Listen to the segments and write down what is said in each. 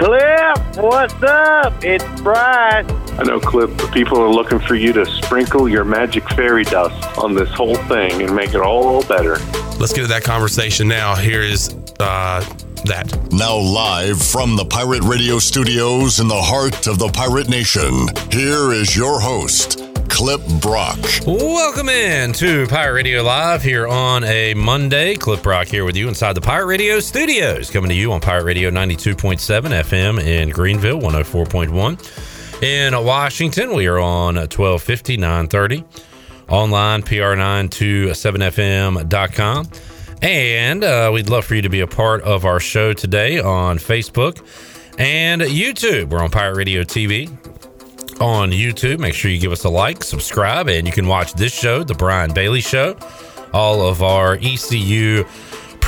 Clip, what's up? It's Bryce. I know, Clip, people are looking for you to sprinkle your magic fairy dust on this whole thing and make it all better. Let's get to that conversation now. Here is uh, that. Now, live from the Pirate Radio studios in the heart of the Pirate Nation, here is your host, Clip Brock. Welcome in to Pirate Radio Live here on a Monday. Clip Brock here with you inside the Pirate Radio studios, coming to you on Pirate Radio 92.7 FM in Greenville, 104.1. In Washington, we are on 1250, 930. Online, PR927FM.com. And uh, we'd love for you to be a part of our show today on Facebook and YouTube. We're on Pirate Radio TV on YouTube. Make sure you give us a like, subscribe, and you can watch this show, The Brian Bailey Show, all of our ECU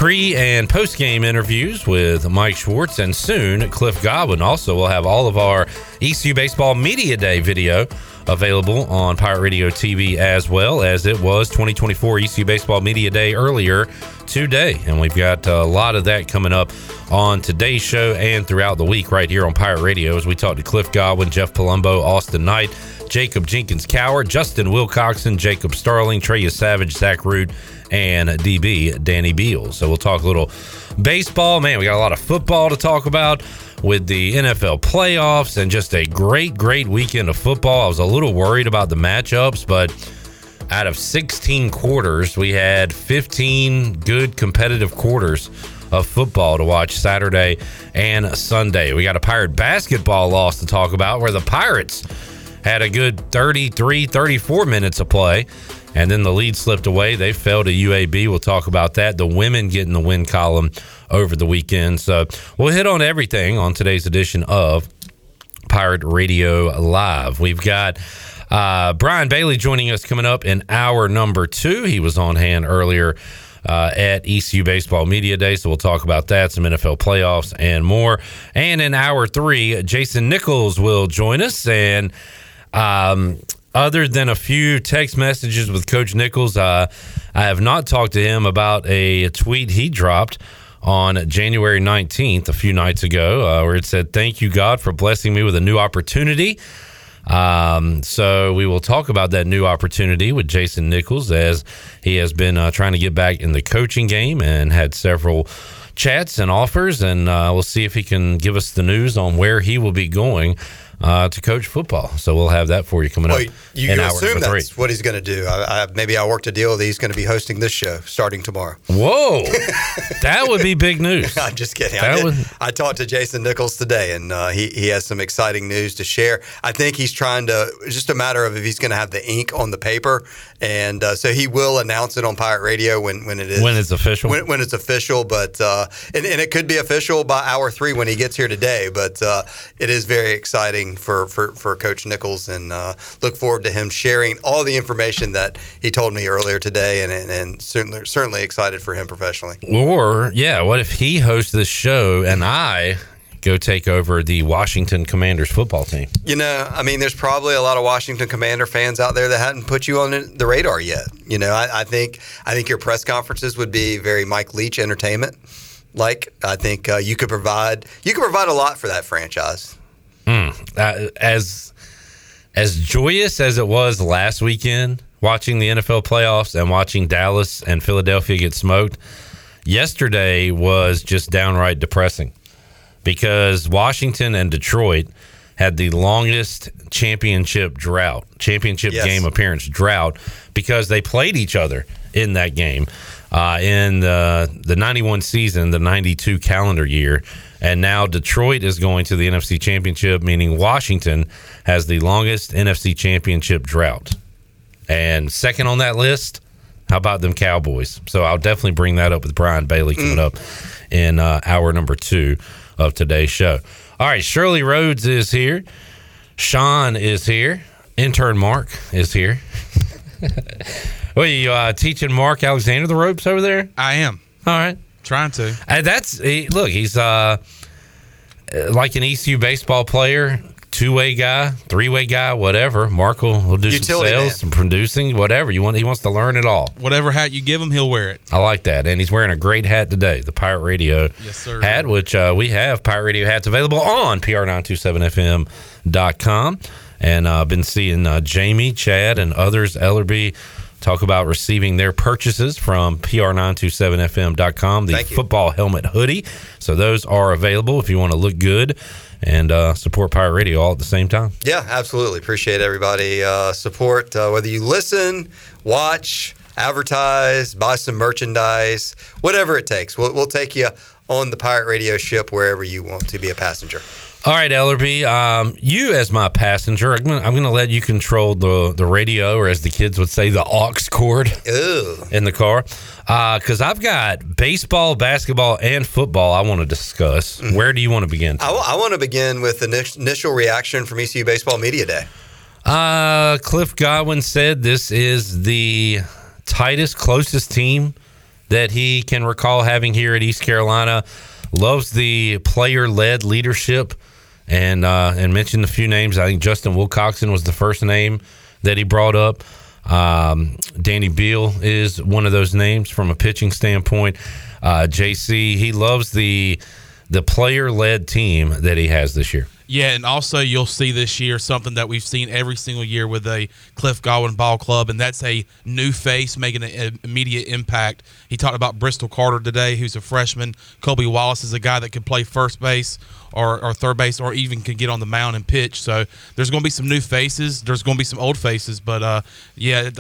pre and post game interviews with Mike Schwartz, and soon Cliff Godwin. Also, we'll have all of our ECU Baseball Media Day video available on Pirate Radio TV as well as it was 2024 ECU Baseball Media Day earlier today. And we've got a lot of that coming up on today's show and throughout the week right here on Pirate Radio as we talk to Cliff Godwin, Jeff Palumbo, Austin Knight, Jacob Jenkins Cowart, Justin Wilcoxon, Jacob Starling, Trey Savage, Zach Root, and DB Danny Beal. So we'll talk a little baseball. Man, we got a lot of football to talk about with the NFL playoffs and just a great, great weekend of football. I was a little worried about the matchups, but out of 16 quarters, we had 15 good competitive quarters of football to watch Saturday and Sunday. We got a Pirate basketball loss to talk about where the Pirates had a good 33, 34 minutes of play. And then the lead slipped away. They fell to UAB. We'll talk about that. The women getting the win column over the weekend. So we'll hit on everything on today's edition of Pirate Radio Live. We've got uh, Brian Bailey joining us coming up in hour number two. He was on hand earlier uh, at ECU Baseball Media Day. So we'll talk about that, some NFL playoffs, and more. And in hour three, Jason Nichols will join us. And um, other than a few text messages with Coach Nichols, uh, I have not talked to him about a tweet he dropped on January 19th, a few nights ago, uh, where it said, Thank you, God, for blessing me with a new opportunity. Um, so we will talk about that new opportunity with Jason Nichols as he has been uh, trying to get back in the coaching game and had several chats and offers. And uh, we'll see if he can give us the news on where he will be going uh, to coach football. So we'll have that for you coming well, up. You, hour assume that's three. what he's going to do. I, I, maybe I worked a deal that he's going to be hosting this show starting tomorrow. Whoa, that would be big news. I'm just kidding. I, did- I talked to Jason Nichols today, and uh, he he has some exciting news to share. I think he's trying to. It's just a matter of if he's going to have the ink on the paper, and uh, so he will announce it on Pirate Radio when when it is When it's official. When, when it's official, but uh, and, and it could be official by hour three when he gets here today. But uh, it is very exciting for for, for Coach Nichols, and uh, look forward to him sharing all the information that he told me earlier today, and and, and certainly certainly excited for him professionally. Or, yeah, what if he hosts this show and I go take over the Washington Commanders football team? You know, I mean, there's probably a lot of Washington Commander fans out there that hadn't put you on the radar yet. You know, I, I think I think your press conferences would be very Mike Leach entertainment. Like, I think uh, you could provide you could provide a lot for that franchise. Uh, as as joyous as it was last weekend watching the NFL playoffs and watching Dallas and Philadelphia get smoked, yesterday was just downright depressing. Because Washington and Detroit had the longest championship drought, championship Yes. game appearance drought because they played each other in that game uh, in the the 91 season, the 92 calendar year. And now Detroit is going to the NFC Championship, meaning Washington has the longest NFC Championship drought. And second on that list, how about them Cowboys? So I'll definitely bring that up with Brian Bailey coming up in uh, hour number two of today's show. All right, Shirley Rhodes is here. Sean is here. Intern Mark is here. what are you uh, teaching Mark Alexander the ropes over there? I am All right. trying to. Uh, that's he, look. He's uh, uh, like an ECU baseball player, two way guy, three way guy, whatever. Mark will, will do Utility some man. sales, some producing, whatever you want. He wants to learn it all. Whatever hat you give him, he'll wear it. I like that, and he's wearing a great hat today, the Pirate Radio Yes, sir. hat, which uh, we have Pirate Radio hats available on pr927fm.com. And I've been seeing uh, Jamie, Chad, and others, Ellerbe, talk about receiving their purchases from pr927fm.com, the football helmet hoodie. So those are available if you want to look good and uh, support Pirate Radio all at the same time. Yeah, absolutely. Appreciate everybody uh, support. Uh, whether you listen, watch, advertise, buy some merchandise, whatever it takes. We'll, we'll take you on the Pirate Radio ship wherever you want to be a passenger. All right, Ellerbe, um, you as my passenger, I'm I'm gonna let you control the the radio, or as the kids would say, the aux cord in the car, because I've got baseball, basketball, and football I want to discuss. Mm-hmm. Where do you want to begin? I, want to begin with the initial reaction from ECU Baseball Media Day. Uh, Cliff Godwin said this is the tightest, closest team that he can recall having here at East Carolina. Loves the player-led leadership, and uh, and mentioned a few names. I think Justin Wilcoxon was the first name that he brought up. Um, Danny Beal is one of those names from a pitching standpoint. Uh, JC, he loves the the player-led team that he has this year. Yeah, and also you'll see this year something that we've seen every single year with a Cliff Godwin ball club, and that's a new face making an immediate impact. He talked about Bristol Carter today, who's a freshman. Kobe Wallace is a guy that can play first base or, or third base, or even can get on the mound and pitch. So there's going to be some new faces. There's going to be some old faces, but uh, yeah,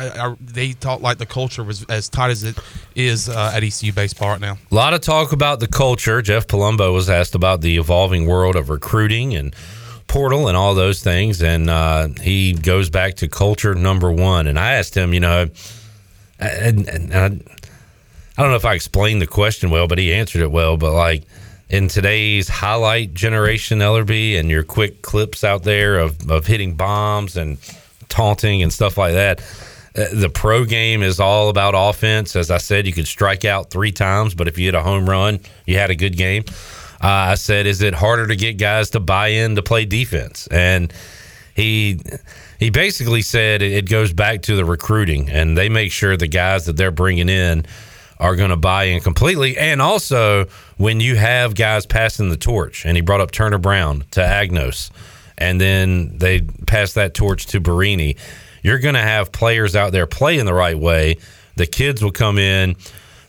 they talk like the culture was as tight as it is uh, at ECU baseball right now. A lot of talk about the culture. Jeff Palumbo was asked about the evolving world of recruiting and portal and all those things, and uh, he goes back to culture number one. And I asked him, you know, and, and I, I don't know if I explained the question well, but he answered it well. But like in today's highlight generation, Ellerbe, and your quick clips out there of, of hitting bombs and taunting and stuff like that. uh, The pro game is all about offense. As I said, you could strike out three times, but if you hit a home run, you had a good game. Uh, I said, is it harder to get guys to buy in to play defense? And he he basically said it it goes back to the recruiting, and they make sure the guys that they're bringing in are going to buy in completely. And also, when you have guys passing the torch, and he brought up Turner Brown to Agnos, and then they pass that torch to Barini, you're going to have players out there playing the right way. The kids will come in,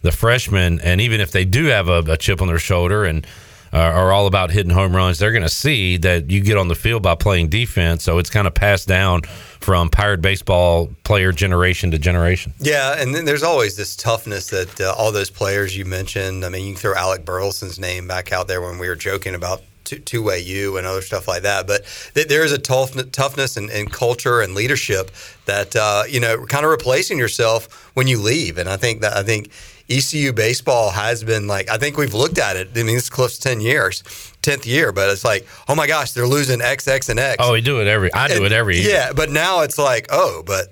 the freshmen, and even if they do have a, a chip on their shoulder and uh, are all about hitting home runs, they're going to see that you get on the field by playing defense. So it's kind of passed down from pirate baseball player generation to generation. Yeah, and then there's always this toughness that uh, all those players you mentioned. I mean, you can throw Alec Burleson's name back out there when we were joking about two way U and other stuff like that. But th- there is a tough, toughness and, and culture and leadership that uh, you know kind of replacing yourself when you leave. And I think that I think ECU baseball has been like I think we've looked at it. I mean, it's close to ten years, tenth year, but it's like oh my gosh, they're losing X, X, and X. Oh, we do it every. I do And- it every year. Yeah, but now it's like, oh, but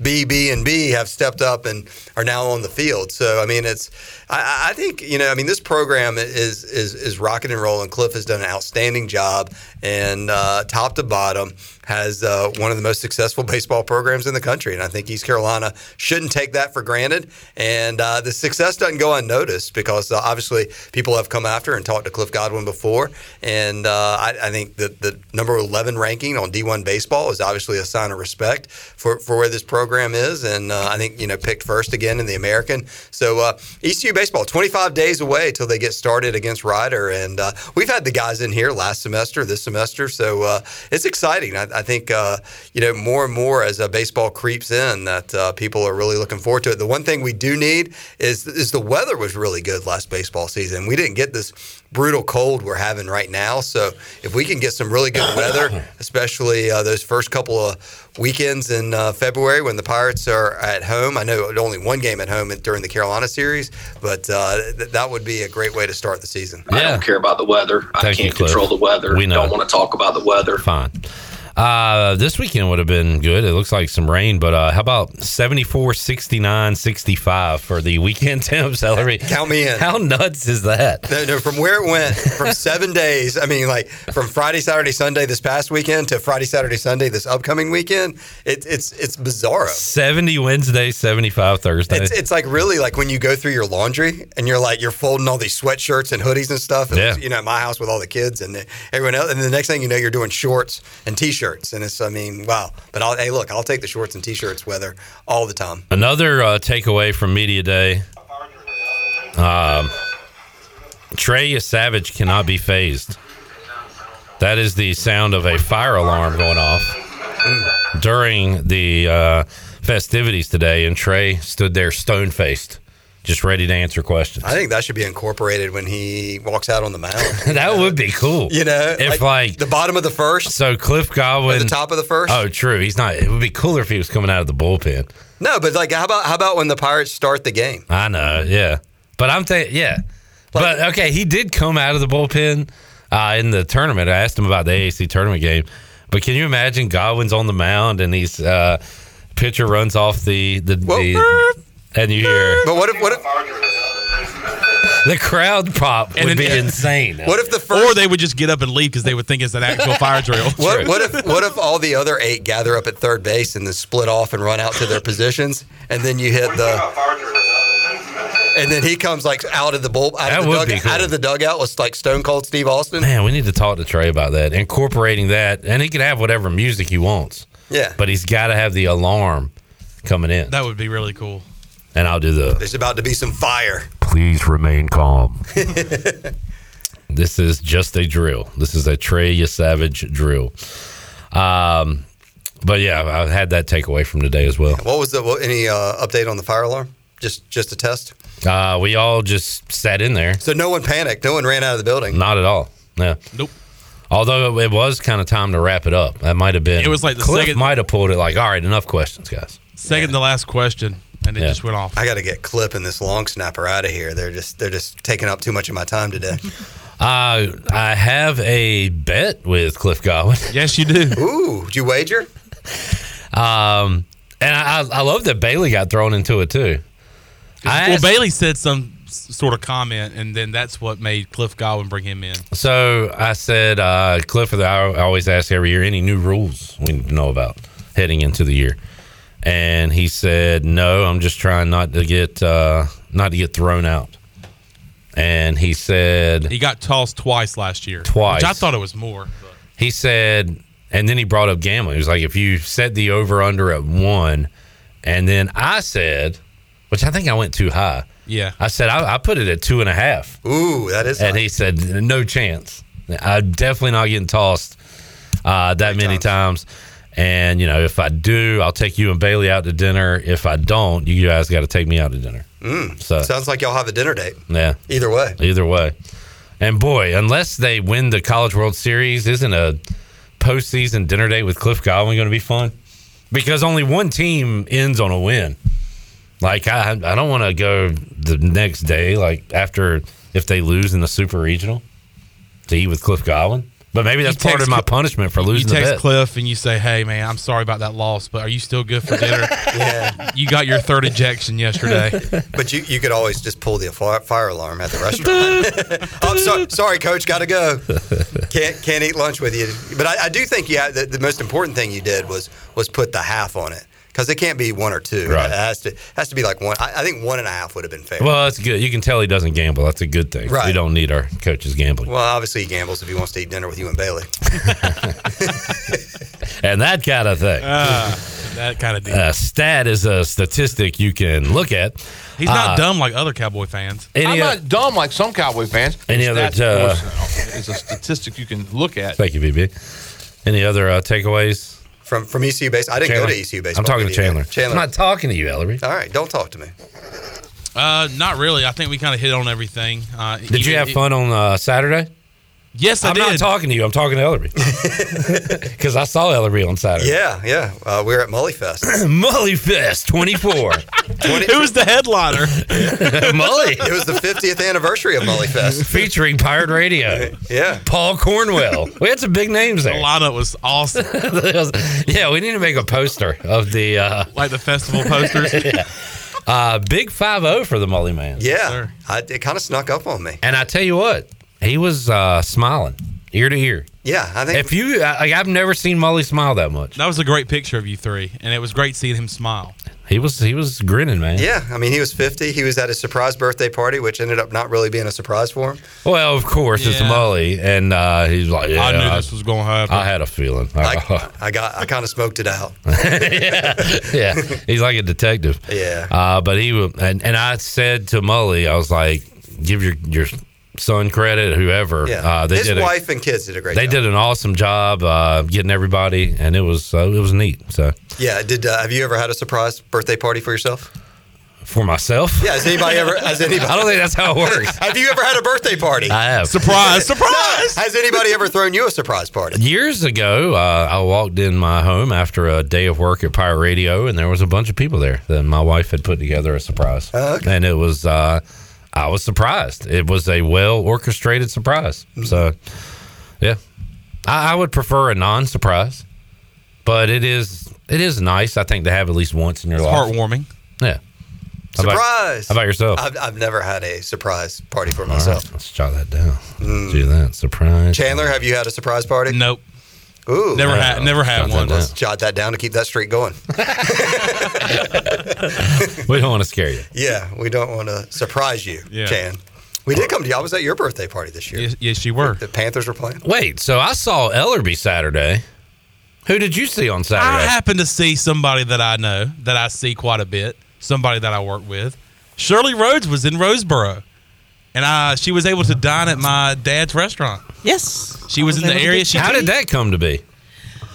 B, B, and B have stepped up and are now on the field. So I mean, it's I, I think you know I mean this program is is is rocking and rolling. Cliff has done an outstanding job, and uh, top to bottom has uh, one of the most successful baseball programs in the country. And I think East Carolina shouldn't take that for granted. And uh, the success doesn't go unnoticed because uh, obviously people have come after and talked to Cliff Godwin before. And uh, I, I think that the number 11 ranking on D1 baseball is obviously a sign of respect for, for where this program is. And uh, I think, you know, picked first again in the American. So uh, ECU 25 days away till they get started against Ryder. And uh, we've had the guys in here last semester, this semester. So uh, it's exciting. I, I think, uh, you know, more and more as uh, baseball creeps in that uh, people are really looking forward to it. The one thing we do need is, is the weather was really good last baseball season. We didn't get this brutal cold we're having right now. So if we can get some really good weather, especially uh, those first couple of weekends in uh, February when the Pirates are at home. I know only one game at home during the Carolina series, but uh, th- that would be a great way to start the season. I don't care about the weather. I Thank you, can't Cliff. control the weather. We know. Don't want to talk about the weather. Fine. Uh, this weekend would have been good. It looks like some rain, but uh, how about 74, 69, 65 for the weekend temps, Ellery? Count me in. How nuts is that? No, no, from where it went from seven days. I mean, like from Friday, Saturday, Sunday this past weekend to Friday, Saturday, Sunday this upcoming weekend. It, it's it's bizarro. 70 Wednesday, 75 Thursday. It's, it's like really like when you go through your laundry and you're like you're folding all these sweatshirts and hoodies and stuff. And, Yeah. You know, at my house with all the kids and everyone else, and the next thing you know, you're doing shorts and t-shirts, and it's I mean, wow. But I'll, hey, look, I'll take the shorts and t-shirts weather all the time. Another uh, takeaway from Media Day um, Trey Savage cannot be phased. That is the sound of a fire alarm going off during the uh, festivities today, and Trey stood there stone faced, just ready to answer questions. I think that should be incorporated when he walks out on the mound. that would be cool. You know, if like, the bottom of the first, so Cliff Godwin, the top of the first. Oh, true. He's not. It would be cooler if he was coming out of the bullpen. No, but like, how about how about when the Pirates start the game? I know, yeah. But I'm thinking, yeah. but okay, he did come out of the bullpen uh, in the tournament. I asked him about the AAC tournament game. But can you imagine Godwin's on the mound and he's uh, pitcher runs off the the, the and you hear But what if what if the crowd pop And would then- be insane. what if the first Or they would just get up and leave because they would think it's an actual fire drill. What, what if what if all the other eight gather up at third base and then split off and run out to their positions, and then you hit the, and then he comes like out of the bull out, That of the, would dug, be cool. out of the dugout with like Stone Cold Steve Austin. Man, we need to talk to Trey about that, incorporating that, and he can have whatever music he wants. Yeah, But he's got to have the alarm coming in, That would be really cool. And I'll do the there's about to be some fire. Please remain calm. this is just a drill. This is a Trey You Savage drill. Um, but yeah, I had that takeaway from today as well. What was the what, any uh, update on the fire alarm? Just just a test. Uh, we all just sat in there. So no one panicked. No one ran out of the building. Not at all. Yeah. Nope. Although it was kind of time to wrap it up. That might have been. It was like the Cliff second- might have pulled it. Like, all right, enough questions, guys. Second to last question, and it Yeah. just went off. I got to get Clip and this long snapper out of here. They're just they're just taking up too much of my time today. Uh, I have a bet with Cliff Godwin. Yes, you do. Ooh, did you wager? Um, and I, I love that Bailey got thrown into it too. I well, asked- Bailey said some sort of comment, and then that's what made Cliff Godwin bring him in. So I said, uh, Clifford, I always ask every year, any new rules we need to know about heading into the year? And he said, no, I'm just trying not to get uh, not to get thrown out. And he said, He got tossed twice last year. Twice. Which I thought it was more. but- he said, and then he brought up gambling. He was like, if you set the over under at one, and then I said, which I think I went too high. Yeah. I said I, I put it at two and a half. Ooh, that is. And he said, no chance. I'm definitely not getting tossed uh, that many times. And, you know, if I do, I'll take you and Bailey out to dinner. If I don't, you guys got to take me out to dinner. Mm, So, sounds like y'all have a dinner date. yeah. Either way. Either way. And boy, unless they win the College World Series, isn't a postseason dinner date with Cliff Godwin going to be fun? Because only one team ends on a win. Like I, I don't want to go the next day, like after if they lose in the Super Regional, to eat with Cliff Godwin. But maybe that's part of my punishment for You losing the text bet. Cliff and you say, "Hey, man, I'm sorry about that loss, but are you still good for dinner?" yeah. You got your third ejection yesterday. But you, you could always just pull the fire, fire alarm at the restaurant. oh, so, sorry, coach, got to go. Can't can't eat lunch with you. But I, I do think yeah, the, the most important thing you did was was put the half on it because it can't be one or two. Right. It has to has to be like one. I, I think one and a half would have been fair. Well, that's good. You can tell he doesn't gamble. That's a good thing. Right. We don't need our coaches gambling. Well, obviously he gambles if he wants to eat dinner with you and Bailey. and that kind of thing. Ah, that kind of deal. Uh, stat is a statistic you can look at. He's not Uh, dumb like other Cowboy fans. Any I'm o- not dumb like some Cowboy fans. Any other, Stats, uh, of is a statistic you can look at. Thank you, BB. Any other uh, takeaways from from ECU base? I didn't go to ECU base. I'm talking to Chandler. Chandler. I'm not talking to you, Ellery. All right, don't talk to me. Uh, not really. I think we kind of hit on everything. Uh, Did you even- have fun on uh, Saturday? Yes, I I'm not talking to you. I'm talking to Ellery because I saw Ellery on Saturday. Yeah, yeah. Uh, we were at Mully Fest. Mully Fest 24. 20, Who was the headliner? Mully it was the 50th anniversary of Mully Fest. featuring Pirate Radio. Yeah. Paul Cornwell. We had some big names there. the there. lineup was awesome. yeah, we need to make a poster of the uh, like the festival posters. Yeah. uh, big 5 for the Mully Man. Yeah. sir. I, it kind of snuck up on me. And I tell you what, he was uh, smiling ear to ear. Yeah, I think If you, I, I've never seen Mully smile that much. That was a great picture of you three, and it was great seeing him smile. He was, he was grinning, man. Yeah, I mean, he was 50. He was at his surprise birthday party, which ended up not really being a surprise for him. Well, of course, it's Yeah. Mully, and uh, he's like, yeah, I knew this was going to happen. I had a feeling. I, I got, I kind of smoked it out. yeah, yeah. He's like a detective. Yeah. Uh, but he wa- and and I said to Mully, I was like, give your your son credit, whoever. Yeah, Uh, they his did. wife and kids did a A, great they job. did an awesome job uh, getting everybody, and it was uh, it was neat. So Yeah, did uh, have you ever had a surprise birthday party for yourself? for myself, Yeah, has anybody ever? Has anybody? I don't think that's how it works. have you ever had a birthday party? I have. surprise, surprise! Has anybody ever thrown you a surprise party? Years ago, uh, I walked in my home after a day of work at Pirate Radio, and there was a bunch of people there. That my wife had put together a surprise, Oh, okay. and it was uh, I was surprised. It was a well orchestrated surprise. Mm-hmm. So, yeah, I, I would prefer a non surprise, but it is it is nice. I think to have at least once in your It's life. heartwarming. Yeah. How about- Surprise! how about yourself? I've, I've never had a surprise party for All right, myself. let's jot that down. Mm. Let's do that surprise. Chandler, have you had a surprise party? Nope, Ooh, never Yeah, had, never had jot one. down. Let's jot that down to keep that streak going. we don't want to scare you. Yeah, we don't want to surprise you, Yeah. Chan. We did come to you. I was at your birthday party this year. Yes, yes, you were. The Panthers were playing. Wait, so I saw Ellerbe Saturday. Who did you see on Saturday? I happened to see somebody that I know that I see quite a bit. Somebody that I work with. Shirley Rhodes was in Roseboro, and I she was able to dine at my dad's restaurant. Yes. She was in the area. She How did that come to be?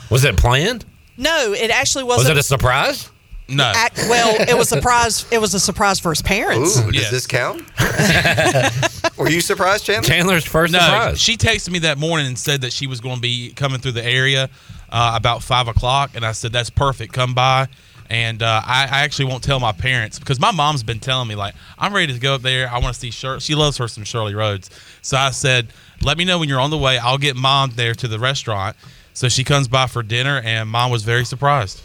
Was it planned? No, it actually wasn't. wasn't. it a surprise? no. Act, well, it was a surprise. It was a surprise for his parents. Ooh, does Yes. this count? were you surprised, Chandler? Chandler's first No, surprise. she texted me that morning and said that she was going to be coming through the area uh, about five o'clock, and I said that's perfect. Come by, and uh, I, I actually won't tell my parents because my mom's been telling me like I'm ready to go up there. I want to see Shirley. She loves her some Shirley Rhodes, so I said let me know when you're on the way. I'll get mom there to the restaurant. So she comes by for dinner, and mom was very surprised.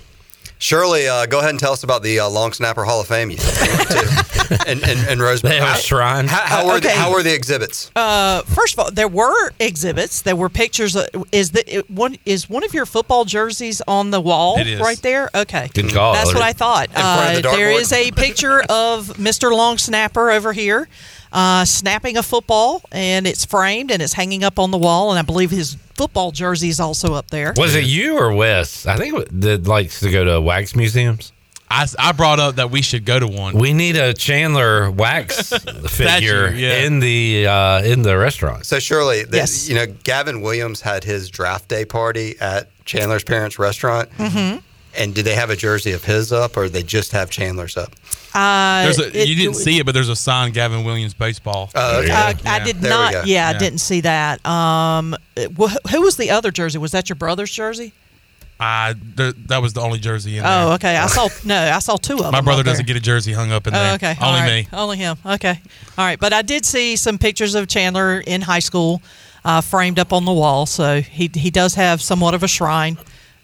Shirley, uh, go ahead and tell us about the uh, Long Snapper Hall of Fame you went to in, in, in Roseboro. They have a How- shrine. How, how, were the, how were the exhibits? Uh, first of all, there were exhibits. There were pictures. Of, is the it, one is one of your football jerseys on the wall It is. right there? Okay, Good call, That's what I thought. front of the Uh, there dartboard? is a picture of Mr. Long Snapper over here. Uh, snapping a football, and it's framed and it's hanging up on the wall. And I believe his football jerseys also up there. Was it you or Wes? I think that likes to go to wax museums. I, I brought up that we should go to one. We need a Chandler wax figure yeah. in the uh, in the restaurant. So surely, the, Yes. you know, Gavin Williams had his draft day party at Chandler's parents' restaurant. Mm-hmm. And do they have a jersey of his up, or they just have Chandler's up? Uh, There's a, it- you didn't see it, but there's a signed Gavin Williams baseball. Oh, okay. Uh, I Yeah. did There not. go. Yeah, I didn't see that. Um, wh- who was the other jersey? Was that your brother's jersey? I th- that was the only jersey in there. Oh, okay. I saw no. I saw two of them. My brother up doesn't get a jersey hung up in there. Oh, okay. Only All right. me. Only him. Okay. All right. But I did see some pictures of Chandler in high school, uh, framed up on the wall. So he he does have somewhat of a shrine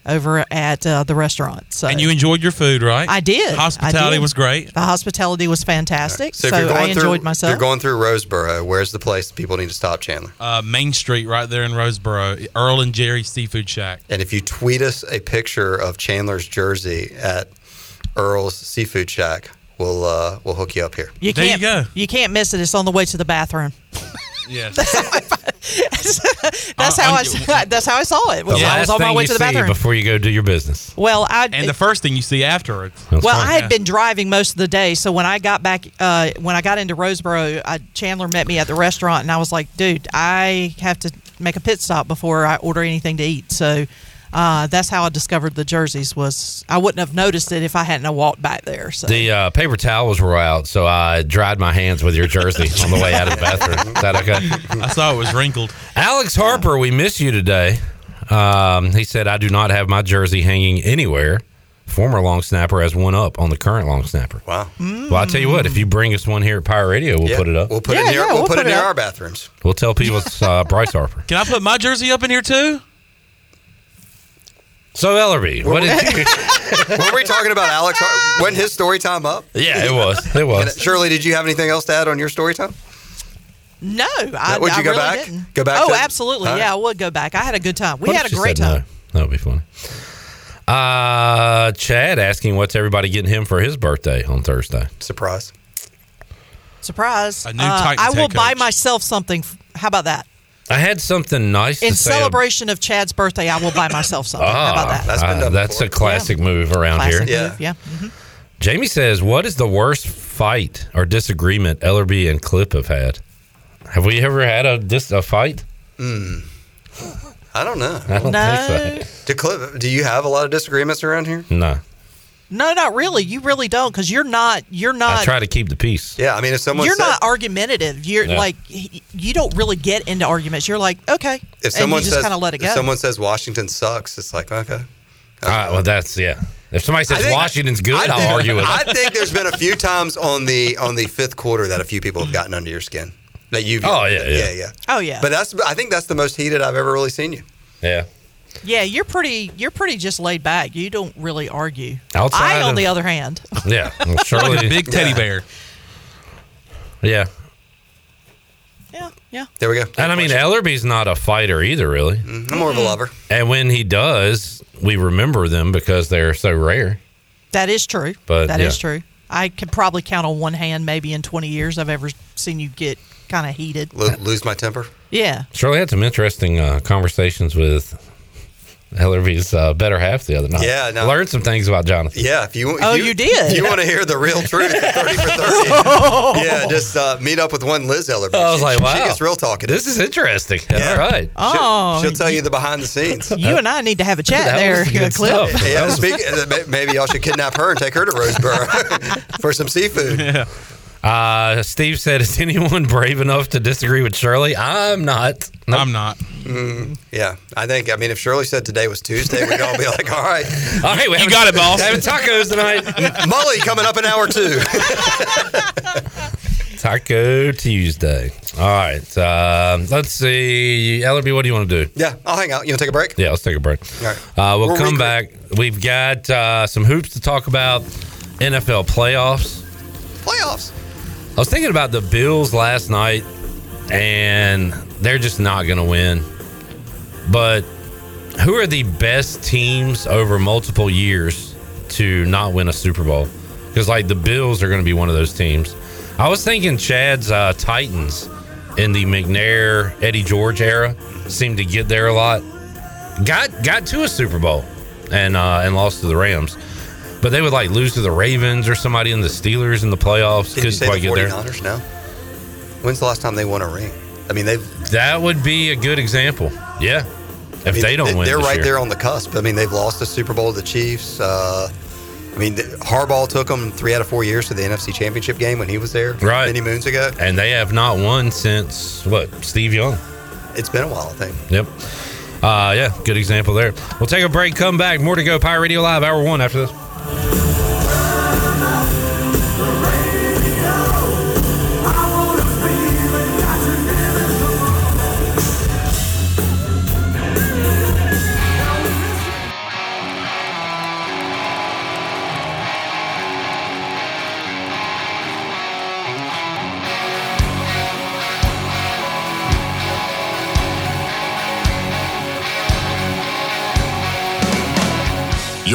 over at uh, the restaurant. So And you enjoyed your food, right? I did. Hospitality I did. was great. The hospitality was fantastic. So So, if you're going I through, enjoyed myself. you're going through Roseboro, where's the place people need to stop, Chandler? Uh, Main Street, right there in Roseboro, Earl and Jerry Seafood Shack. And if you tweet us a picture of Chandler's jersey at Earl's Seafood Shack, we'll uh, we'll hook you up here. you There you can't, go. You can't miss it. It's on the way to the bathroom. Yes. That's Uh, how I. That's how I saw it. Was The I was last on my way you to the see bathroom. before you go do your business. Well, I and the first thing you see afterwards. That's well, fine. I had Yeah. been driving most of the day, so when I got back, uh, when I got into Roseboro, I, Chandler met me at the restaurant, and I was like, "Dude, I have to make a pit stop before I order anything to eat." So uh, that's how I discovered the jerseys. Was I wouldn't have noticed it if I hadn't walked back there. So The uh, paper towels were out, so I dried my hands with your jersey on the way out of the bathroom. Is that okay? I saw it was wrinkled. Alex Harper, we miss you today. Um, he said, I do not have my jersey hanging anywhere. Former long snapper has one up on the current long snapper. Wow. Well, I'll tell you what, if you bring us one here at Pirate Radio, we'll Yeah, put it up. We'll put it near. we'll, put, it near our bathrooms. We'll tell people it's uh, Bryce Harper. Can I put my jersey up in here too? So, Ellerbe, what did you. Were we talking about Alex? Har- When his story time up? Yeah, it was. It And, was. Shirley, did you have anything else to add on your story time? no, I, would you I go really back? didn't. Go back Oh, to- absolutely. All right. Yeah, I would go back. I had a good time. We What had a great said no? time. That would be funny. Uh, Chad asking what's everybody getting him for his birthday on Thursday. Surprise. Surprise! A new Uh, Titans I will head buy myself something. How about that? I had something nice In to say. ab- celebration of Chad's birthday, I will buy myself something. How about that? Ah, uh, that's a classic move around Classic here. move, yeah. Mhm. Jamie says, "What is the worst fight or disagreement Ellerbe and Clip have had? Have we ever had a dis- a fight? Hmm. I don't know. I don't think Do, Cliff, do you have a lot of disagreements around here? No, No, not really. You really don't, because you're not. You're not. I not. try to keep the peace. Yeah, I mean, if someone you're said, not argumentative. You're Yeah. like you don't really get into arguments. You're like okay, if and someone you just says, kind of let it if go. someone says Washington sucks, it's like okay. Ah, well, that's yeah. If somebody says think- Washington's good, I I'll think- argue with I think there's been a few times on the on the fifth quarter that a few people have gotten under your skin. That you've Oh, yeah, yeah. yeah, yeah. Oh yeah, But that's I think that's the most heated I've ever really seen you. Yeah. Yeah. You're pretty. You're pretty just laid back. You don't really argue. Outside I, on of- the other hand, Yeah, well, Shirley, Like a big teddy bear. Yeah, yeah, yeah. There we go. and I mean Ellerbe's not a fighter either, really. I'm more of a lover. And when he does, we remember them because they're so rare. That is true. But, That is yeah. true. I could probably count on one hand, maybe in 20 years, I've ever seen you get kind of heated. Lo- lose my temper. Yeah. Shirley had some interesting uh, conversations with Ellerbe's uh, better half the other night. Yeah, no. learned some things about Jonathan. Yeah, if you if Oh, you did? You want to hear the real truth, thirty for thirty. yeah, just uh, meet up with one Liz Ellerbe. I was She- like, she, wow, She gets real talkative. This is interesting. All right. Oh, She'll tell you the behind the scenes. you and I need to have a chat That there, was good Cliff. stuff. Yeah, speak, uh, maybe y'all should kidnap her and take her to Roseboro for some seafood. Uh, Steve said, "Is anyone brave enough to disagree with Shirley?" I'm not. I'm not. Mm, yeah, I think. I mean, if Shirley said today was Tuesday, we'd all be like, "All right, All right, we You got it, boss. Having tacos tonight. Mully coming up in hour two. Taco Tuesday. All right. Um, let's see. Ellerbe, what do you want to do? yeah, I'll hang out. You want to take a break? Yeah, let's take a break. All right. Uh, we'll We'll come regroup. back. We've got uh, some hoops to talk about. NFL playoffs. Playoffs. I was thinking about the Bills last night, and they're just not going to win. But who are the best teams over multiple years to not win a Super Bowl? Because like the Bills are going to be one of those teams. I was thinking Chad's uh, Titans in the McNair Eddie George era seemed to get there a lot. Got got to a Super Bowl and uh, and lost to the Rams. But they would like lose to the Ravens or somebody in the Steelers in the playoffs. Did you Couldn't say quite the get there. 49ers now? When's the last time they won a ring? I mean, they've. That would be a good example. Yeah. If I mean, they don't win, they're right year. there on the cusp. I mean, they've lost the Super Bowl to the Chiefs. Uh, I mean, Harbaugh took them three out of four years to the NFC Championship game when he was there Right. many moons ago. And they have not won since what? Steve Young. It's been a while, I think. Yep. Uh, yeah, good example there. We'll take a break, come back. More to go. Pirate Radio Live, hour one after this. Yeah.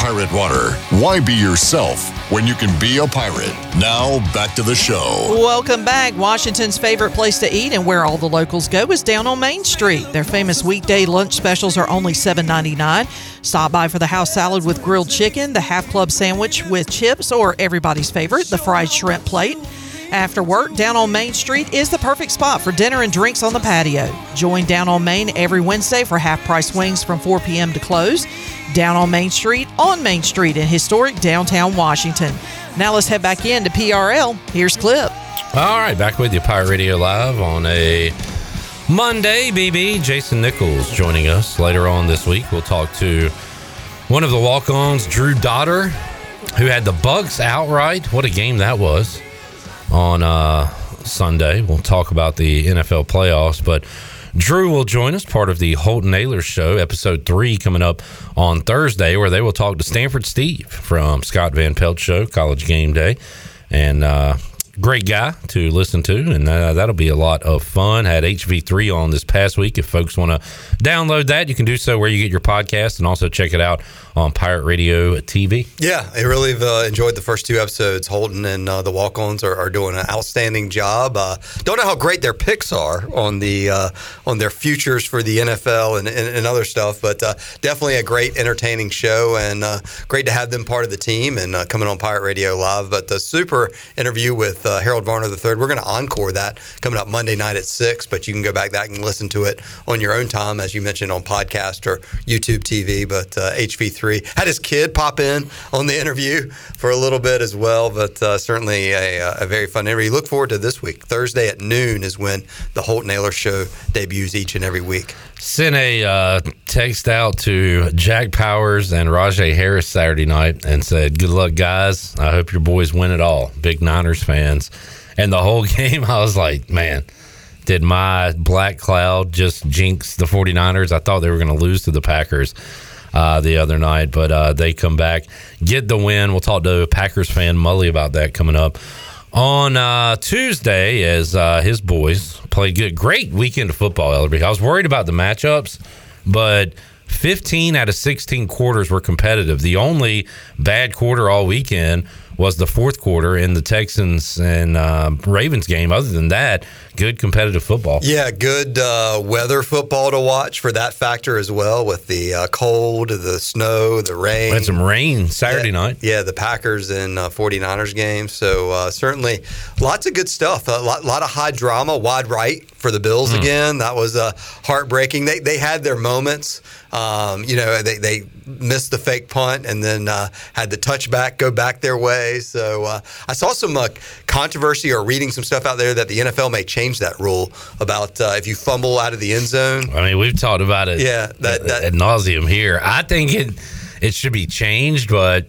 Pirate water. Why be yourself when you can be a pirate? Now, back to the show. Welcome back. Washington's favorite place to eat and where all the locals go is down on Main Street. Their famous weekday lunch specials are only $7.99. Stop by for the house salad with grilled chicken, the half club sandwich with chips, or everybody's favorite, the fried shrimp plate. After work, Down on Main Street is the perfect spot for dinner and drinks on the patio. Join Down on Main every Wednesday for half price wings from 4 p.m. to close. Down on Main Street, on Main Street in historic downtown Washington. Now let's head back into PRL. Here's Clip. All right, back with you, Pirate Radio Live on a Monday. BB Jason Nichols joining us later on this week. We'll talk to one of the walk-ons, Drew Dotter, who had the Bucs outright. What a game that was on uh, Sunday. We'll talk about the NFL playoffs, but Drew will join us, part of the Holton Ahlers Show, episode three, coming up on Thursday, where they will talk to Stanford Steve from Scott Van Pelt Show, College Game Day, and uh, great guy to listen to, and uh, that'll be a lot of fun. Had HV3 on this past week. If folks want to download that, you can do so where you get your podcast, and also check it out on Pirate Radio TV. Yeah, I really uh, enjoyed the first two episodes. Holton and uh, the Walk-Ons are, are, doing an outstanding job. Uh, don't know how great their picks are on the uh, on their futures for the NFL and, and, and other stuff, but uh, definitely a great, entertaining show, and uh, great to have them part of the team and coming on Pirate Radio Live. But the super interview with Harold Varner III, we're going to encore that coming up Monday night at six. But you can go back that and listen to it on your own time, as you mentioned on podcast or YouTube TV. But HV3 three. Had his kid pop in on the interview for a little bit as well, but uh, certainly a, a, very fun interview. Look forward to this week. Thursday at noon is when the Holton Ahlers Show debuts each and every week. Sent a uh, text out to Jack Powers and Rajay Harris Saturday night and said, "Good luck, guys. I hope your boys win it all." Big Niners fans, and the whole game, I was like, man did my black cloud just jinx the 49ers? I thought they were going to lose to the Packers uh, the other night, but uh, they come back, get the win. We'll talk to Packers fan Mully about that coming up on uh, Tuesday as uh, his boys played good. Great weekend of football, Ellerbe. I was worried about the matchups, but 15 out of 16 quarters were competitive. The only bad quarter all weekend was the fourth quarter in the Texans and uh, Ravens game. Other than that, good competitive football. Yeah, good uh, weather football to watch for that factor as well, with the uh, cold, the snow, the rain. We had some rain Saturday yeah, night. Yeah, the Packers and 49ers game. So uh, certainly lots of good stuff. A lot, lot, of high drama, wide right for the Bills mm. again. That was uh, heartbreaking. They, they had their moments. Um, you know, they, they missed the fake punt and then uh, had the touchback go back their way. So uh, I saw some uh, controversy or reading some stuff out there that the NFL may change that rule about uh, if you fumble out of the end zone. I mean, we've talked about it. Yeah, that, that ad nauseum here. I think it it should be changed, but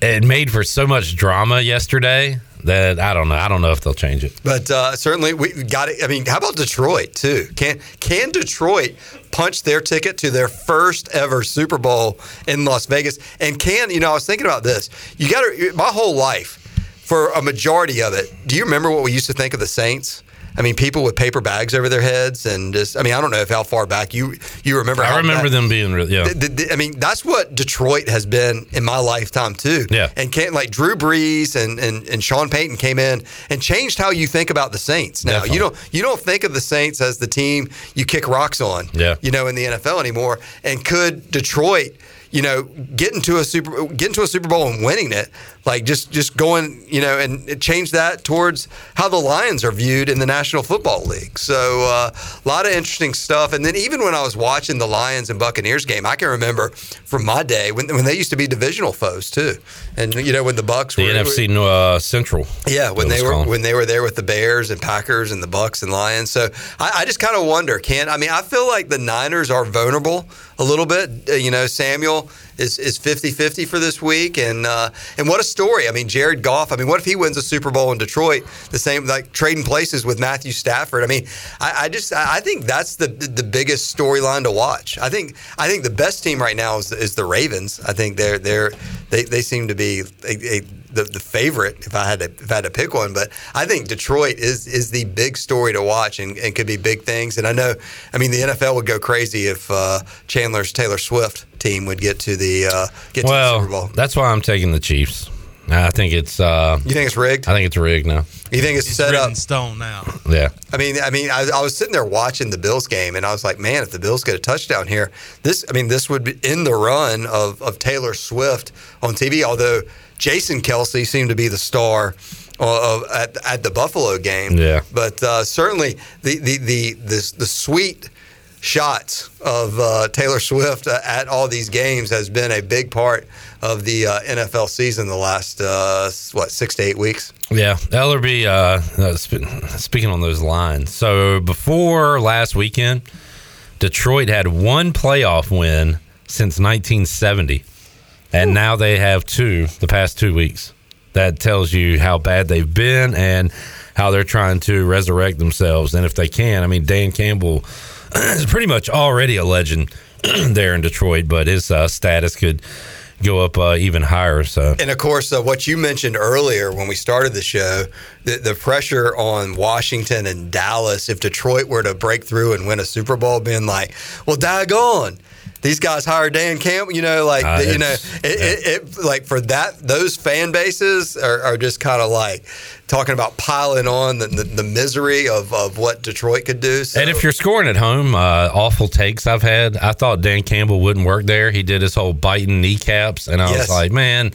it made for so much drama yesterday that I don't know. I don't know if they'll change it. But uh, certainly we got it. I mean, how about Detroit too? Can can Detroit punch their ticket to their first ever Super Bowl in Las Vegas? And can you know? I was thinking about this. You got to my whole life for a majority of it. Do you remember what we used to think of the Saints? I mean, people with paper bags over their heads, and just, I mean, I don't know if how far back you you remember. I remember them being, real, yeah. The, the, I mean, that's what Detroit has been in my lifetime too. Yeah, and can't like Drew Brees and, and and Sean Payton came in and changed how you think about the Saints. Now Definitely. you don't you don't think of the Saints as the team you kick rocks on. Yeah, you know, in the NFL anymore. And could Detroit? you know, getting to a super getting to a Super Bowl and winning it, like just just going, you know, and change that towards how the Lions are viewed in the National Football League. So uh, a lot of interesting stuff. And then even when I was watching the Lions and Buccaneers game, I can remember from my day when when they used to be divisional foes too. And you know when the Bucs the were NFC uh, Central, yeah, when they were called. when they were there with the Bears and Packers and the Bucs and Lions. So I, I just kind of wonder, can I mean I feel like the Niners are vulnerable a little bit. Uh, you know, Samuel is is 50-50 for this week, and uh, and what a story. I mean, Jared Goff. I mean, what if he wins a Super Bowl in Detroit? The same like trading places with Matthew Stafford. I mean, I, I just I think that's the the biggest storyline to watch. I think I think the best team right now is is the Ravens. I think they're they're they, they seem to be a, a, the, the favorite if I had to if I had to pick one. But I think Detroit is is the big story to watch and, and could be big things. And I know, I mean, the NFL would go crazy if uh, Chandler's Taylor Swift team would get to the uh, get well, to the Super Bowl. that's why I'm taking the Chiefs. I think it's. Uh, You think it's rigged? I think it's rigged now. You think it's, It's set up? in stone now. Yeah. I mean, I mean, I, I was sitting there watching the Bills game, and I was like, man, if the Bills get a touchdown here, this, I mean, this would be in the run of, of Taylor Swift on TV. Although Jason Kelce seemed to be the star of, at, at the Buffalo game, Yeah. But uh, certainly the the the the, the sweet shots of uh, Taylor Swift uh, at all these games has been a big part of the uh, NFL season the last uh, what six to eight weeks. Yeah, Ellerbe. Uh, uh, sp- speaking on those lines, so before last weekend, Detroit had one playoff win since 1970, and now they have two the past two weeks. That tells you how bad they've been and how they're trying to resurrect themselves. And if they can, I mean, Dan Campbell is pretty much already a legend there in Detroit, but his uh, status could go up uh, even higher. So And of course, uh, what you mentioned earlier when we started the show, the, the pressure on Washington and Dallas, if Detroit were to break through and win a Super Bowl, being like, well, die daggone. These guys hired Dan Campbell, you know, like Uh, you know, it, it, it, like for that, those fan bases are, are just kind of like talking about piling on the, the, the misery of, of what Detroit could do. So, And if you're scoring at home, uh, awful takes I've had. I thought Dan Campbell wouldn't work there. He did his whole biting kneecaps, and I Yes. was like, man,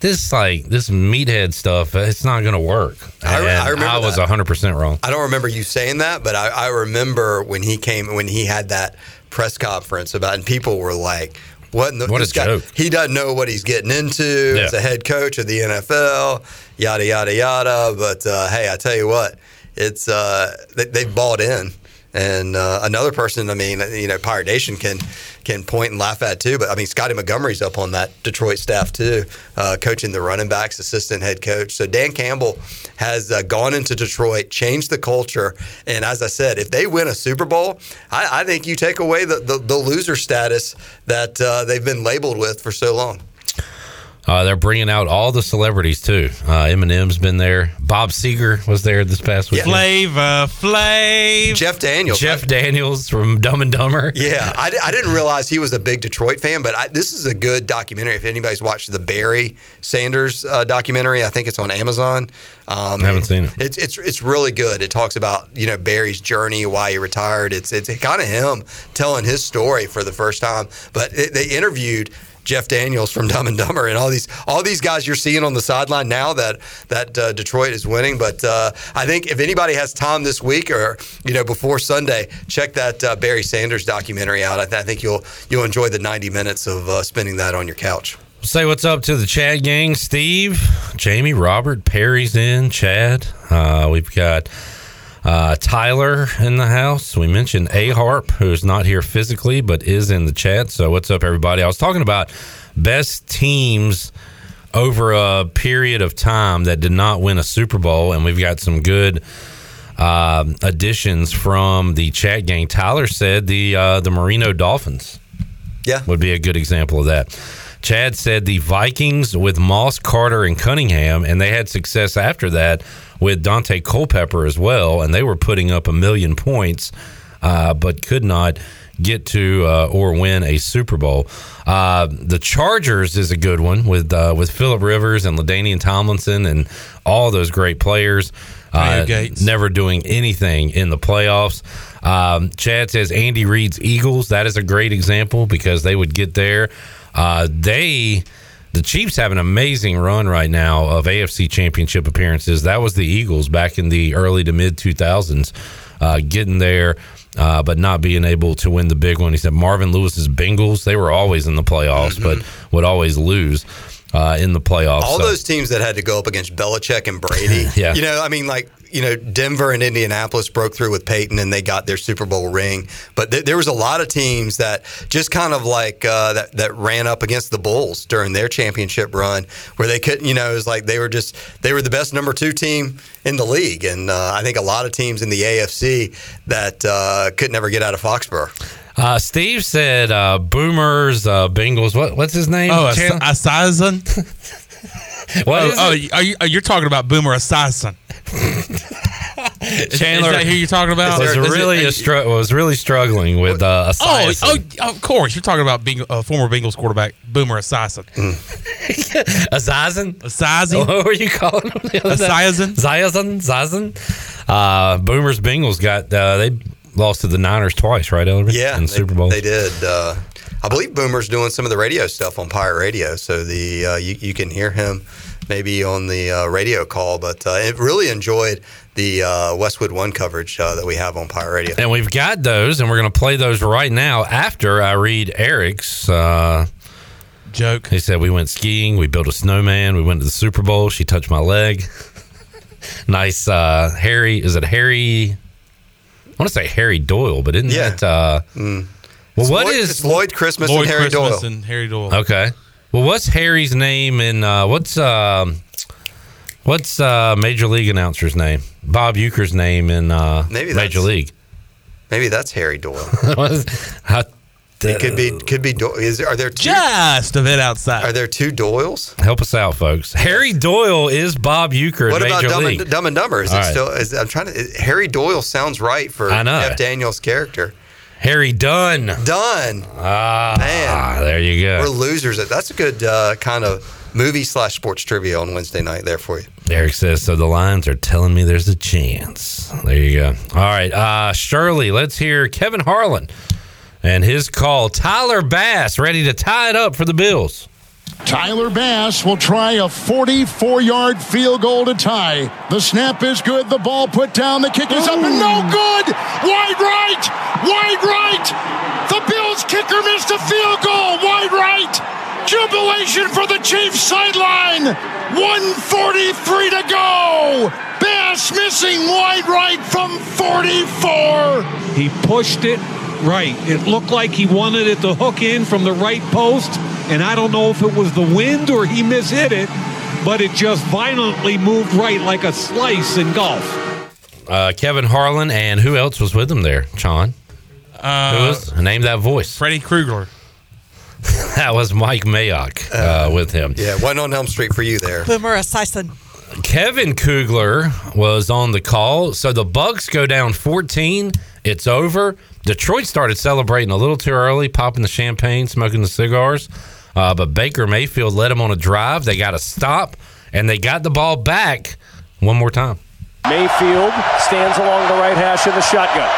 this like this meathead stuff, it's not going to work. I I remember I was that. 100 percent wrong. I don't remember you saying that, but I, I remember when he came when he had that press conference about, and people were like, "What? In the, What this guy, joke. He doesn't know what he's getting into Yeah. as a head coach of the NFL, yada yada yada." But uh, hey, I tell you what, it's uh, they, they bought in. And uh, another person, I mean, you know, Pirate Nation can can point and laugh at too. But I mean, Scotty Montgomery's up on that Detroit staff too, uh, coaching the running backs, assistant head coach. So Dan Campbell has uh, gone into Detroit, changed the culture, and as I said, if they win a Super Bowl, I, I think you take away the, the, the loser status that uh, they've been labeled with for so long. Uh, they're bringing out all the celebrities too. Uh, Eminem's been there. Bob Seger was there this past week. Flavor Flav. Jeff Daniels. Jeff Daniels from Dumb and Dumber. Yeah, I, I didn't realize he was a big Detroit fan, but I, this is a good documentary. If anybody's watched the Barry Sanders uh, documentary, I think it's on Amazon. Um, I haven't seen it. It's it's it's really good. It talks about you know Barry's journey, why he retired. It's it's kind of him telling his story for the first time. But it, they interviewed. Jeff Daniels from Dumb and Dumber, and all these all these guys you're seeing on the sideline now that that uh, Detroit is winning. But uh, I think if anybody has time this week or you know before Sunday, check that uh, Barry Sanders documentary out. I, th- I think you'll you'll enjoy the 90 minutes of uh, spending that on your couch. Say what's up to the Chad gang. Steve, Jamie, Robert, Perry's in. Chad. Uh, we've got uh, Tyler in the house. We mentioned A Harp, who's not here physically but is in the chat. So what's up, everybody? I was talking about best teams over a period of time that did not win a Super Bowl, and we've got some good um, additions from the chat gang. Tyler said the uh, the Marino Dolphins yeah. would be a good example of that. Chad said the Vikings with Moss, Carter, and Cunningham, and they had success after that with Daunte Culpepper as well, and they were putting up a million points, uh, but could not get to uh, or win a Super Bowl. Uh, the Chargers is a good one with uh, with Philip Rivers and LaDainian Tomlinson and all those great players. Uh, never doing anything in the playoffs. Um, Chad says Andy Reid's Eagles. That is a great example because they would get there. Uh, they, the Chiefs, have an amazing run right now of AFC Championship appearances. That was the Eagles back in the early to mid 2000s, uh, getting there. Uh, but not being able to win the big one. He said Marvin Lewis's Bengals, they were always in the playoffs, but would always lose uh, in the playoffs. All So- those teams that had to go up against Belichick and Brady. Yeah. You know, I mean, like, you know, Denver and Indianapolis broke through with Peyton and they got their Super Bowl ring. But th- there was a lot of teams that just kind of like uh, that, that ran up against the Bulls during their championship run where they couldn't, you know, it was like they were just, they were the best number two team in the league. And uh, I think a lot of teams in the AFC that uh, could never get out of Foxborough. Uh, Steve said uh, Boomers, uh, Bengals. What what's his name? Oh, Chandler? Assassin. What oh, oh, it? are you, are you talking about Boomer Assassin? Chandler is that who you're talking about? was Is really are a str- was really struggling with uh, Oh, oh, of course. You're talking about being uh, former Bengals quarterback Boomer Assassin. Esiason? Esiason? What were you calling him? the other day? Esiason? Esiason? Esiason? Uh, Boomers Bengals got uh, they lost to the Niners twice, right, Ellerman? Yeah, in the they, Super Bowl. They did. Uh, I believe Boomer's doing some of the radio stuff on Pirate Radio, so the uh, you, you can hear him maybe on the uh, radio call. But uh, I really enjoyed the uh, Westwood One coverage uh, that we have on Pirate Radio. And we've got those, and we're going to play those right now after I read Eric's uh, joke. He said, We went skiing, we built a snowman, we went to the Super Bowl, she touched my leg. nice. Uh, Harry, is it Harry? I want to say Harry Doyle, but isn't Yeah. that. Uh, Mm. Well, It's what Lloyd- is it's Lloyd Christmas Lloyd and Harry Christmas Doyle? and Harry Doyle. Okay. Well, what's Harry's name and uh, what's um, what's uh, Major League announcer's name? Bob Uecker's name in uh, Maybe Major that's- League. Maybe that's Harry Doyle. How- it could be. Could be. Do- is are there two, just a bit outside? Are there two Doyles? Help us out, folks. Harry Doyle is Bob Uecker What about Major Dumb League. and, Dumb and Dumber? Is All it right. still? Is, I'm trying to. is- Harry Doyle sounds right for I know. Jeff Daniels' character. Harry Dunn. Dunn. Ah, Man, there you go. We're losers. That's a good uh, kind of movie slash sports trivia on Wednesday night there for you. Eric says, so the Lions are telling me there's a chance. There you go. All right. Uh, Shirley, let's hear Kevin Harlan and his call. Tyler Bass ready to tie it up for the Bills. Tyler Bass will try a 44 yard field goal to tie. The snap is good. The ball put down. The kick is up and no good. Wide right. Wide right. The Bills kicker missed a field goal. Wide right. Jubilation for the Chiefs sideline. 143 to go. Bass missing wide right from 44. He pushed it right. It looked like he wanted it to hook in from the right post, and I don't know if it was the wind or he mishit it, but it just violently moved right like a slice in golf. Uh, Kevin Harlan and who else was with him there, Sean? Uh, who was? Name that voice. Freddy Krueger. that was Mike Mayock uh, with him. Yeah, wasn't on Elm Street for you there. Boomer Esiason. Kevin Kugler was on the call. So the Bucs go down 14. It's over. Detroit started celebrating a little too early, popping the champagne, smoking the cigars. Uh, but Baker Mayfield led them on a drive. They got a stop, and they got the ball back one more time. Mayfield stands along the right hash in the shotgun.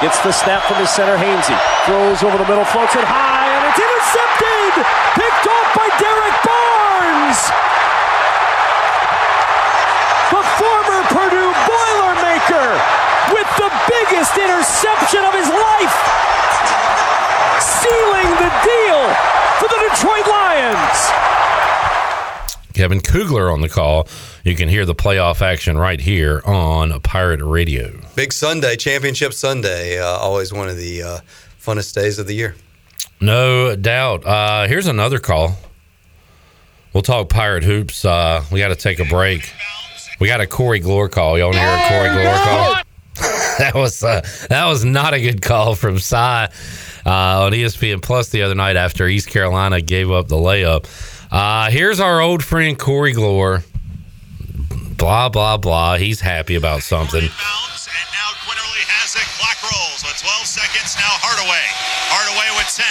Gets the snap from his center, Hainsey. Throws over the middle, floats it high, and it's intercepted! Picked off by Derrick Barnes! The former Purdue Boilermaker with the biggest interception of his life! Sealing the deal for the Detroit Lions! Kevin Kugler on the call. You can hear the playoff action right here on Pirate Radio. Big Sunday, Championship Sunday. Uh, always one of the uh, funnest days of the year. No doubt. Uh, here's another call. We'll talk Pirate Hoops. Uh, we got to take a break. We got a Corey Glore call. Y'all want to hear a Corey Glore call? that was uh, that was not a good call from Cy uh, on ESPN Plus the other night after East Carolina gave up the layup. Uh, here's our old friend Corey Glore. Blah blah blah. He's happy about something. And now Quinerly has it. Clock rolls with 12 seconds. Now Hardaway. Hardaway with 10.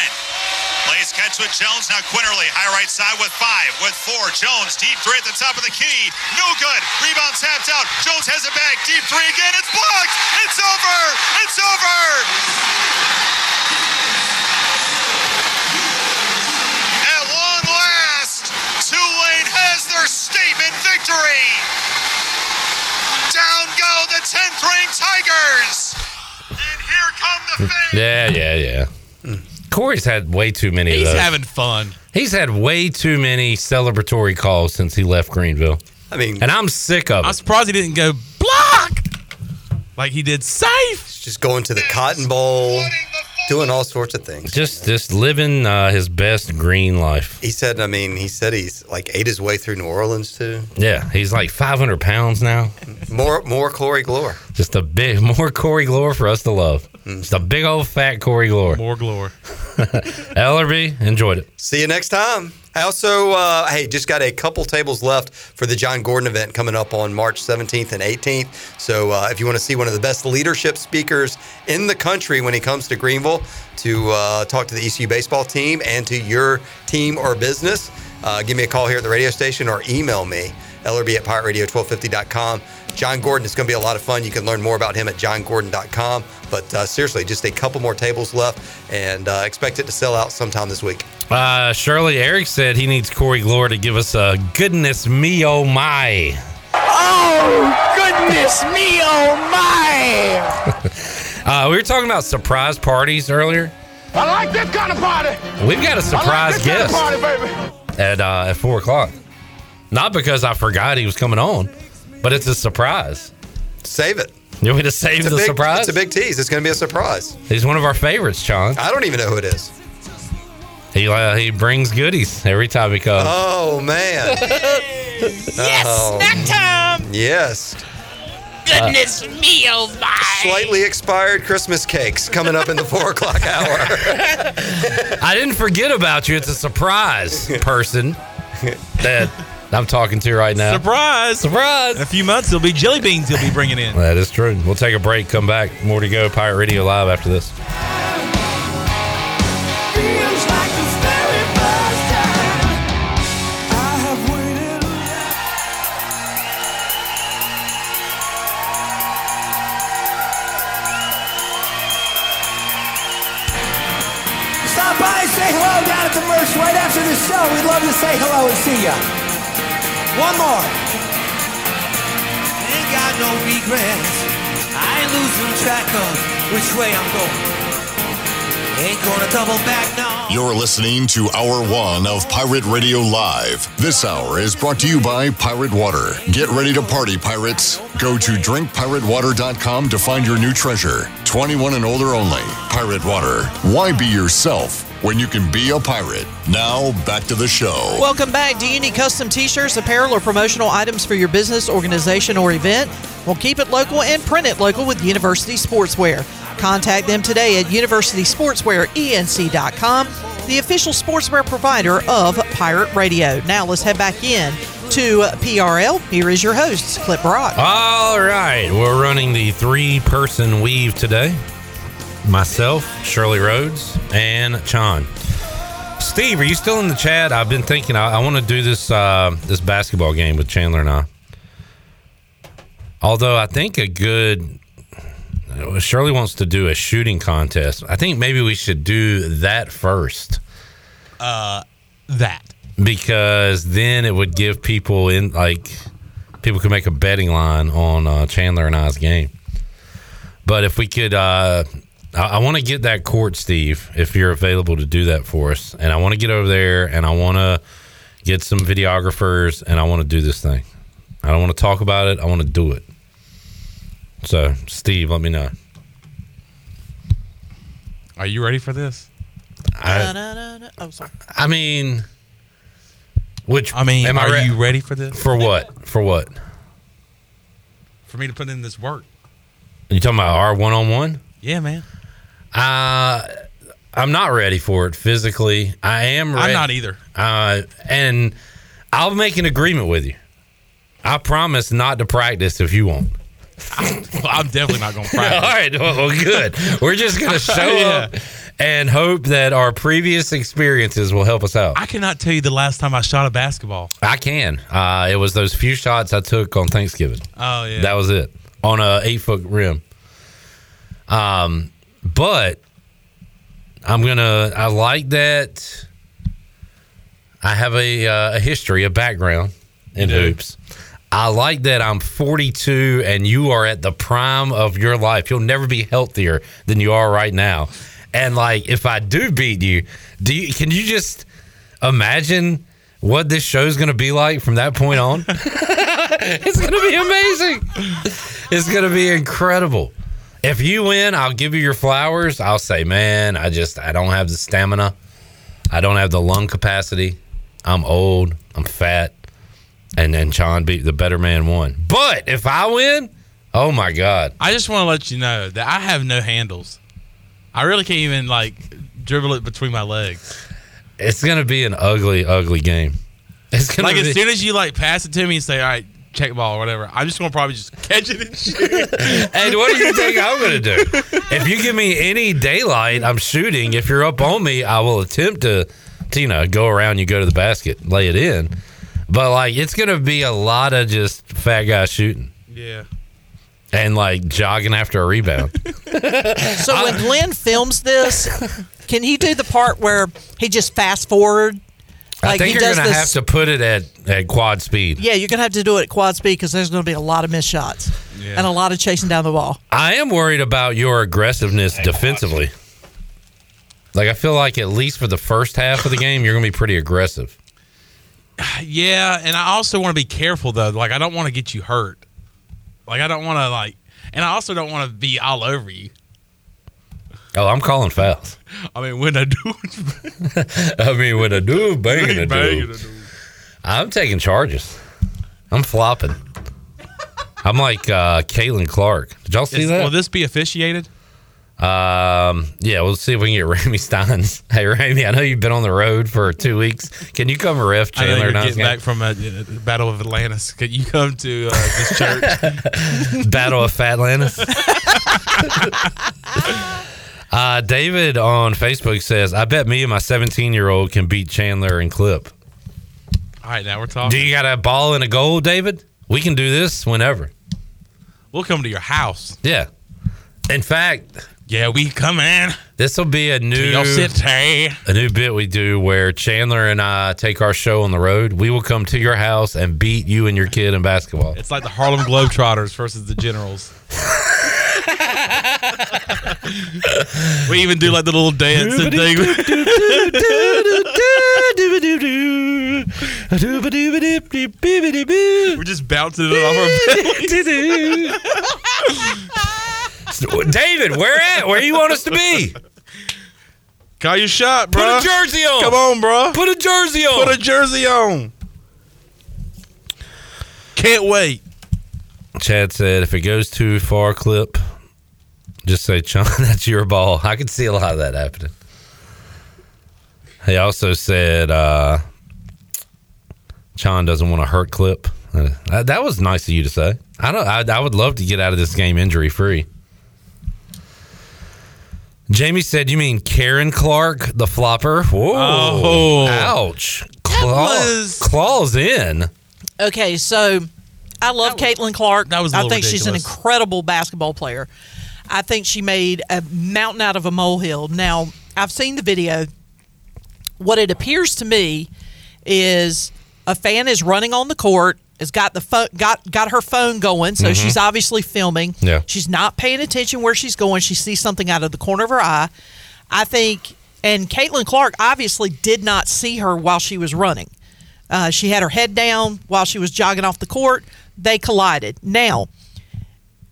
Plays catch with Jones. Now Quinerly. High right side with five. With four. Jones. Deep three at the top of the key. No good. Rebound tapped out. Jones has it back. Deep three again. It's blocked. It's over. It's over. At long last, Tulane has their statement victory. Down go the 10th ranked Tigers. And here come the hmm. fans. Yeah, yeah, yeah. Corey's had way too many He's of those. having fun. He's had way too many celebratory calls since he left Greenville. I mean, and I'm sick of it. I'm it. surprised he didn't go block like he did safe. Just going to the Cotton Bowl, doing all sorts of things. Just, just living uh, his best green life. He said, I mean, he said he's like ate his way through New Orleans too. Yeah, he's like 500 pounds now. More, more Corey Glore. Just a big, more Corey Glore for us to love. It's the big old fat Corey Glore. More glory. Ellerbe, enjoyed it. See you next time. I also, uh, hey, just got a couple tables left for the Jon Gordon event coming up on March 17th and 18th. So uh, if you want to see one of the best leadership speakers in the country when he comes to Greenville to uh, talk to the ECU baseball team and to your team or business, uh, give me a call here at the radio station or email me, LRB at pirateradio1250.com. Jon Gordon is going to be a lot of fun. You can learn more about him at jongordon.com. But uh, seriously, just a couple more tables left and uh, expect it to sell out sometime this week. Uh, Shirley Eric said he needs Corey Glore to give us a goodness me oh my. Oh, goodness me, oh my! Uh, we were talking about surprise parties earlier. I like this kind of party. We've got a surprise I like guest Kind of party, baby. at uh, at four o'clock. Not because I forgot he was coming on, but it's a surprise. Save it. You want me to save It's a the big, surprise? It's a big tease. It's going to be a surprise. He's one of our favorites, Sean. I don't even know who it is. He uh, he brings goodies every time he comes. Oh man! Yes, snack time. Yes. Goodness me, oh my! Slightly expired Christmas cakes coming up in the four o'clock hour. I didn't forget about you. It's a surprise person that I'm talking to you right now. Surprise! Surprise! In a few months, there'll be jelly beans he'll be bringing in. That is true. We'll take a break, come back. More to go. Pirate Radio Live after this. Stop by and say hello down at the merch right after the show. We'd love to say hello and see ya. One more. Ain't got no regrets. I ain't losing track of which way I'm going. Ain't gonna double back now. You're listening to Hour One of Pirate Radio Live. This hour is brought to you by Pirate Water. Get ready to party, pirates. Go to drinkpiratewater.com to find your new treasure. 21 and older only. Pirate Water. Why be yourself when you can be a pirate? Now, back to the show. Welcome back. Do you need custom t shirts, apparel, or promotional items for your business, organization, or event? Well, keep it local and print it local with University Sportswear. Contact them today at universitysportswearenc.com, the official sportswear provider of Pirate Radio. Now let's head back in to PRL. Here is your host, Clip Rock. All right. We're running the three person weave today myself, Shirley Rhodes, and Chon. Steve, are you still in the chat? I've been thinking I, I want to do this uh, this basketball game with Chandler and I. Although I think a good Shirley wants to do a shooting contest. I think maybe we should do that first Uh, that. because then it would give people in like people could make a betting line on uh, Chandler and I's game. But if we could, uh, I, I want to get that court, Steve, if you're available to do that for us, and I want to get over there and I want to get some videographers and I want to do this thing. I don't want to talk about it. I want to do it. So, Steve, let me know. Are you ready for this? I, Oh, sorry. I mean, which I mean, am I are re- you ready for this? for what? For what? For me to put in this work? Are You talking about our one on one? Yeah, man. Uh I'm not ready for it physically. I am ready. I'm not either. Uh and I'll make an agreement with you. I promise not to practice if you won't. I'm definitely not going to All practice. right, well, well, good. We're just going to show Yeah. up and hope that our previous experiences will help us out. I cannot tell you the last time I shot a basketball. I can. Uh, it was those few shots I took on Thanksgiving. Oh yeah. That was it on a eight foot rim. Um, but I'm gonna. I like that. I have a uh, a history, a background in hoops. I like that I'm 42 and you are at the prime of your life. You'll never be healthier than you are right now. And like, if I do beat you, do you can you just imagine what this show's going to be like from that point on? it's going to be amazing. It's going to be incredible. If you win, I'll give you your flowers. I'll say, man, I just I don't have the stamina. I don't have the lung capacity. I'm old. I'm fat. And then Sean beat the better man won. But if I win, oh my god, I just want to let you know that I have no handles. I really can't even like dribble it between my legs. It's gonna be an ugly, ugly game. It's gonna Like be, as soon as you like pass it to me and say, "All right, check ball or whatever," I'm just gonna probably just catch it and shoot. And what do you think I'm going to do? If you give me any daylight, I'm shooting. If you're up on me, I will attempt to, to you know, go around. You go to the basket, lay it in. But like, it's going to be a lot of just fat guys shooting Yeah. and like jogging after a rebound. So when Glenn films this, can he do the part where he just fast forward? I think he you're does going to have to put it at, at quad speed. Yeah, you're gonna have to do it at quad speed because there's gonna be a lot of missed shots and a lot of chasing down the ball. I am worried about your aggressiveness defensively. Like, I feel like at least for the first half of the game, you're going to be pretty aggressive. Yeah, and I also want to be careful though. Like I don't want to get you hurt. Like I don't want to like, and I also don't want to be all over you. Oh, I'm calling fouls. I mean, when I do, I mean, when a dude banging a Banging dude, I'm taking charges. I'm flopping. I'm like uh, Caitlin Clark. Did y'all see Is- that? will this be officiated? Um, yeah, we'll see if we can get Ramy Steins. Hey, Ramy, I know you've been on the road for two weeks. Can you come ref Chandler? I know you're getting back from a, uh Battle of Atlantis. Could you come to uh, this church? Battle of Fatlantis. Uh, David on Facebook says, "I bet me and my 17 year old can beat Chandler and Clip." All right, now we're talking. Do you got a ball and a goal, David? We can do this whenever. We'll come to your house. Yeah. In fact, yeah, we come in. This will be a new city. a new bit we do where Chandler and I take our show on the road. We will come to your house and beat you and your kid in basketball. It's like the Harlem Globetrotters versus the Generals. we even do like the little dance and thing. We're just bouncing it off our bellies. David, where at? Where do you want us to be? Call your shot, bro. Put a jersey on. Come on, bro. Put a jersey on. Put a jersey on. Can't wait. Chad said, if it goes too far, clip, just say, Chon, that's your ball. I could see a lot of that happening. He also said, uh, Chon doesn't want to hurt clip. Uh, that- that was nice of you to say. I don't. I, I would love to get out of this game injury free. Jamie said, "You mean Karen Clark, the flopper?" Whoa! Oh. ouch! Claw, claws in. Okay, so I love Caitlin Clark. That was a I little think she's an incredible basketball player. I think she made a mountain out of a molehill. Now, I've seen the video. What it appears to me is a fan is running on the court, has got the phone, got got her phone going, so Mhm. she's obviously filming. Yeah. She's not paying attention where she's going. She sees something out of the corner of her eye. I think, and Caitlin Clark obviously did not see her while she was running. Uh, she had her head down while she was jogging off the court. They collided. Now,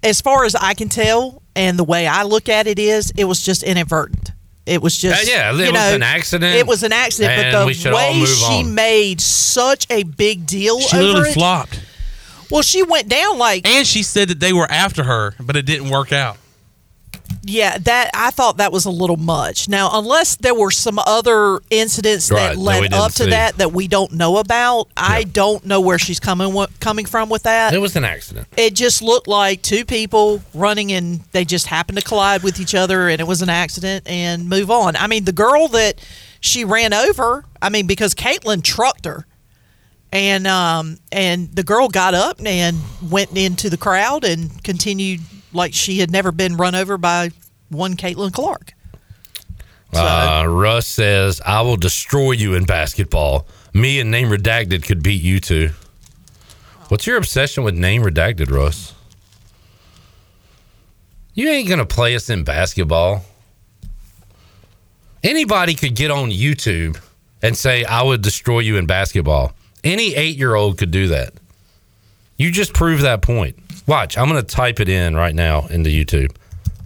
as far as I can tell, and the way I look at it is, it was just inadvertent. It was just Uh, yeah, it you was know, an accident, It was an accident, but the way she on. made such a big deal She over literally it. flopped. Well, she went down like And she said that they were after her, but it didn't work out. Yeah, that I thought that was a little much. Now, unless there were some other incidents Right, that led up to see. that that we don't know about, I don't know where she's coming coming from with that. It was an accident. It just looked like two people running and they just happened to collide with each other and it was an accident and move on. I mean, the girl that she ran over, I mean, because Caitlin trucked her. And um and the girl got up and went into the crowd and continued like she had never been run over by one Caitlin Clark. Uh, Russ says, "I will destroy you in basketball. Me and Name Redacted could beat you two." What's your obsession with Name Redacted, Russ? You ain't gonna play us in basketball. Anybody could get on YouTube and say, "I would destroy you in basketball." Any eight-year-old could do that. You just proved that point. Watch, I'm gonna type it in right now into YouTube.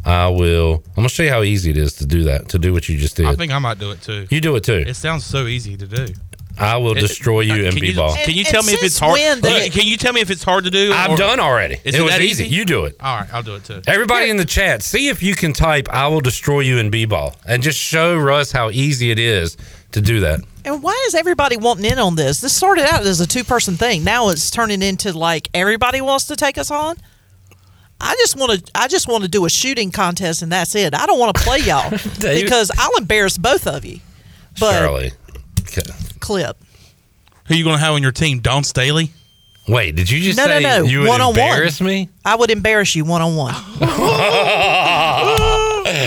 I will. I'm gonna show you how easy it is to do that. To do what you just did. I think I might do it too. You do it too. It sounds so easy to do. I will destroy you uh, in b-ball. can you tell me if it's hard? when the- Okay, can you tell me if it's hard to do? I'm done already. Is it was that easy. You do it. All right, I'll do it too. Everybody in the chat, see if you can type "I will destroy you in b-ball" and just show Russ how easy it is to do that. And why is everybody wanting in on this? This started out as a two person thing. Now it's turning into like everybody wants to take us on. I just want to. I just want to do a shooting contest and that's it. I don't want to play y'all because I'll embarrass both of you. But Shirley, clip. Who you going to have on your team? Dawn Staley? wait, did you just No, no, say no. you would One on one. embarrass me? I would embarrass you one on one.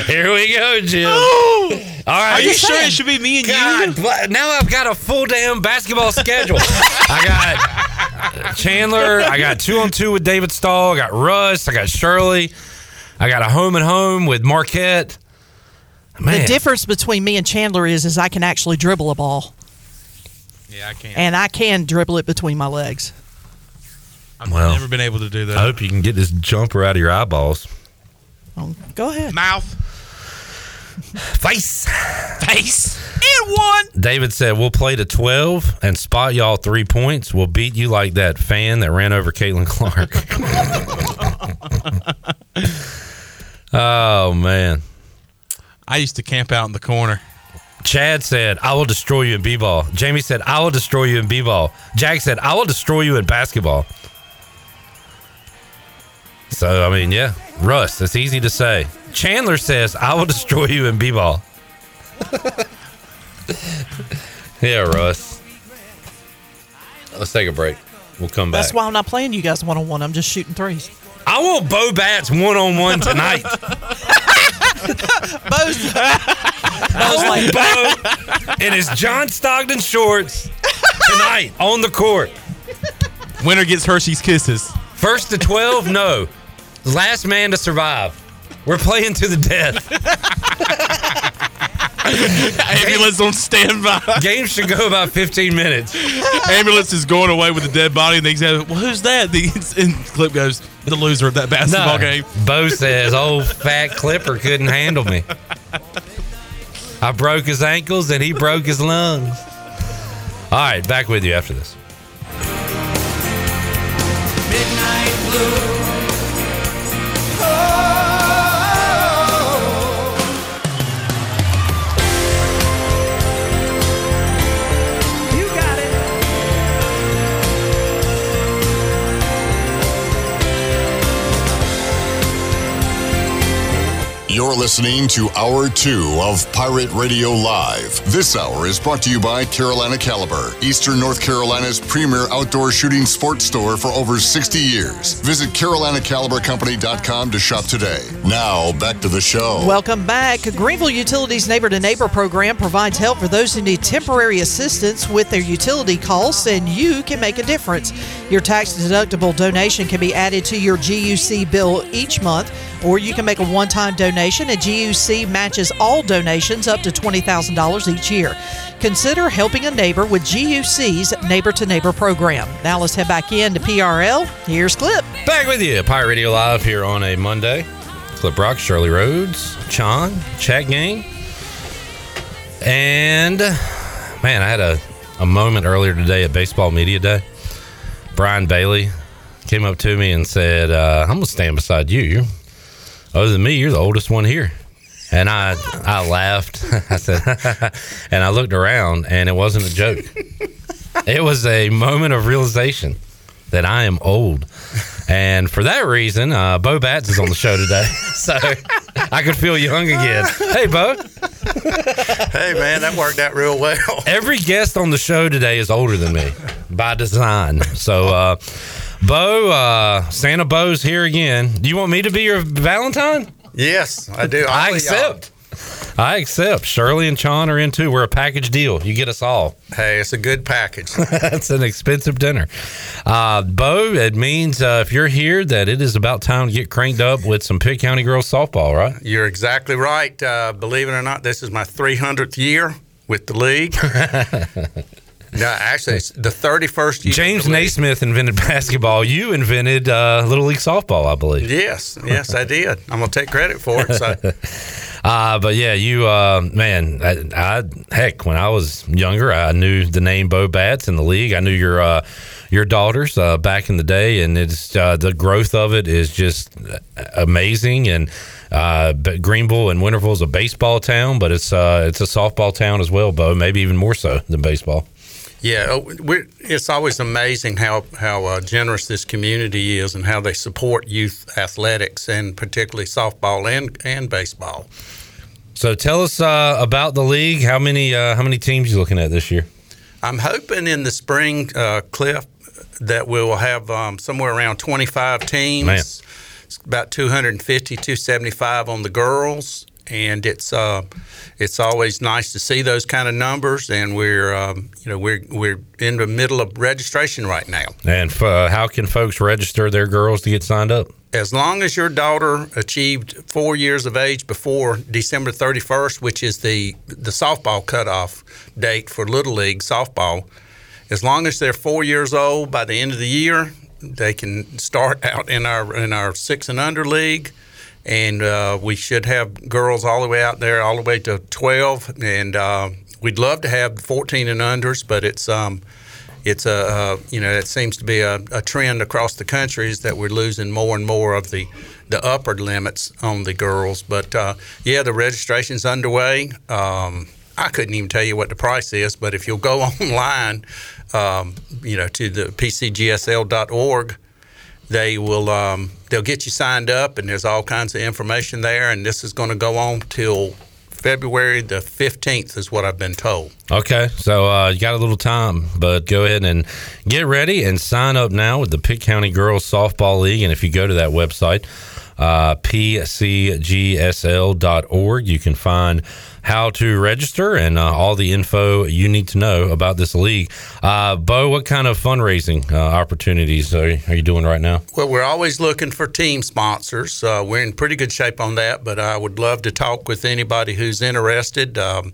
Here we go, Jim. All right. Are you sure it should be me and God, you? what- now I've got a full damn basketball schedule. I got Chandler. I got two on two with David Stahl. I got Russ. I got Shirley. I got a home and home with Marquette. Man, The difference between me and Chandler is is I can actually dribble a ball Yeah, I can't. and I can dribble it between my legs. I've Well, never been able to do that. I hope you can get this jumper out of your eyeballs. Oh, go ahead. Mouth. Face. Face. And one. David said, We'll play to 12 and spot y'all three points. We'll beat you like that fan that ran over Caitlin Clark. oh, man. I used to camp out in the corner. Chad said, I will destroy you in b ball. Jamie said, I will destroy you in b ball. Jack said, I will destroy you in basketball. So, I mean, yeah, Russ, it's easy to say. Chandler says, I will destroy you in b ball. yeah, Russ. Let's take a break. We'll come back. That's why I'm not playing you guys one on one. I'm just shooting threes. I want Bo Batts one on one tonight. Both. I want Bo in his John Stockton shorts tonight on the court. Winner gets Hershey's Kisses. First to 12, no. Last man to survive. We're playing to the death. Ambulance on standby. Game should go about 15 minutes. Ambulance is going away with a dead body, and they say, "Well, who's that?" The and clip goes, "The loser of that basketball No. game." Bo says, old fat Clipper couldn't handle me. I broke his ankles and he broke his lungs. All right, back with you after this. Midnight blue. You're listening to Hour 2 of Pirate Radio Live. This hour is brought to you by Carolina Caliber, Eastern North Carolina's premier outdoor shooting sports store for over 60 years. Visit CarolinaCaliberCompany.com to shop today. Now, back to the show. Welcome back. Greenville Utilities Neighbor to Neighbor program provides help for those who need temporary assistance with their utility costs, and you can make a difference. Your tax deductible donation can be added to your GUC bill each month, or you can make a one time donation, and GUC matches all donations up to $20,000 each year. Consider helping a neighbor with GUC's Neighbor to Neighbor program. Now let's head back in to PRL. Here's Clip. Back with you, Pirate Radio Live here on a Monday. Clip Rock, Shirley Rhodes, Chon, Chat Gang. And man, I had a, a moment earlier today at Baseball Media Day. Brian Bailey came up to me and said, uh, I'm gonna stand beside you. You're, other than me, you're the oldest one here. And I I laughed. I said and I looked around and it wasn't a joke. it was a moment of realization that I am old. And for that reason, uh, Bo Batts is on the show today. so I could feel young again. Hey, Bo. hey, man, that worked out real well. Every guest on the show today is older than me by design. So, uh, Bo, uh, Santa Bo's here again. Do you want me to be your Valentine? Yes, I do. I y'all- accept. I accept. Shirley and Chon are in too. We're a package deal. You get us all. Hey, it's a good package. That's an expensive dinner. Uh, Bo, it means uh, if you're here that it is about time to get cranked up with some Pitt County girls softball, right? You're exactly right. Uh, believe it or not, this is my 300th year with the league. no, actually, it's the 31st year. James Naismith invented basketball. You invented uh, Little League softball, I believe. Yes, yes, I did. I'm gonna take credit for it. So, Uh, but yeah, you uh, man, I, I heck, when I was younger, I knew the name Bo Batts in the league. I knew your uh, your daughters uh, back in the day, and it's uh, the growth of it is just amazing. And uh, but Greenville and Winterville is a baseball town, but it's uh, it's a softball town as well, Bo. Maybe even more so than baseball. Yeah, oh, it's always amazing how how uh, generous this community is and how they support youth athletics and particularly softball and and baseball. So tell us uh, about the league. How many uh, how many teams you looking at this year? I'm hoping in the spring, uh, Cliff, that we will have um, somewhere around 25 teams. Man. It's about 250, 275 on the girls, and it's uh, it's always nice to see those kind of numbers. And we're um, you know we're we're in the middle of registration right now. And uh, how can folks register their girls to get signed up? As long as your daughter achieved four years of age before December 31st, which is the the softball cutoff date for Little League softball, as long as they're four years old by the end of the year, they can start out in our in our six and under league, and uh, we should have girls all the way out there, all the way to 12, and uh, we'd love to have 14 and unders, but it's um, it's a you know it seems to be a, a trend across the country is that we're losing more and more of the the upper limits on the girls. But uh, yeah, the registration's underway. Um, I couldn't even tell you what the price is, but if you'll go online, um, you know, to the pcgsl.org, they will um, they'll get you signed up, and there's all kinds of information there. And this is going to go on till February the 15th, is what I've been told. Okay, so uh, you got a little time, but go ahead and get ready and sign up now with the Pitt County Girls Softball League. And if you go to that website, uh, pcgsl.org, you can find how to register and uh, all the info you need to know about this league. Uh, Bo, what kind of fundraising uh, opportunities are, are you doing right now? Well, we're always looking for team sponsors. Uh, we're in pretty good shape on that, but I would love to talk with anybody who's interested. Um,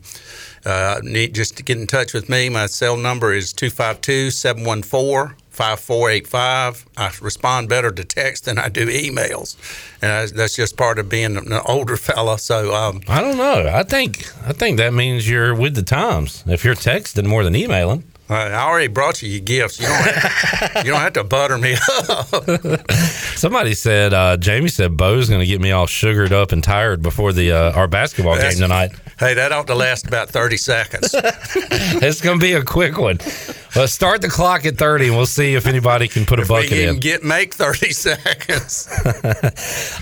uh, need just to get in touch with me. My cell number is 252 714 5485. I respond better to text than I do emails. And that's just part of being an older fella. So, um, I don't know. I think I think that means you're with the times. If you're texting more than emailing. I already brought you your gifts. You don't, have, you don't have to butter me up. Somebody said, uh, Jamie said, Bo's going to get me all sugared up and tired before the uh, our basketball That's- game tonight. Hey, that ought to last about 30 seconds. it's going to be a quick one. Let's start the clock at 30 and we'll see if anybody can put a If we bucket can in. get make 30 seconds.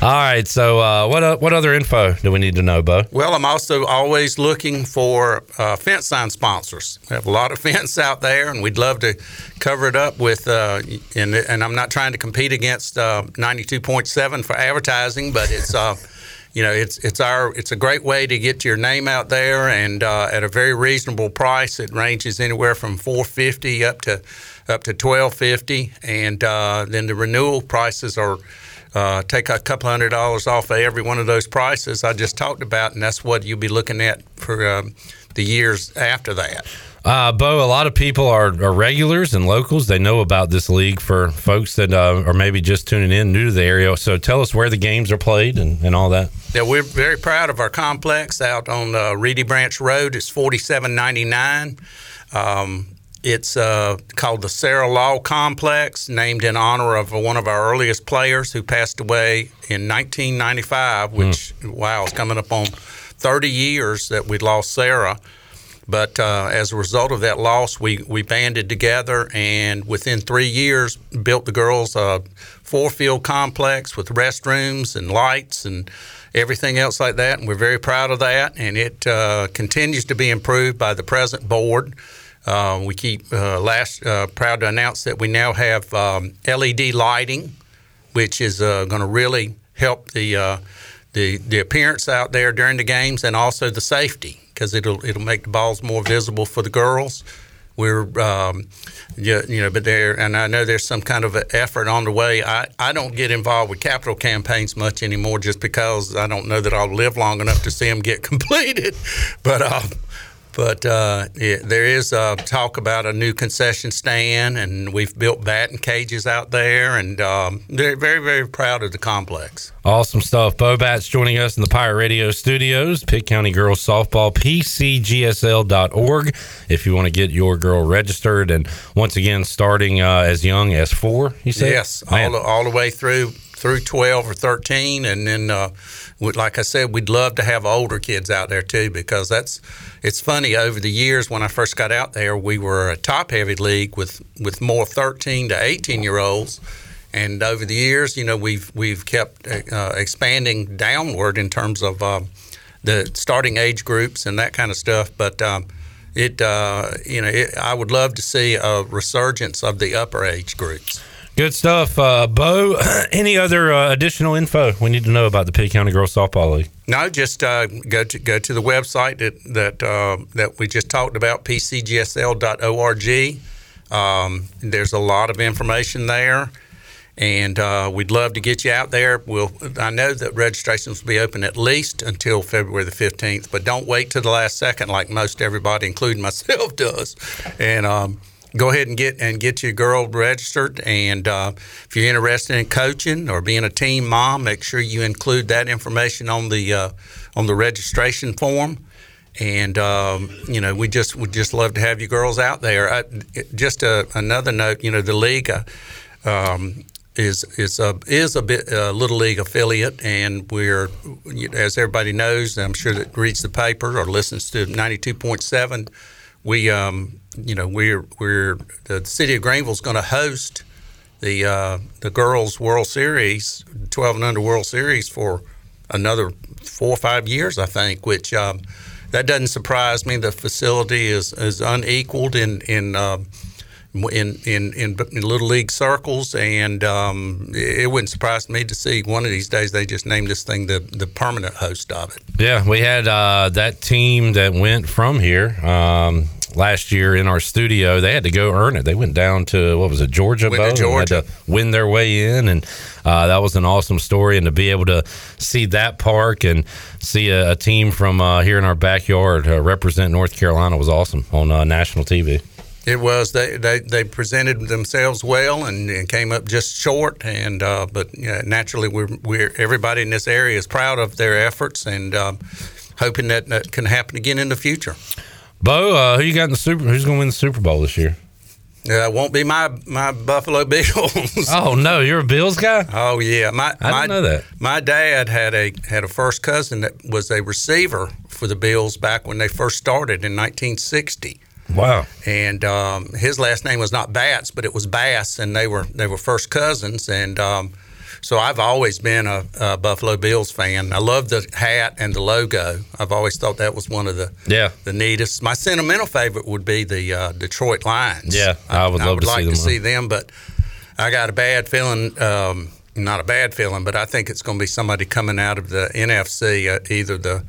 All right. So, uh, what, uh, what other info do we need to know, Bo? Well, I'm also always looking for uh, fence sign sponsors. We have a lot of fence out there, and we'd love to cover it up with. Uh, and, and I'm not trying to compete against uh, 92.7 for advertising, but it's. Uh, you know, it's it's our it's a great way to get your name out there, and uh, at a very reasonable price. It ranges anywhere from 450 up to up to 1250, and uh, then the renewal prices are uh, take a couple hundred dollars off of every one of those prices I just talked about, and that's what you'll be looking at for um, the years after that. Uh, Bo, a lot of people are, are regulars and locals. They know about this league for folks that uh, are maybe just tuning in new to the area. So tell us where the games are played and, and all that. Yeah, we're very proud of our complex out on uh, Reedy Branch Road. It's forty-seven ninety-nine. Um, it's uh, called the Sarah Law Complex, named in honor of one of our earliest players who passed away in 1995. Which, wow, it's coming up on 30 years that we lost Sarah. But uh, as a result of that loss, we, we banded together and within three years built the girls a four field complex with restrooms and lights and everything else like that. And we're very proud of that. And it uh, continues to be improved by the present board. Uh, we keep uh, last uh, proud to announce that we now have um, LED lighting, which is uh, going to really help the the the appearance out there during the games and also the safety because it'll it'll make the balls more visible for the girls. We're um, you, you know, but there and I know there's some kind of effort on the way. I, I don't get involved with capital campaigns much anymore just because I don't know that I'll live long enough to see them get completed. But uh, But uh, yeah, there is uh, talk about a new concession stand, and we've built batting cages out there, and um, they're very, very proud of the complex. Awesome stuff. Bo Batts joining us in the Pirate Radio studios. Pitt County Girls Softball, pcgsl.org if you want to get your girl registered. And once again, starting uh, as young as four, you said? Yes, all the, all the way through through 12 or 13 and then uh, like i said we'd love to have older kids out there too because that's it's funny over the years when i first got out there we were a top heavy league with with more 13 to 18 year olds. And over the years you know we've we've kept uh, expanding downward in terms of uh, the starting age groups and that kind of stuff. But um, it uh, you know it, i would love to see a resurgence of the upper age groups Good stuff. Uh, Bo, any other uh, additional info we need to know about the Pitt County Girls Softball League? No, just uh, go to go to the website that that uh, that we just talked about, pcgsl.org. Um, there's a lot of information there, and uh, we'd love to get you out there. We'll. I know that registrations will be open at least until February the 15th, but don't wait to the last second like most everybody, including myself, does. And um, go ahead and get and get your girl registered. And uh, if you're interested in coaching or being a team mom, make sure you include that information on the uh, on the registration form. And um, you know, we just would just love to have you girls out there. I, just a, another note, you know, the league. Uh, um, is is a is a bit a little league affiliate, and we're as everybody knows. I'm sure that reads the paper or listens to 92.7. We um, you know we're we're the city of Greenville is going to host the uh, the girls World Series 12 and under World Series for another four or five years I think which um, that doesn't surprise me the facility is is unequaled in in uh, in, in, in, in little league circles, and um, it wouldn't surprise me to see one of these days they just name this thing the, the permanent host of it. Yeah, we had uh, that team that went from here um, last year in our studio. They had to go earn it. They went down to what was it, Georgia? Went to Georgia. Had to win their way in, and uh, that was an awesome story. And to be able to see that park and see a, a team from uh, here in our backyard uh, represent North Carolina was awesome on uh, national TV. It was they, they, they presented themselves well and, and came up just short and uh, but yeah, naturally we're, we're everybody in this area is proud of their efforts and um, hoping that that can happen again in the future. Bo, uh, who you got in the Super? Who's going to win the Super Bowl this year? Yeah, it won't be my my Buffalo Bills. Oh no, you're a Bills guy. Oh yeah, my I my, know that. My dad had a had a first cousin that was a receiver for the Bills back when they first started in 1960. Wow. and um, his last name was not Batts, but it was Bass, and they were they were first cousins, and um, so I've always been a, a Buffalo Bills fan. I love the hat and the logo. I've always thought that was one of the Yeah. the neatest. My sentimental favorite would be the uh, Detroit Lions. Yeah, I would I love would to like see them. to see them, but I got a bad feeling. Um, not a bad feeling, but I think it's going to be somebody coming out of the NFC, uh, either the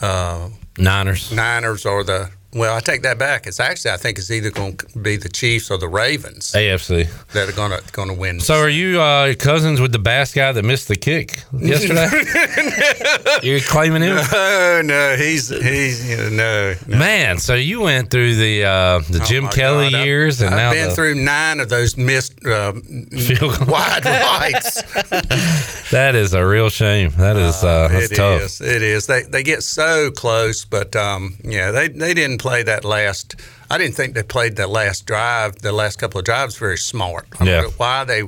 uh, Niners. Niners or the. Well, I take that back. It's actually I think it's either going to be the Chiefs or the Ravens AFC. that are going to going to win. So are you uh, cousins with the bass guy that missed the kick yesterday? You're claiming him? No, no, he's he's you know, no. Man, so you went through the uh, the Jim Oh my Kelly God, I've- years, and I've now been the- through nine of those missed uh, wide rights. that is a real shame. That is uh, that's It tough. is. It is. They they get so close, but um, yeah, they they didn't play that last. I didn't think they played that last drive, the last couple of drives, very smart. I Yeah. know why they?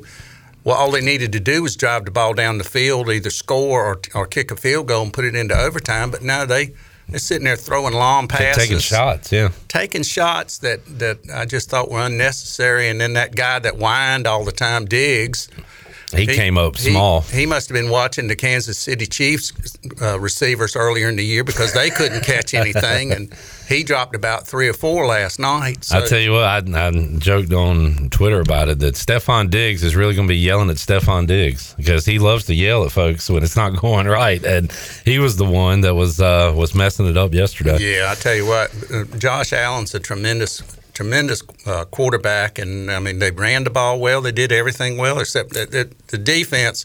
Well, all they needed to do was drive the ball down the field, either score or or kick a field goal and put it into overtime. But no, they they're sitting there throwing long passes, Taking shots, yeah. taking shots that that I just thought were unnecessary. And then that guy that whined all the time, Diggs. He, came up he- small. He, must have been watching the Kansas City Chiefs uh, receivers earlier in the year because they couldn't catch anything, and he dropped about three or four last night. So I tell you what, I, I joked on Twitter about it that Stefon Diggs is really going to be yelling at Stefon Diggs because he loves to yell at folks when it's not going right, and he was the one that was uh, was messing it up yesterday. Yeah, I tell you what, uh, Josh Allen's a tremendous, tremendous uh, quarterback, and I mean they ran the ball well. They did everything well, except that, that the defense.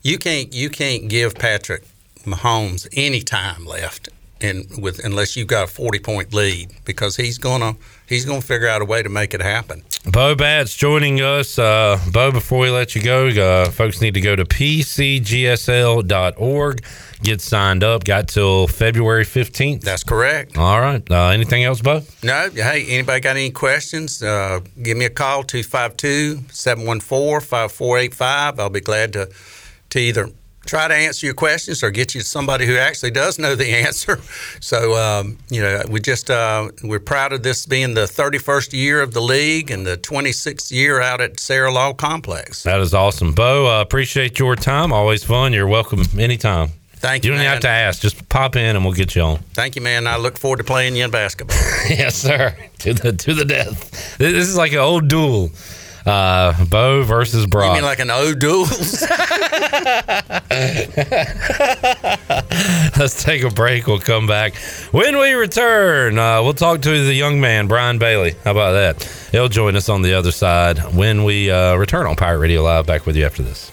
You can't you can't give Patrick Mahomes any time left. In with unless you've got a 40 point lead because he's gonna he's gonna figure out a way to make it happen. Bo Batts joining us. Uh, Bo, before we let you go, uh, folks need to go to pcgsl.org, get signed up. Got till February 15th. That's correct. All right. Uh, anything else, Bo? No, hey, anybody got any questions? Uh, give me a call 252 714 5485. I'll be glad to, to either try to answer your questions or get you to somebody who actually does know the answer. So, um, you know, we just, uh, we're proud of this being the 31st year of the league and the 26th year out at Sarah Law Complex. That is awesome. Bo, uh, appreciate your time. Always fun. You're welcome anytime. Thank You you. don't man. have to ask. Just pop in and we'll get you on. Thank you, man. I look forward to playing you in basketball. yes, sir. To the to the death. This is like an old duel. Uh, Bo versus Brock. You mean like an O duel? Let's take a break. We'll come back. When we return, uh, we'll talk to the young man, Brian Bailey. How about that? He'll join us on the other side when we uh, return on Pirate Radio Live. Back with you after this.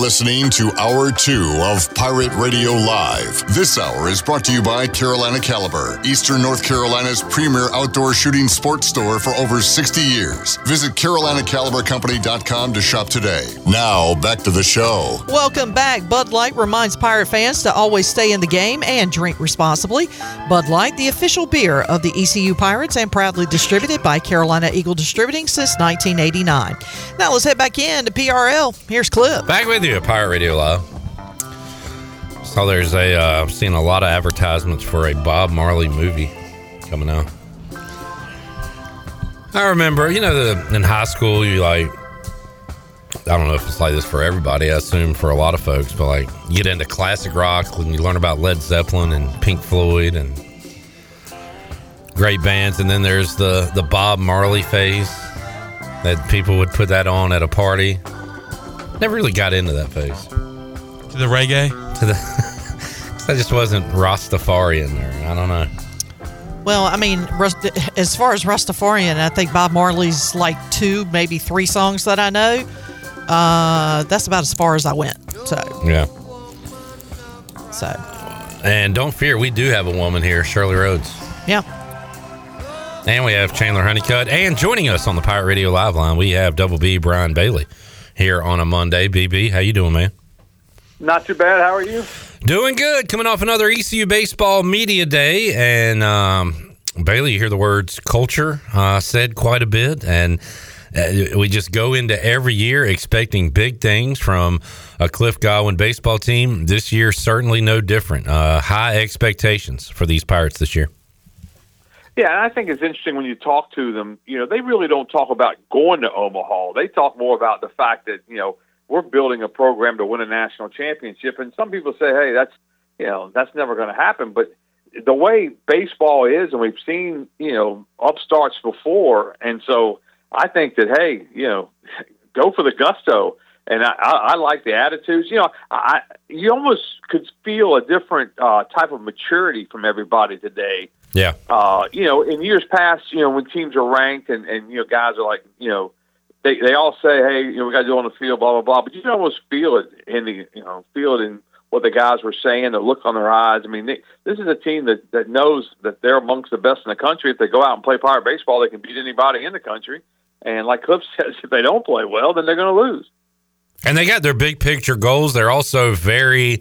Listening to Hour 2 of Pirate Radio Live. This hour is brought to you by Carolina Caliber, Eastern North Carolina's premier outdoor shooting sports store for over 60 years. Visit CarolinaCaliberCompany.com to shop today. Now, back to the show. Welcome back. Bud Light reminds Pirate fans to always stay in the game and drink responsibly. Bud Light, the official beer of the ECU Pirates and proudly distributed by Carolina Eagle Distributing since 1989. Now let's head back in to PRL. Here's Clip. Back with you, A pirate Radio Live. So there's a, uh, I've seen a lot of advertisements for a Bob Marley movie coming out. I remember, you know, the, in high school, you like, I don't know if it's like this for everybody. I assume for a lot of folks, but like you get into classic rock and you learn about Led Zeppelin and Pink Floyd and great bands, and then there's the the Bob Marley phase that people would put that on at a party. Never really got into that phase. To the reggae? To the, I just wasn't Rastafarian there. I don't know. Well, I mean, as far as Rastafarian, I think Bob Marley's like two, maybe three songs that I know. Uh, that's about as far as I went. So, Yeah. so And don't fear, we do have a woman here, Shirley Rhodes. yeah. And we have Chandler Honeycutt. And joining us on the Pirate Radio Live line, we have Double B Brian Bailey here on a Monday. BB, how you doing, man? Not too bad. How are you? Doing good. Coming off another ECU Baseball Media Day. And um, Bailey, you hear the words culture uh, said quite a bit. And uh, we just go into every year expecting big things from a Cliff Godwin baseball team. This year, certainly no different. Uh, high expectations for these Pirates this year. Yeah, and I think it's interesting when you talk to them. You know, they really don't talk about going to Omaha. They talk more about the fact that you know we're building a program to win a national championship. And some people say, "Hey, that's you know that's never going to happen." But the way baseball is, and we've seen you know upstarts before, and so I think that hey, you know, go for the gusto. And I, I, like the attitudes. You know, I you almost could feel a different uh, type of maturity from everybody today Yeah. uh, you know, in years past, you know, when teams are ranked and, and you know, guys are like, you know, they they all say, hey, you know, we got to do on the field, blah blah blah. But you can almost feel it in the, you know, feel it in what the guys were saying, the look on their eyes. I mean, they, this is a team that that knows that they're amongst the best in the country. If they go out and play pirate baseball, they can beat anybody in the country. And like Cliff says, if they don't play well, then they're going to lose. And they got their big picture goals. They're also very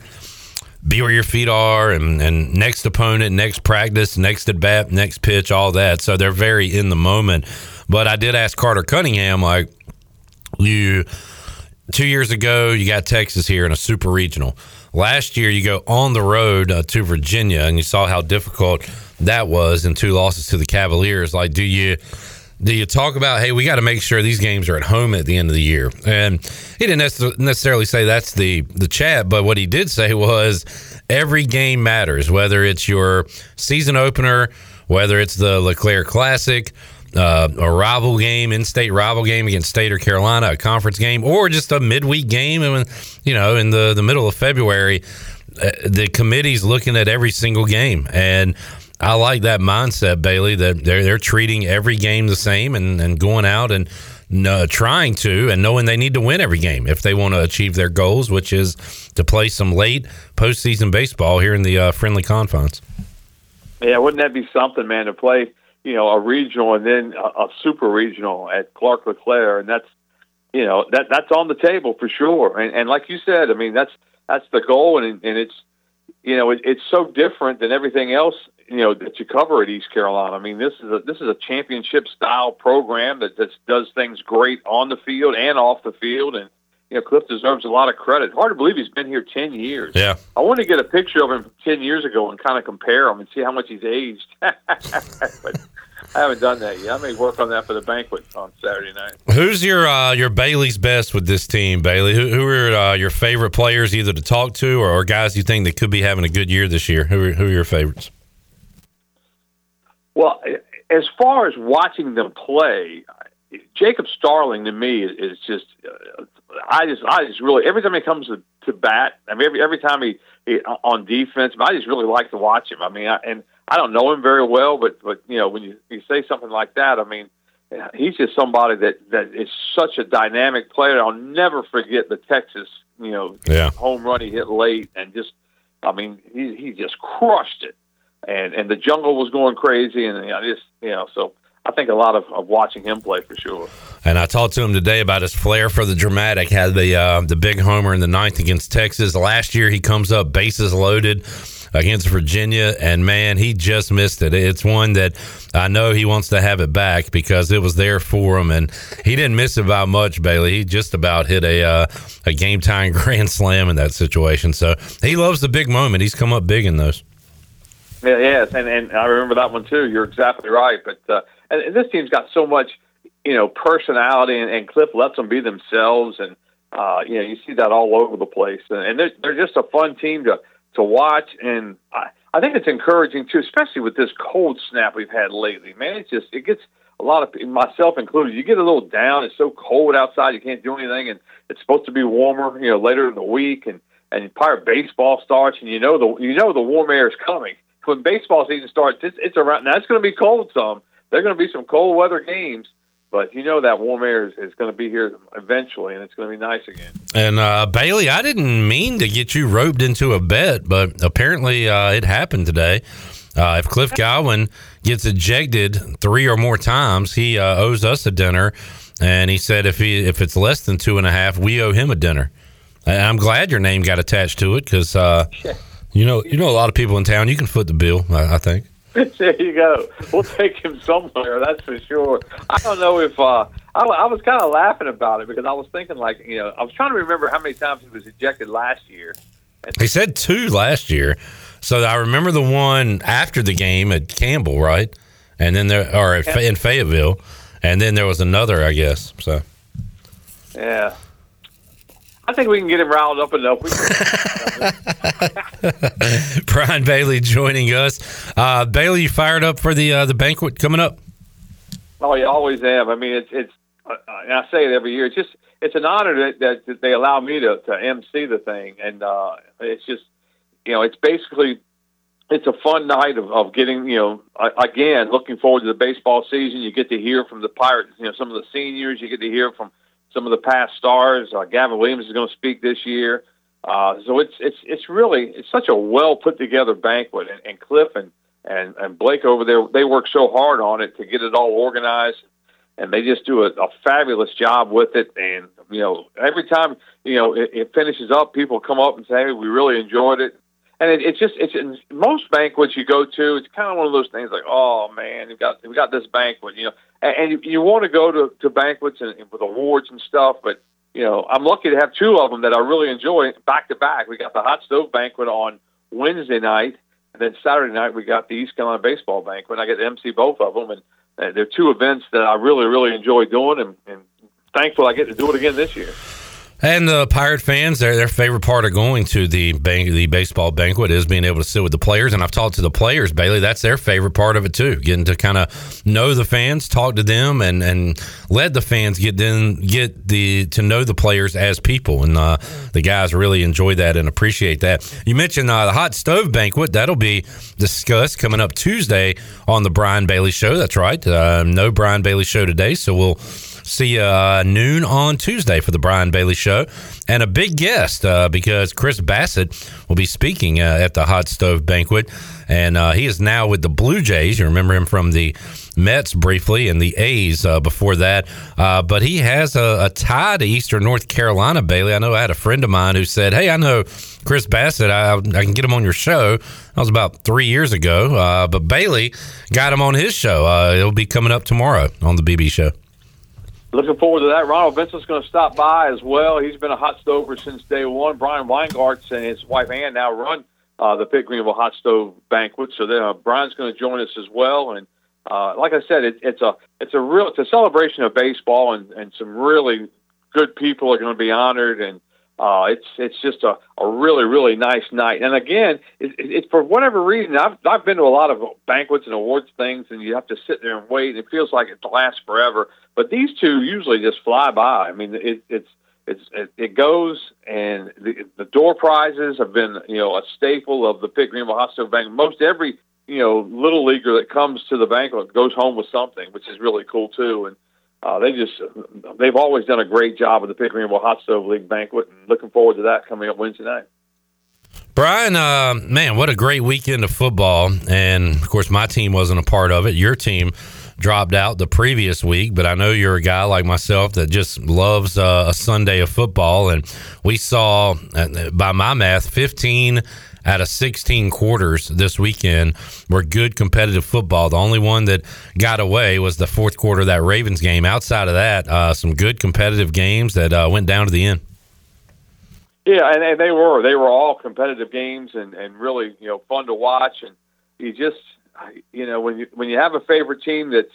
be where your feet are and, and next opponent, next practice, next at bat, next pitch, all that. So they're very in the moment. But I did ask Carter Cunningham, like, you two years ago, you got Texas here in a super regional. Last year, you go on the road uh, to Virginia, and you saw how difficult that was, and two losses to the Cavaliers. Like, do you do you talk about hey we got to make sure these games are at home at the end of the year? And he didn't necessarily say that's the the chat but what he did say was every game matters whether it's your season opener whether it's the LeClair classic uh, a rival game in-state rival game against state or carolina a conference game or just a midweek game and you know in the the middle of february uh, the committee's looking at every single game. And I like that mindset, Bailey. That they're they're treating every game the same and, and going out and uh, trying to and knowing they need to win every game if they want to achieve their goals, which is to play some late postseason baseball here in the uh, friendly confines. Yeah, wouldn't that be something, man, to play, you know, a regional and then a, a super regional at Clark LeClair, and that's, you know, that that's on the table for sure. And, and like you said, I mean, that's that's the goal, and and it's, you know, it, it's so different than everything else, you know, that you cover at East Carolina. I mean, this is a this is a championship style program that that does things great on the field and off the field, and you know, Cliff deserves a lot of credit. Hard to believe he's been here ten years. Yeah. I want to get a picture of him ten years ago and kind of compare him and see how much he's aged. but I haven't done that yet. I may work on that for the banquet on Saturday night. Who's your uh, your Bailey's best with this team, Bailey? Who, who are uh, your favorite players, either to talk to or, or guys you think that could be having a good year this year? Who are, who are your favorites? Well, as far as watching them play, Jacob Starling to me is just. Uh, I just, I just really every time he comes to, to bat, I mean, every every time he, he on defense, I just really like to watch him. I mean, I, and I don't know him very well, but but you know, when you, you say something like that, I mean, he's just somebody that that is such a dynamic player. I'll never forget the Texas, you know, Yeah. home run he hit late, and just, I mean, he he just crushed it, and and the jungle was going crazy, and I just, you know, so I think a lot of, of watching him play for sure. And I talked to him today about his flair for the dramatic. Had the uh, the big homer in the ninth against Texas last year. He comes up bases loaded against Virginia, and man, he just missed it. It's one that I know he wants to have it back because it was there for him, and he didn't miss it by much. Bailey, he just about hit a uh, a game time grand slam in that situation. So he loves the big moment. He's come up big in those. Yeah, yes, and and I remember that one too. You're exactly right. But uh, and, and this team's got so much, you know, personality, and, and Cliff lets them be themselves, and uh, you know, you see that all over the place. And, and they're they're just a fun team to to watch, and I I think it's encouraging too, especially with this cold snap we've had lately. Man, it's just it gets a lot of myself included. You get a little down. It's so cold outside, you can't do anything, and it's supposed to be warmer, you know, later in the week, and and pirate baseball starts, and you know the you know the warm air is coming when baseball season starts. It's it's around now. It's going to be cold some. There are going to be some cold weather games, but you know that warm air is, is going to be here eventually, and it's going to be nice again. And uh, Bailey, I didn't mean to get you roped into a bet, but apparently uh, it happened today. Uh, if Cliff Godwin gets ejected three or more times, he uh, owes us a dinner. And he said if he if it's less than two and a half, we owe him a dinner. And I'm glad your name got attached to it because uh, you know you know a lot of people in town. You can foot the bill, I, I think. there you go. We'll take him somewhere. That's for sure. I don't know if uh, I, I was kind of laughing about it because I was thinking like you know I was trying to remember how many times he was ejected last year. He said two last year, so I remember the one after the game at Campbell, right? And then there, or at, in Fayetteville, and then there was another, I guess. So Yeah. I think we can get him riled up enough. Brian Bailey joining us. Uh, Bailey, you fired up for the uh, the banquet coming up? Oh, you always have. I mean, it's it's. Uh, and I say it every year. It's just it's an honor that, that, that they allow me to to MC the thing, and uh, it's just you know it's basically it's a fun night of, of getting you know uh, again looking forward to the baseball season. You get to hear from the Pirates, you know, some of the seniors. You get to hear from some of the past stars. Uh, Gavin Williams is going to speak this year. Uh, so it's it's it's really it's such a well put together banquet, and, and Cliff and, and and Blake over there they work so hard on it to get it all organized, and they just do a, a fabulous job with it. And you know every time you know it, it finishes up, people come up and say, "Hey, we really enjoyed it." And it, it's just it's in most banquets you go to, it's kind of one of those things like, "Oh man, we got we got this banquet," you know, and, you, want to go to to banquets and, and with awards and stuff, but you know, I'm lucky to have two of them that I really enjoy back to back. We got the hot stove banquet on Wednesday night, and then Saturday night we got the East Carolina baseball banquet. I get to MC both of them, and they're two events that I really really enjoy doing, and, and thankful I get to do it again this year. And the Pirate fans, their their favorite part of going to the the baseball banquet is being able to sit with the players. And I've talked to the players, Bailey. That's their favorite part of it too, getting to kind of know the fans, talk to them, and and let the fans get then get the to know the players as people. And uh, the guys really enjoy that and appreciate that. You mentioned uh, the hot stove banquet that'll be discussed coming up Tuesday on the Brian Bailey Show. That's right. Uh, no Brian Bailey Show today, so we'll see you uh, noon on Tuesday for the Brian Bailey Show. And a big guest uh, because Chris Bassitt will be speaking uh, at the Hot Stove Banquet. And uh, he is now with the Blue Jays. You remember him from the Mets briefly and the A's uh, before that. Uh, but he has a, a tie to Eastern North Carolina, Bailey. I know I had a friend of mine who said, Hey, I know Chris Bassitt. I, I can get him on your show. That was about three years ago. But Bailey got him on his show. It'll be coming up tomorrow on the BB show. Looking forward to that. Ronald Vincent's going to stop by as well. He's been a hot stover since day one. Brian Weingartz and his wife Ann now run uh, the Pitt Greenville Hot Stove Banquet, so then, uh, Brian's going to join us as well. And uh, like I said, it, it's a it's a real it's a celebration of baseball, and, and some really good people are going to be honored, and uh, it's it's just a, a really really nice night. And again, it's it, it, for whatever reason, I've I've been to a lot of banquets and awards things, and you have to sit there and wait. And it feels like it lasts forever. But these two usually just fly by. I mean, it, it's it's it, it goes, and the, the door prizes have been you know a staple of the Pitt Greenville Stove Bank. Most every you know little leaguer that comes to the banquet goes home with something, which is really cool too. And uh, they just they've always done a great job with the Pitt Greenville Hot Stove League banquet, and looking forward to that coming up Wednesday night. Brian, uh, man, what a great weekend of football. And of course, my team wasn't a part of it. Your team dropped out the previous week, but I know you're a guy like myself that just loves uh, a Sunday of football. And we saw, uh, by my math, 15 out of 16 quarters this weekend were good competitive football. The only one that got away was the fourth quarter of that Ravens game. Outside of that, uh, some good competitive games that uh, went down to the end. Yeah, and, and they were they were all competitive games and and really you know fun to watch. And you just you know when you when you have a favorite team that's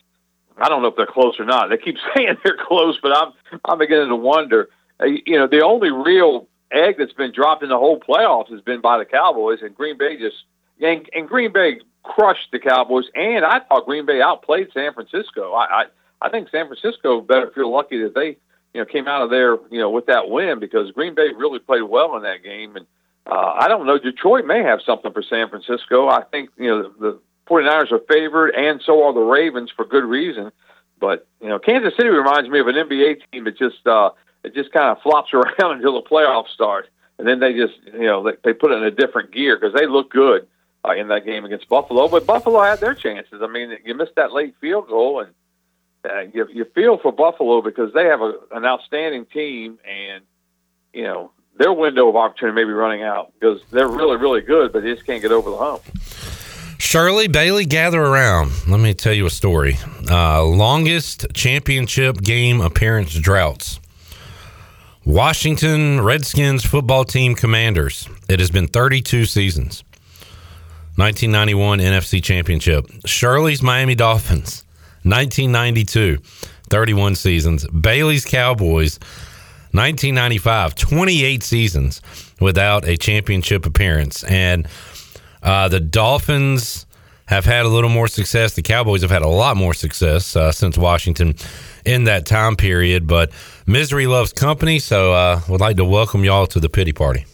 I don't know if they're close or not. They keep saying they're close, but I'm I'm beginning to wonder. Uh, You know, the only real egg that's been dropped in the whole playoffs has been by the Cowboys, and Green Bay just and, and Green Bay crushed the Cowboys, and I thought Green Bay outplayed San Francisco. I I, I think San Francisco better feel lucky that they you know came out of there you know with that win because Green Bay really played well in that game, and uh, I don't know Detroit may have something for San Francisco. I think you know the, the 49ers are favored, and so are the Ravens for good reason. But you know, Kansas City reminds me of an NBA team that just uh, it just kind of flops around until the playoffs start, and then they just you know they, they put it in a different gear because they look good uh, in that game against Buffalo. But Buffalo had their chances. I mean, you missed that late field goal, and uh, you you feel for Buffalo because they have a, an outstanding team, and you know their window of opportunity may be running out because they're really really good, but they just can't get over the hump. Shirley Bailey, gather around. Let me tell you a story. Uh, longest championship game appearance droughts. Washington Redskins football team commanders. It has been 32 seasons. 1991 NFC Championship. Shirley's Miami Dolphins. 1992, 31 seasons. Bailey's Cowboys. 1995, 28 seasons without a championship appearance. And uh, the Dolphins have had a little more success. The Cowboys have had a lot more success uh, since Washington in that time period. But misery loves company, so uh, would like to welcome y'all to the pity party.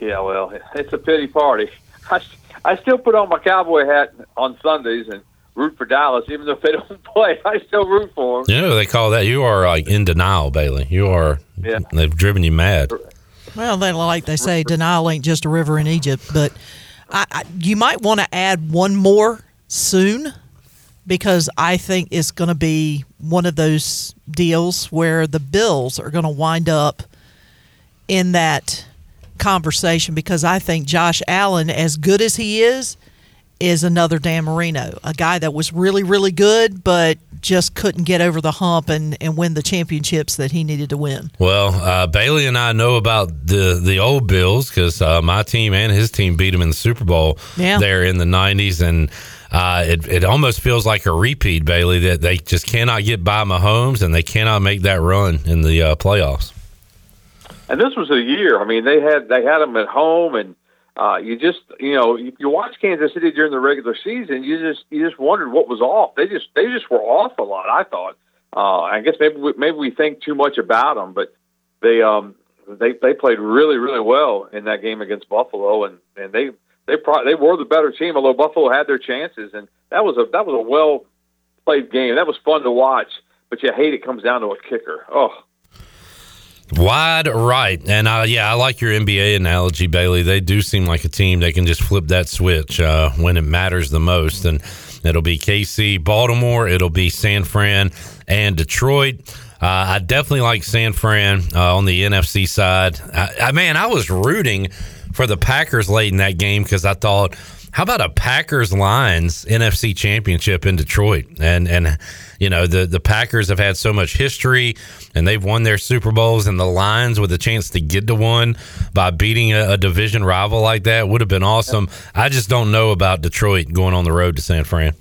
Yeah, well, it's a pity party. I, I still put on my cowboy hat on Sundays and root for Dallas, even though they don't play. I still root for them. You know, they call that you are like in denial, Bailey. You are. Yeah. They've driven you mad. Well, they like they say, denial ain't just a river in Egypt. But I, I, you might want to add one more soon because I think it's going to be one of those deals where the Bills are going to wind up in that conversation because I think Josh Allen, as good as he is, is another Dan Marino, a guy that was really, really good, but just couldn't get over the hump and, and win the championships that he needed to win. Well, uh, Bailey and I know about the the old Bills because uh, my team and his team beat him in the Super Bowl Yeah. there in the '90s, and uh, it it almost feels like a repeat, Bailey, that they just cannot get by Mahomes and they cannot make that run in the uh, playoffs. And this was a year. I mean, they had they had them at home, and uh, you just you know if you watch Kansas City during the regular season, you just you just wondered what was off. They just they just were off a lot. I thought. Uh, I guess maybe we, maybe we think too much about them, but they um they they played really really well in that game against Buffalo, and and they they pro- they were the better team. Although Buffalo had their chances, and that was a that was a well played game. That was fun to watch, but you hate it comes down to a kicker. Oh. Wide right. And uh, yeah, I like your NBA analogy, Bailey. They do seem like a team that can just flip that switch uh, when it matters the most. And it'll be KC, Baltimore, it'll be San Fran, and Detroit. Uh, I definitely like San Fran uh, on the NFC side. I, I, man, I was rooting for the Packers late in that game because I thought, how about a Packers Lions NFC championship in Detroit? And and you know the the Packers have had so much history and they've won their Super Bowls and the Lions with a chance to get to one by beating a, a division rival like that would have been awesome. I just don't know about Detroit going on the road to San Fran.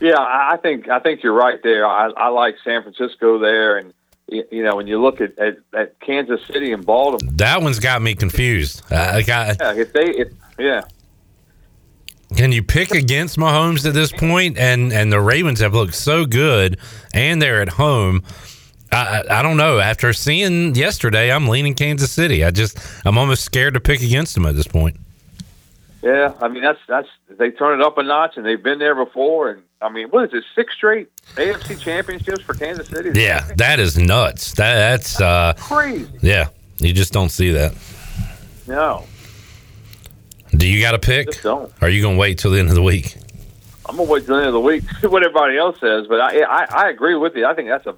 Yeah, I think I think you're right there. I, I like San Francisco there, and you know when you look at, at, at Kansas City and Baltimore, that one's got me confused. I yeah, if they if, yeah. Can you pick against Mahomes at this point? And and the Ravens have looked so good, and they're at home. I, I don't know. After seeing yesterday, I'm leaning Kansas City. I just I'm almost scared to pick against them at this point. Yeah, I mean that's that's they turn it up a notch, and they've been there before. And I mean, what is it? Six straight AFC championships for Kansas City. Yeah, that is nuts. That that's uh, crazy. Yeah, you just don't see that. No. Do you got a pick? Just don't. Are you gonna wait till the end of the week? I'm gonna wait till the end of the week see what everybody else says, but I, I I agree with you. I think that's a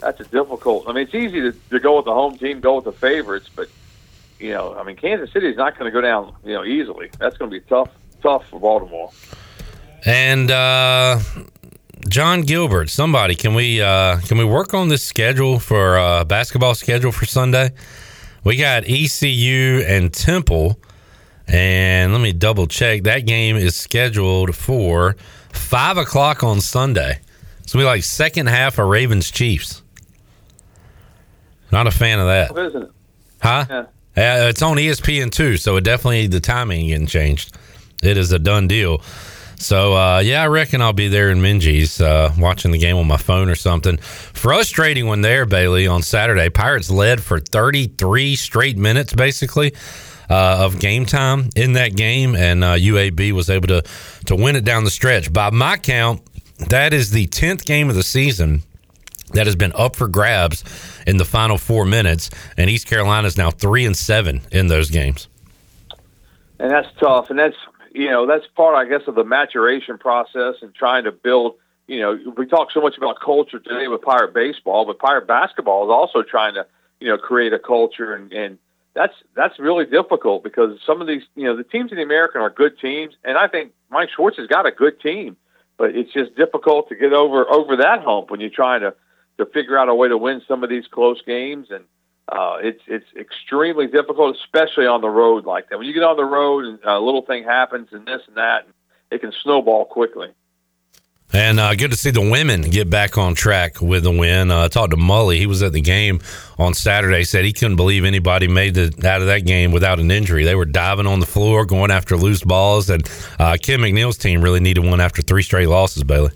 that's a difficult. I mean, it's easy to, to go with the home team, go with the favorites, but you know, I mean, Kansas City is not going to go down you know easily. That's going to be tough tough for Baltimore. And uh, John Gilbert, somebody can we uh, can we work on this schedule for uh, basketball schedule for Sunday? We got ECU and Temple, and let me double check. That game is scheduled for five o'clock on Sunday. So we like second half of Ravens Chiefs. Not a fan of that, isn't it? huh? Yeah. Uh, it's on ESPN too, so it definitely the timing getting changed. It is a done deal. So uh, yeah, I reckon I'll be there in Minji's uh, watching the game on my phone or something. Frustrating one there, Bailey, on Saturday. Pirates led for 33 straight minutes, basically. Uh, of game time in that game, and uh, UAB was able to to win it down the stretch. By my count, that is the tenth game of the season that has been up for grabs in the final four minutes, and East Carolina is now three and seven in those games. and that's tough. And that's you know that's part, I guess, of the maturation process and trying to build. You know, we talk so much about culture today with Pirate baseball, but Pirate basketball is also trying to you know create a culture, and and that's that's really difficult because some of these you know the teams in the American are good teams, and I think Mike Schwartz has got a good team, but it's just difficult to get over over that hump when you're trying to to figure out a way to win some of these close games and uh, it's it's extremely difficult, especially on the road like that. When you get on the road and a little thing happens and this and that, it can snowball quickly. And uh, good to see the women get back on track with the win. Uh, I talked to Mully. He was at the game on Saturday. Said he couldn't believe anybody made it out of that game without an injury. They were diving on the floor, going after loose balls. And uh, Kim McNeill's team really needed one after three straight losses, Bailey.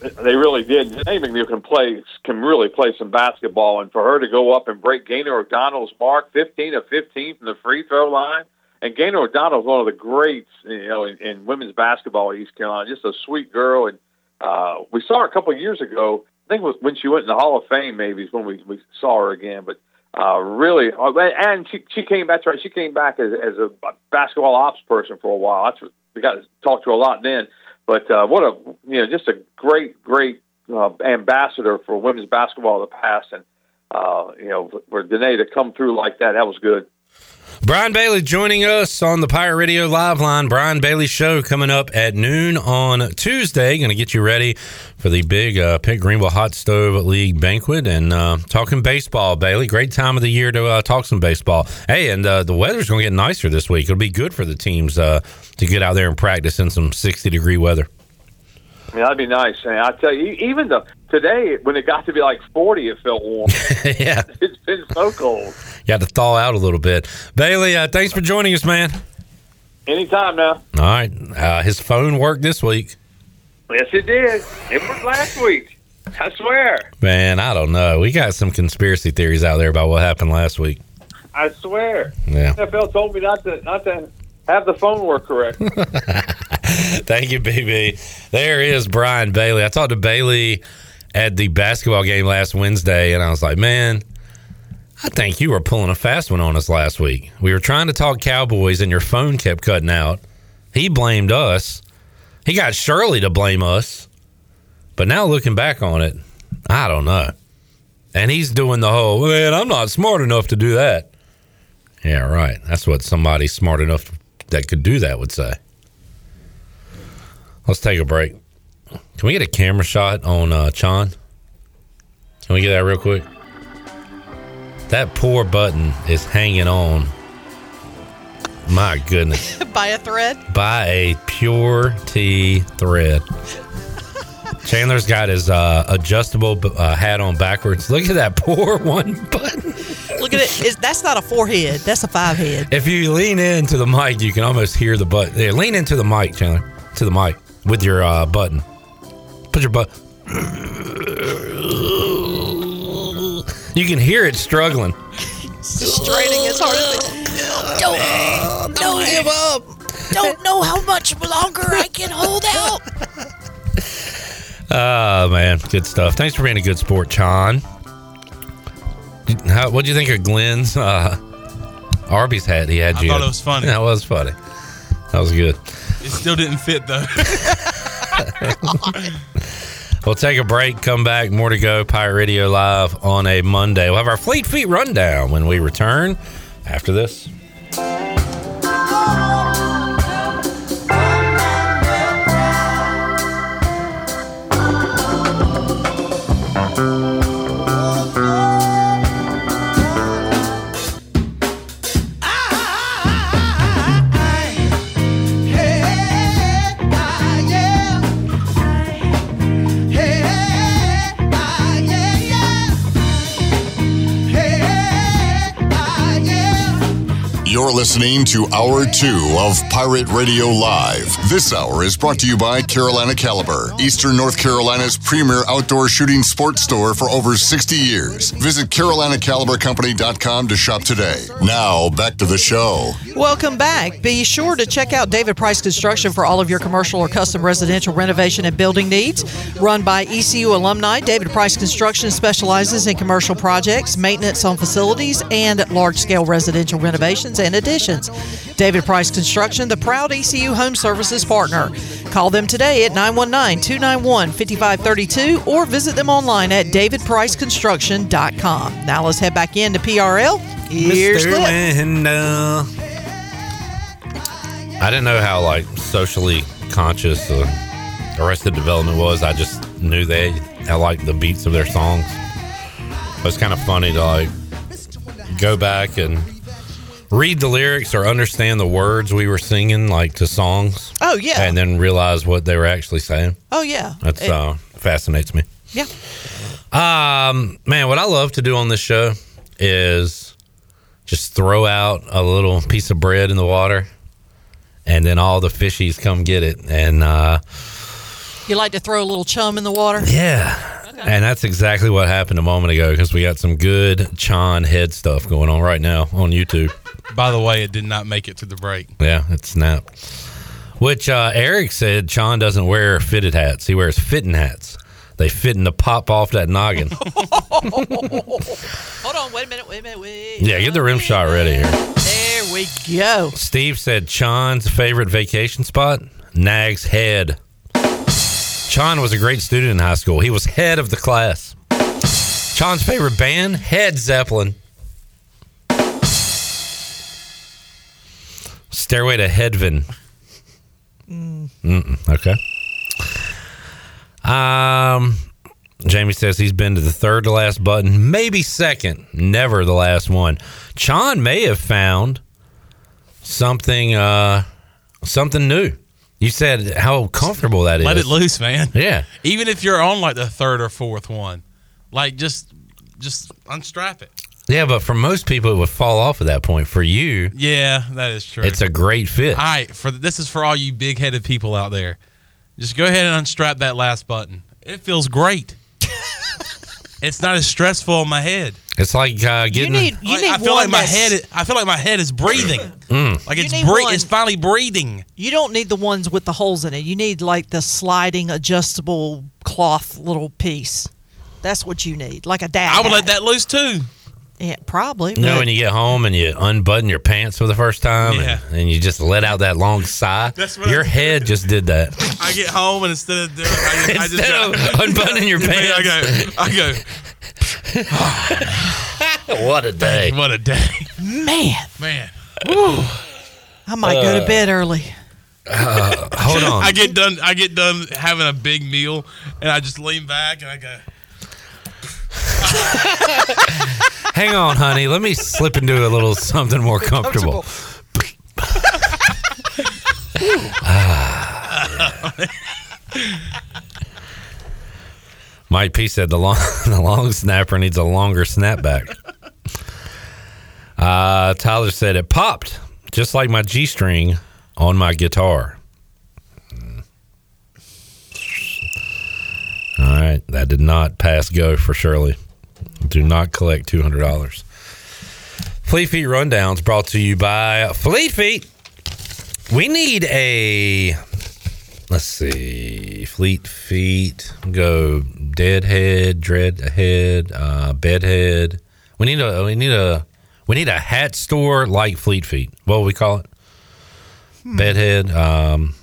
They really did. Danae McNeal can play, can really play some basketball, and for her to go up and break Gaynor O'Donnell's mark, fifteen of fifteen from the free throw line, and Gaynor O'Donnell is one of the greats, you know, in, in women's basketball East Carolina. Just a sweet girl, and uh, we saw her a couple of years ago. I think it was when she went in the Hall of Fame. Maybe is when we we saw her again, but. Uh, really, uh, and she she came back. Right, she came back as, as a basketball ops person for a while. That's what we got to talk to a lot then. But uh, what a you know just a great great uh, ambassador for women's basketball of the past, and uh, you know for Danae to come through like that, that was good. Brian Bailey joining us on the Pirate Radio Live Line. Brian Bailey Show coming up at noon on Tuesday. Going to get you ready for the big uh, Pitt Greenville Hot Stove League banquet and uh, talking baseball, Bailey. Great time of the year to uh, talk some baseball. Hey, and uh, the weather's going to get nicer this week. It'll be good for the teams uh, to get out there and practice in some 60 degree weather. Yeah, that'd be nice. And I tell you, even the today when it got to be like forty, it felt warm. yeah, it's been so cold. You had to thaw out a little bit. Bailey, uh, thanks for joining us, man. Anytime now. All right. Uh, his phone worked this week. Yes, it did. It was last week. I swear. Man, I don't know. We got some conspiracy theories out there about what happened last week. I swear. Yeah. NFL told me not to not to have the phone work correct. Thank you, BB. There is Brian Bailey. I talked to Bailey at the basketball game last Wednesday, and I was like, man, I think you were pulling a fast one on us last week. We were trying to talk Cowboys, and your phone kept cutting out. He blamed us. He got Shirley to blame us. But now looking back on it, I don't know. And he's doing the whole, man, I'm not smart enough to do that. Yeah, right. That's what somebody smart enough that could do that would say. Let's take a break. Can we get a camera shot on uh, Chan? Can we get that real quick? That poor button is hanging on. My goodness. By a thread? By a pure T thread. Chandler's got his uh, adjustable uh, hat on backwards. Look at that poor one button. Look at it. It's, that's not a four head. That's a five head. If you lean into the mic, you can almost hear the button. Yeah, lean into the mic, Chandler. To the mic with your uh, button. Put your butt. You can hear it struggling. Straining as hard as it Don't, don't give up. Don't know how much longer I can hold out. Oh man, good stuff. Thanks for being a good sport, Chan. How, what'd you think of Glenn's uh, Arby's hat he had I you? thought it was funny. That was funny. That was good. It still didn't fit though. We'll take a break, come back, more to go. Pirate Radio Live on a Monday. We'll have our Fleet Feet rundown when we return after this. You're listening to Hour 2 of Pirate Radio Live. This hour is brought to you by Carolina Caliber, Eastern North Carolina's premier outdoor shooting sports store for over 60 years. Visit CarolinaCaliberCompany.com to shop today. Now, back to the show. Welcome back. Be sure to check out David Price Construction for all of your commercial or custom residential renovation and building needs. Run by ECU alumni, David Price Construction specializes in commercial projects, maintenance on facilities, and large scale residential renovations and additions. David Price Construction, the proud ECU Home Services partner. Call them today at 919 291 5532 or visit them online at davidpriceconstruction.com. Now let's head back into PRL. Here's Mr. Window. I didn't know how like socially conscious uh, Arrested Development was. I just knew they I liked the beats of their songs. It was kind of funny to like go back and read the lyrics or understand the words we were singing like to songs. Oh, yeah. and then realize what they were actually saying. Oh, yeah. That's It- uh, fascinates me. Yeah. Um, man, what I love to do on this show is just throw out a little piece of bread in the water, and then all the fishies come get it. And uh, You like to throw a little chum in the water? yeah, and that's exactly what happened a moment ago because we got some good Chan head stuff going on right now on YouTube. By the way, it did not make it to the break. Yeah, it snapped. Which uh, Eric said Chan doesn't wear fitted hats; he wears fitting hats. They fit in the pop off that noggin. Hold on, wait a minute, wait a minute, wait. yeah, get the rim shot ready here. There we go. Steve said Chon's favorite vacation spot, Nag's Head. Chon was a great student in high school. He was head of the class. Chon's favorite band, Head Zeppelin. Stairway to Headven. Mm. Mm-mm, okay. Um, Jamie says he's been to the third to last button, maybe second, never the last one. Chon may have found something, uh, something new. You said how comfortable that is. Let it loose, man. Yeah. Even if you're on like the third or fourth one, like just just unstrap it. Yeah, but for most people, it would fall off at that point. For you, Yeah, that is true. it's a great fit. All right, for this is for all you big-headed people out there. Just go ahead and unstrap that last button. It feels great. it's not as stressful on my head. It's like uh, getting. need- you Like, need I feel like my that's- head. I feel like my head is breathing. Mm. Like it's need bre- one- it's finally breathing. You don't need the ones with the holes in it. You need like the sliding adjustable cloth little piece. That's what you need, like a dad. I would hat. let that loose too. Yeah, probably. You know, when you get home and you unbutton your pants for the first time Yeah. and, and you just let out that long sigh, That's what your I- head just did that. I get home and instead of doing, I, I just Instead go, of unbuttoning your pants, I go, I go. what a day! What a day, man. man. I might go to Uh, bed early. Uh, hold on. I get done. I get done having a big meal, and I just lean back and I go. Hang on, honey. Let me slip into a little something more comfortable. Ah. Mike P said the long the long snapper needs a longer snapback. Uh, Tyler said it popped just like my G string on my guitar. All right, that did not pass go for Shirley. Do not collect two hundred dollars. Fleet Feet Rundowns brought to you by Fleet Feet. We need a let's see, Fleet Feet. Go Deadhead, Dreadhead, uh, Bedhead. We need a we need a we need a hat store like Fleet Feet. What would we call it? Bedhead. Um,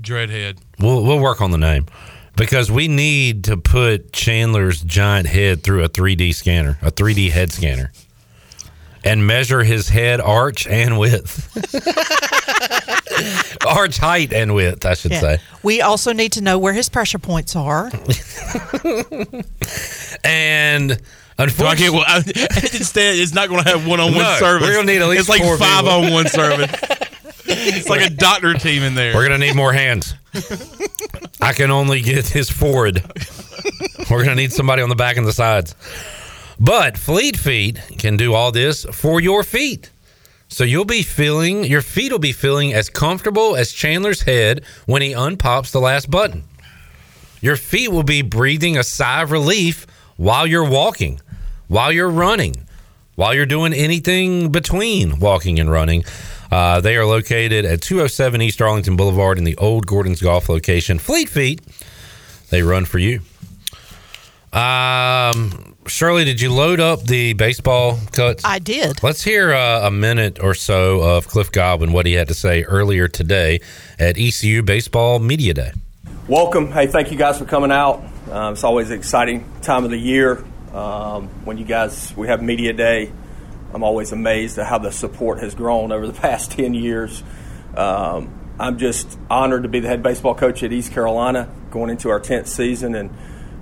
Dreadhead. We'll we'll work on the name because we need to put Chandler's giant head through a 3D scanner, a 3D head scanner, and measure his head arch and width, arch height and width, I should Yeah. say. We also need to know where his pressure points are. And Do I unfortunately, get one? I, instead, it's not going to have one-on-one No, service. we're gonna need at least It's like four people. five-on-one service. it's like a doctor team in there. we're gonna need more hands. I can only get his forward. We're gonna need somebody on the back and the sides. But Fleet Feet can do all this for your feet. So you'll be feeling your feet will be feeling as comfortable as Chandler's head when he unpops the last button. Your feet will be breathing a sigh of relief while you're walking, while you're running, while you're doing anything between walking and running. Uh, they are located at 207 East Arlington Boulevard in the old Gordon's Golf location. Fleet Feet, they run for you. Um, Shirley, did you load up the baseball cuts? I did. Let's hear uh, a minute or so of Cliff Godwin, what he had to say earlier today at ECU Baseball Media Day. Welcome. Hey, thank you guys for coming out. Uh, it's always an exciting time of the year um, when you guys we have media day. I'm always amazed at how the support has grown over the past 10 years. Um, I'm just honored to be the head baseball coach at East Carolina, going into our 10th season, and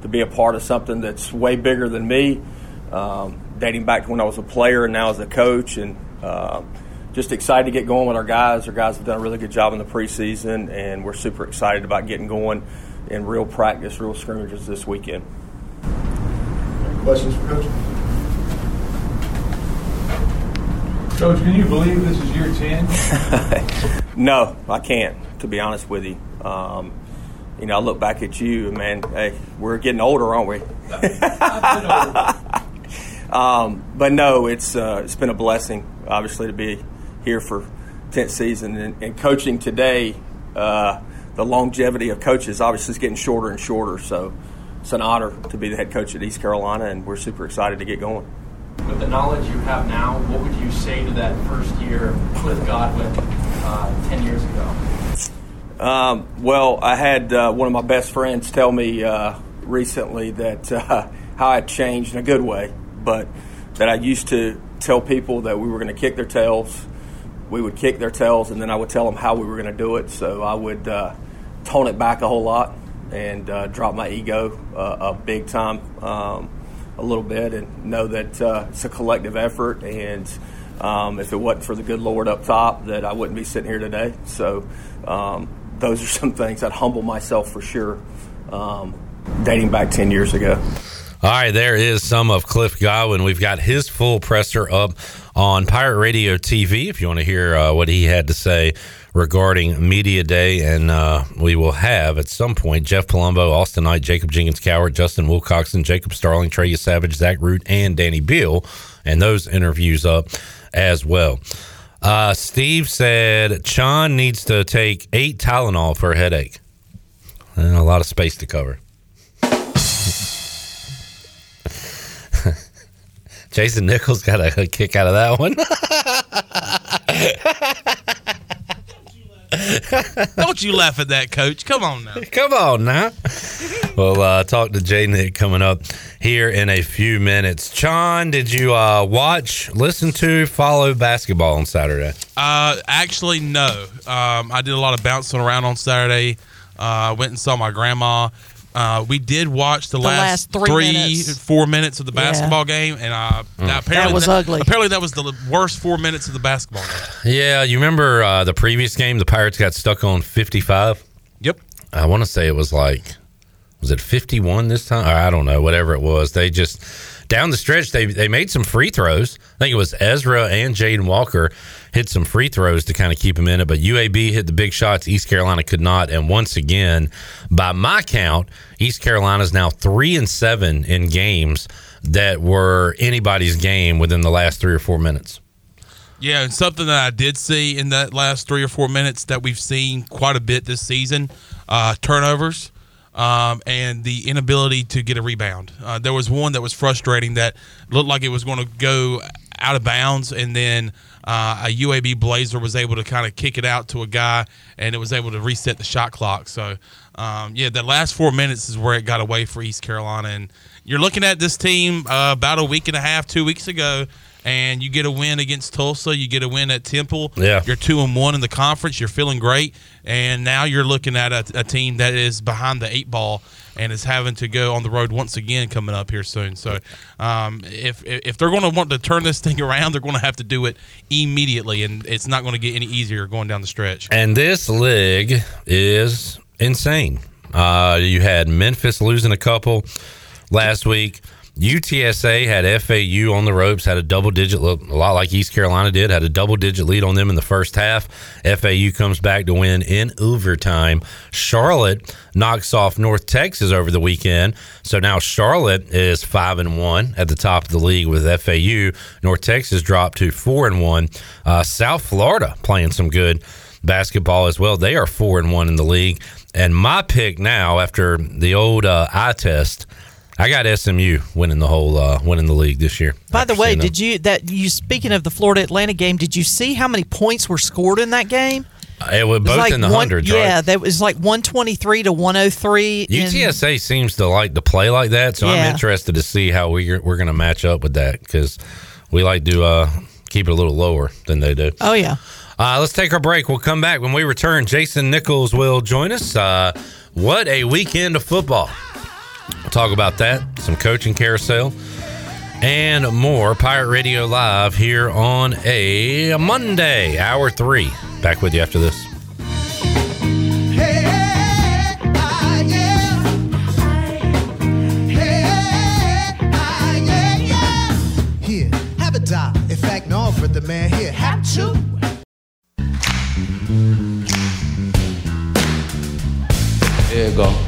to be a part of something that's way bigger than me, um, dating back to when I was a player and now as a coach. And uh, just excited to get going with our guys. Our guys have done a really good job in the preseason, and we're super excited about getting going in real practice, real scrimmages this weekend. Questions for Coach? Coach, can you believe this is year 10? No, I can't, to be honest with you. Um, you know, I look back at you, and man, hey, we're getting older, aren't we? um, but no, it's uh, it's been a blessing, obviously, to be here for 10th season and, and coaching today. Uh, the longevity of coaches obviously is getting shorter and shorter, so it's an honor to be the head coach at East Carolina, and we're super excited to get going. With the knowledge you have now, what would you say to that first year with Godwin uh, 10 years ago? Um, well, I had uh, one of my best friends tell me uh, recently that uh, how I changed in a good way, but that I used to tell people that we were going to kick their tails we would kick their tails, and then I would tell them how we were going to do it. So I would uh, tone it back a whole lot and uh, drop my ego a big time um, a little bit, and know that uh, it's a collective effort. And um, if it wasn't for the good Lord up top, that I wouldn't be sitting here today. So um, those are some things that humble myself for sure, um, dating back ten years ago. All right, there is some of Cliff Godwin. We've got his full presser up on Pirate Radio TV if you want to hear uh, what he had to say regarding Media Day. And uh, we will have at some point Jeff Palumbo, Austin Knight, Jacob Jenkins Cowart, Justin Wilcoxon, Jacob Starling, Trey Savage, Zach Root, and Danny Beal. And those interviews up as well. Uh, Steve said Chon needs to take eight Tylenol for a headache. And a lot of space to cover. Jason Nichols got a, kick out of that one. Don't you laugh at that, coach. Come on now. Come on now. We'll uh, talk to Jay Nick coming up here in a few minutes. Chon, did you uh, watch, listen to, follow basketball on Saturday? Uh, actually, no. Um, I did a lot of bouncing around on Saturday. Uh, went and saw my grandma. Uh, we did watch the, The last, last three minutes. four minutes of the Yeah. basketball game, and uh, Mm. that apparently That was ugly. Apparently, that was the worst four minutes of the basketball game. Yeah, you remember uh, the previous game? The Pirates got stuck on 55. Yep. I want to say it was like, was it 51 this time? Or I don't know, whatever it was. They just, down the stretch, they, they made some free throws. I think it was Ezra and Jaden Walker hit some free throws to kind of keep them in it, but UAB hit the big shots. East Carolina could not. And once again, by my count, East Carolina is now three and seven in games that were anybody's game within the last three or four minutes. Yeah, and something that I did see in that last three or four minutes that we've seen quite a bit this season uh, turnovers um, and the inability to get a rebound. Uh, there was one that was frustrating that looked like it was going to go out of bounds, and then uh, a UAB Blazer was able to kind of kick it out to a guy, and it was able to reset the shot clock. So, um, yeah, the last four minutes is where it got away for East Carolina. And you're looking at this team uh, about a week and a half, two weeks ago, and you get a win against Tulsa, you get a win at Temple. Yeah. You're two and one in the conference. You're feeling great, and now you're looking at a, a team that is behind the eight ball and is having to go on the road once again coming up here soon. So, um, if if they're going to want to turn this thing around, they're going to have to do it immediately, and it's not going to get any easier going down the stretch. And this league is insane. Uh, you had Memphis losing a couple last week. UTSA had FAU on the ropes, had a double digit, look, a lot like East Carolina did, had a double digit lead on them in the first half. FAU comes back to win in overtime. Charlotte knocks off North Texas over the weekend. So now Charlotte is 5 and 1 at the top of the league with FAU. North Texas dropped to 4 and 1. Uh, South Florida playing some good basketball as well. They are 4 and 1 in the league. And my pick now after the old uh, eye test I got SMU winning the whole uh, winning the league this year. By the way, did you that you speaking of the Florida Atlantic game? Did you see how many points were scored in that game? it was It was both like in the one- hundreds, Yeah, right? that was like one twenty three to one hundred three. UTSA seems to like to play like that, so I'm interested to see how we we're going to match up with that because we like to uh, keep it a little lower than they do. Oh yeah. Uh, let's take our break. We'll come back when we return. Jason Nichols will join us. Uh, what a weekend of football! We'll talk about that, some coaching carousel, and more. Pirate Radio Live here on a Monday, hour three. Back with you after this. Here, man here, have to. There you go.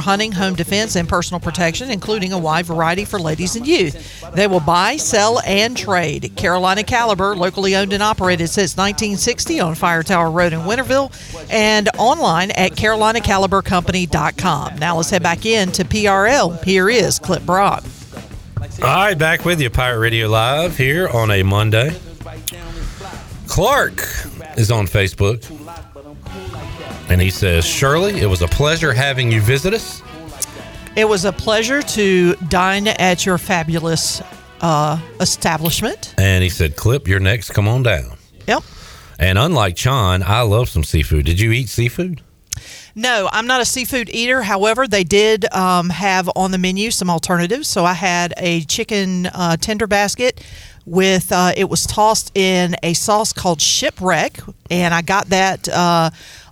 hunting, home defense, and personal protection, including a wide variety for ladies and youth. They will buy, sell, and trade. Carolina Caliber, locally owned and operated since 1960 on Fire Tower Road in Winterville, and online at carolinacalibercompany.com. Now let's head back in to PRL. Here is Clip Brock. All right, back with you, Pirate Radio Live here on a Monday. Clark is on Facebook, and he says, "Shirley, it was a pleasure having you visit us. It was a pleasure to dine at your fabulous uh, establishment. And he said, "Clip, you're next. Come on down." Yep. And unlike Chon, I love some seafood. Did you eat seafood? No, I'm not a seafood eater. However, they did um, have on the menu some alternatives. So I had a chicken uh, tender basket with uh, it was tossed in a sauce called shipwreck, and I got that uh,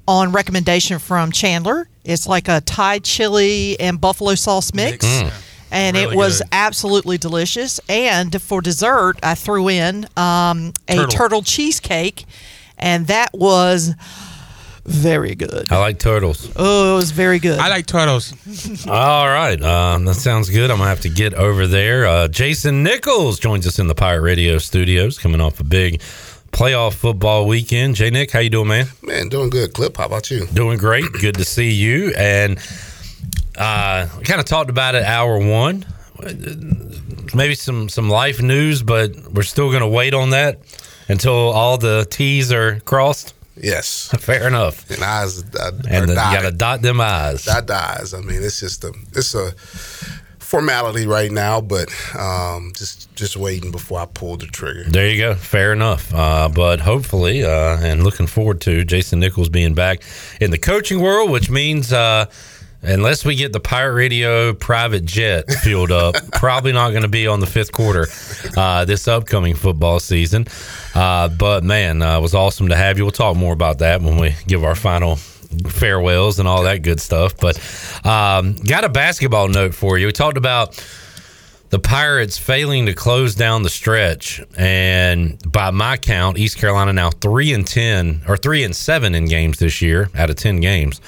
on recommendation from Chandler. It's like a Thai chili and buffalo sauce mix. Mm. And it was good. absolutely delicious. And for dessert, I threw in um, a Turtle. turtle cheesecake, and that was very good. I like turtles. Oh, it was very good. I like turtles. All right, um, that sounds good. I'm gonna have to get over there. Uh, Jason Nichols joins us in the Pirate Radio studios, coming off a big playoff football weekend. Jay Nick, how you doing, man? Man, doing good. Clip, how about you? Doing great. Good to see you. And uh, we kind of talked about it hour one. Maybe some some life news, but we're still gonna wait on that until all the T's are crossed. Yes. Fair enough. And eyes uh, And the, you gotta dot them eyes. Dot dies. I mean, it's just a it's a formality right now, but um, just just waiting before I pull the trigger. There you go. Fair enough. Uh, but hopefully, uh, and looking forward to Jason Nichols being back in the coaching world, which means uh, unless we get the Pirate Radio private jet fueled up, probably not going to be on the fifth quarter uh, this upcoming football season. Uh, but man, uh, it was awesome to have you. We'll talk more about that when we give our final farewells and all that good stuff. But um, got a basketball note for you. We talked about the Pirates failing to close down the stretch, and by my count, East Carolina now three and ten or three and seven in games this year out of ten games,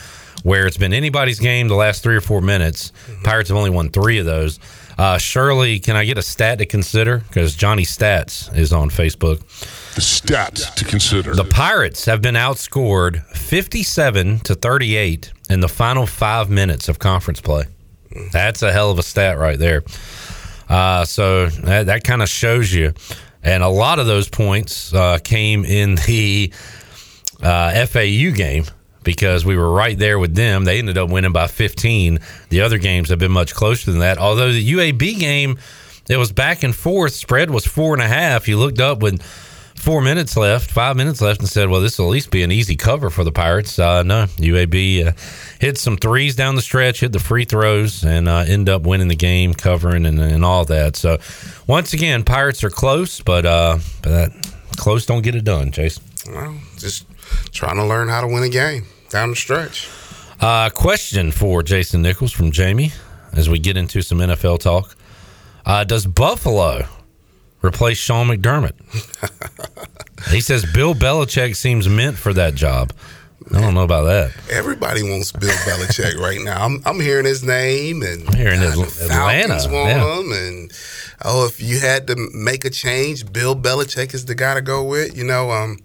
where it's been anybody's game the last three or four minutes. Pirates have only won three of those. Uh, Shirley, can I get a stat to consider? Because Johnny Stats is on Facebook. The stats to consider. The Pirates have been outscored 57 to 38 in the final five minutes of conference play. That's a hell of a stat right there. Uh, so that, that kind of shows you. And a lot of those points uh, came in the uh, FAU game because we were right there with them. They ended up winning by 15. The other games have been much closer than that. Although the UAB game, it was back and forth. Spread was four and a half. You looked up with four minutes left, five minutes left, and said, "Well, this will at least be an easy cover for the Pirates." Uh, no, UAB uh, hit some threes down the stretch, hit the free throws, and uh, end up winning the game, covering and, and all that. So, once again, Pirates are close, but uh, but that close don't get it done, Jason. Well, just trying to learn how to win a game down the stretch. Uh, question for Jason Nichols from Jamie as we get into some NFL talk. Uh, does Buffalo replace Sean McDermott? he says Bill Belichick seems meant for that job. I don't know about that. Everybody wants Bill Belichick right now. I'm, I'm hearing his name, and I'm hearing Atl- Atlanta, want yeah. him, and oh, if you had to make a change, Bill Belichick is the guy to go with. You know, um,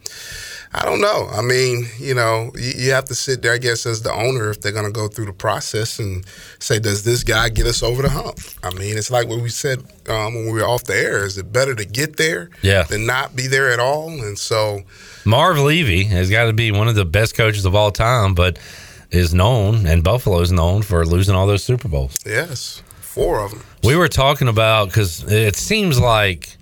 I don't know. I mean, you know, you, you have to sit there, I guess, as the owner, if they're going to go through the process and say, does this guy get us over the hump? I mean, it's like what we said um, when we were off the air. Is it better to get there Yeah. than not be there at all? And so, Marv Levy has got to be one of the best coaches of all time, but is known, and Buffalo is known for losing all those Super Bowls. yes, four of them. We were talking about because it seems like,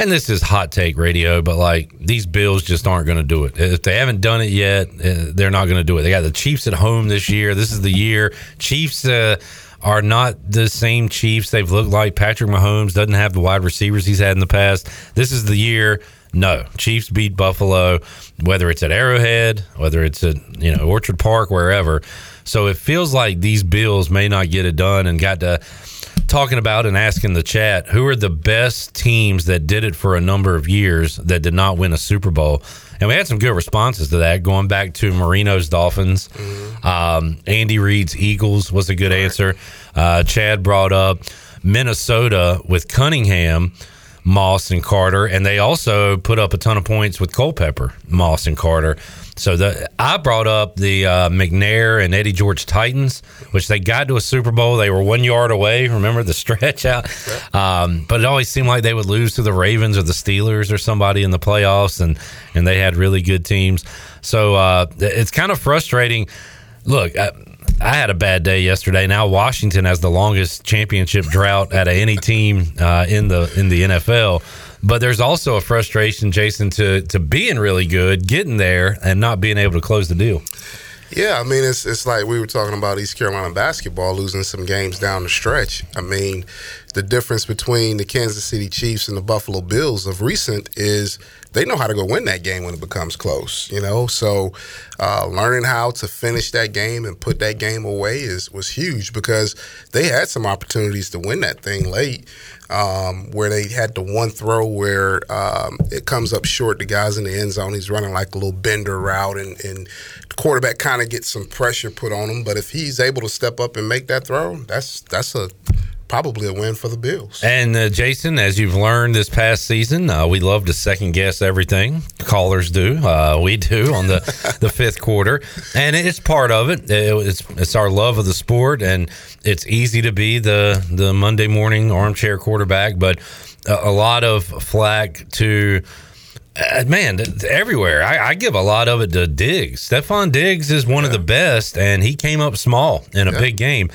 and this is hot take radio, but like these Bills just aren't going to do it. If they haven't done it yet, uh, they're not going to do it. They got the Chiefs at home this year. This is the year. Chiefs uh, are not the same Chiefs they've looked like. Patrick Mahomes doesn't have the wide receivers he's had in the past. This is the year. No, Chiefs beat Buffalo, whether it's at Arrowhead, whether it's at you know Orchard Park, wherever. So it feels like these Bills may not get it done, and got to talking about and asking the chat who are the best teams that did it for a number of years that did not win a Super Bowl. And we had some good responses to that, going back to Marino's Dolphins. Um, Andy Reid's Eagles was a good answer. Uh, Chad brought up Minnesota with Cunningham. Moss and Carter, and they also put up a ton of points with Culpepper, Moss and Carter. So the I brought up the uh, McNair and Eddie George Titans, which they got to a Super Bowl. They were one yard away. Remember the stretch out, um, but it always seemed like they would lose to the Ravens or the Steelers or somebody in the playoffs, and and they had really good teams. So uh, it's kind of frustrating. Look. I, I had a bad day yesterday. Now Washington has the longest championship drought out of any team uh, in the in the NFL. But there's also a frustration, Jason, to to being really good, getting there, and not being able to close the deal. Yeah, I mean it's it's like we were talking about East Carolina basketball losing some games down the stretch. I mean, the difference between the Kansas City Chiefs and the Buffalo Bills of recent is they know how to go win that game when it becomes close. You know, so uh, learning how to finish that game and put that game away is was huge because they had some opportunities to win that thing late. Um, where they had the one throw where um, it comes up short, the guy's in the end zone, he's running like a little bender route, and, and the quarterback kind of gets some pressure put on him. But if he's able to step up and make that throw, that's that's a probably a win for the Bills. And uh, Jason, as you've learned this past season, uh, we love to second guess everything. Callers do, uh, we do on the, the fifth quarter, and it's part of it. It- It's it's our love of the sport, and it's easy to be the the Monday morning armchair quarterback, but a, a lot of flack to. Uh, man, everywhere. I, I give a lot of it to Diggs. Stefon Diggs is one of the best, and he came up small in a big game.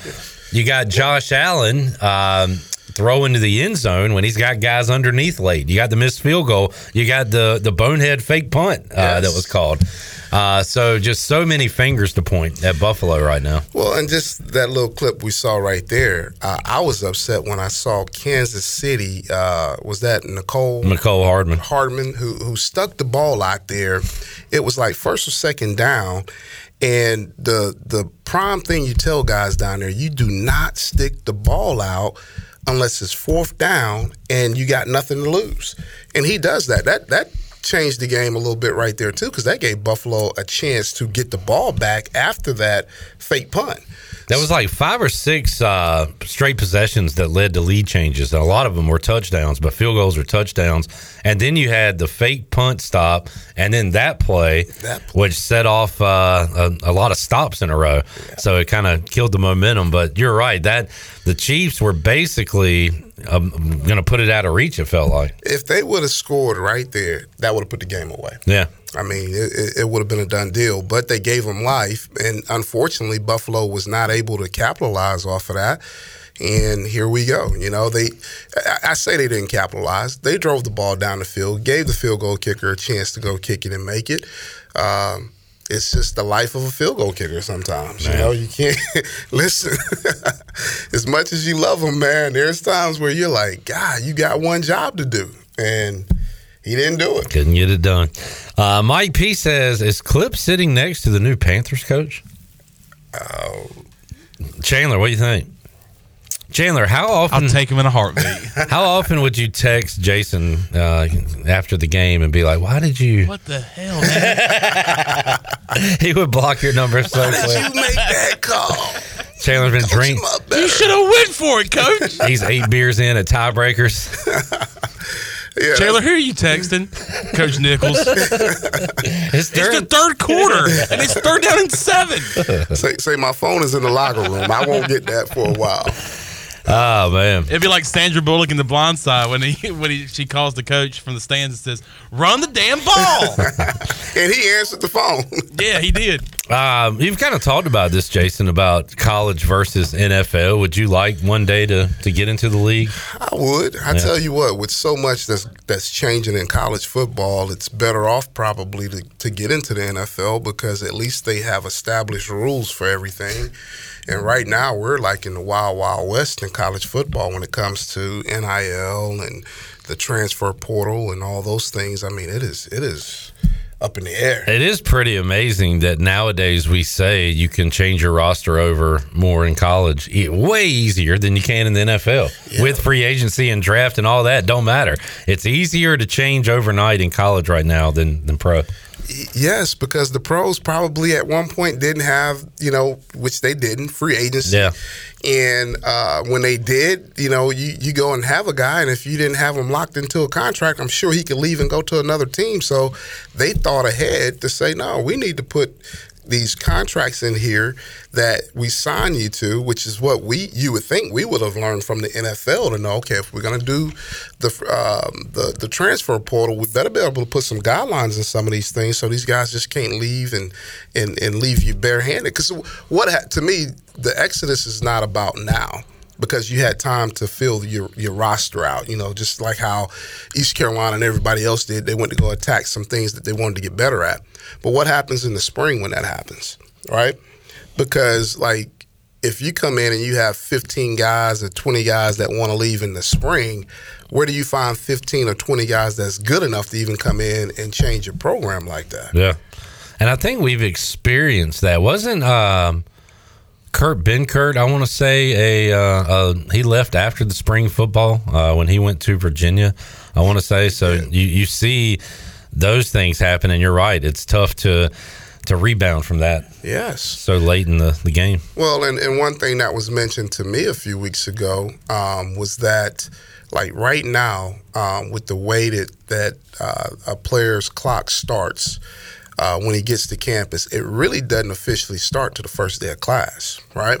You got Josh Allen um, throw into the end zone when he's got guys underneath late. You got the missed field goal. You got the the bonehead fake punt uh, that was called. Uh, so just so many fingers to point at Buffalo right now. Well, and just that little clip we saw right there, uh, I was upset when I saw Kansas City. Uh, was that Mecole Mecole Hardman. Hardman who who stuck the ball out there? It was like first or second down, and the the prime thing you tell guys down there, you do not stick the ball out unless it's fourth down and you got nothing to lose. And he does that. That that changed the game a little bit right there too, because that gave Buffalo a chance to get the ball back after that fake punt. That was like five or six uh, straight possessions that led to lead changes. A lot of them were touchdowns, but field goals were touchdowns. And then you had the fake punt stop, and then that play, which set off uh, a, a lot of stops in a row. So it kind of killed the momentum. But you're right that the Chiefs were basically um, going to put it out of reach. It felt like, If they would have scored right there, that would have put the game away. yeah. I mean, it, it- it would have been a done deal, but they gave them life, and unfortunately, Buffalo was not able to capitalize off of that. And here we go. You know, they, I, I say they didn't capitalize. They drove the ball down the field, gave the field goal kicker a chance to go kick it and make it. Um, it's just the life of a field goal kicker sometimes. You know, you can't listen. as much as you love them, man, there's times where you're like, God, you got one job to do. And he didn't do it. Couldn't get it done. Uh, Mike P says, "Is Clip sitting next to the new Panthers coach?" Oh, Chandler, what do you think? Chandler, how often? I'll take him in a heartbeat. how often would you text Jason uh, after the game and be like, "Why did you?" What the hell, man? he would block your number so Why did quick. you make that call? Chandler's been drinking. you should have went for it, coach. He's eight beers in at tiebreakers. Taylor, who are you texting? Coach Nichols. it's, the third quarter, and it's third down and seven. say, say my phone is in the locker room. I won't get that for a while. Oh man, It'd be like Sandra Bullock in The Blind Side when he when he, she calls the coach from the stands and says, "Run the damn ball." and he answered the phone. yeah, he did. Um, you've kind of talked about this, Jason, about college versus NFL. Would you like one day to to get into the league? I would. I Yeah. tell you what, with so much that's that's changing in college football, it's better off probably to, to get into the NFL because at least they have established rules for everything. And right now we're like in the wild, wild west in college football when it comes to NIL and the transfer portal and all those things. I mean, it is it is up in the air. It is pretty amazing that nowadays we say you can change your roster over more in college, way easier than you can in the NFL. With free agency and draft and all that, don't matter. It's easier to change overnight in college right now than than pro. Yes, because the pros probably at one point didn't have, you know, which they didn't, free agency. Yeah. And uh, when they did, you know, you, you go and have a guy, and if you didn't have him locked into a contract, I'm sure he could leave and go to another team. So they thought ahead to say, no, we need to put these contracts in here that we sign you to, which is what we you would think we would have learned from the NFL to know. Okay, if we're going to do the, um, the the transfer portal, we better be able to put some guidelines in some of these things, so these guys just can't leave and and, and leave you barehanded. Because what to me, the exodus is not about now because you had time to fill your your roster out. You know, just like how East Carolina and everybody else did, they went to go attack some things that they wanted to get better at. But what happens in the spring when that happens, right? Because like if you come in and you have 15 guys or 20 guys that want to leave in the spring, where do you find 15 or 20 guys that's good enough to even come in and change your program like that? Yeah. And I think we've experienced that. Wasn't um, Kurt Benkert, I want to say, a, uh, uh, he left after the spring football uh, when he went to Virginia, I want to say. So you, you see those things happen, and you're right. It's tough to to rebound from that Yes. so late in the, the game. Well, and, and one thing that was mentioned to me a few weeks ago um, was that, like right now, um, with the way that that uh, a player's clock starts uh, when he gets to campus, it really doesn't officially start to the first day of class, right?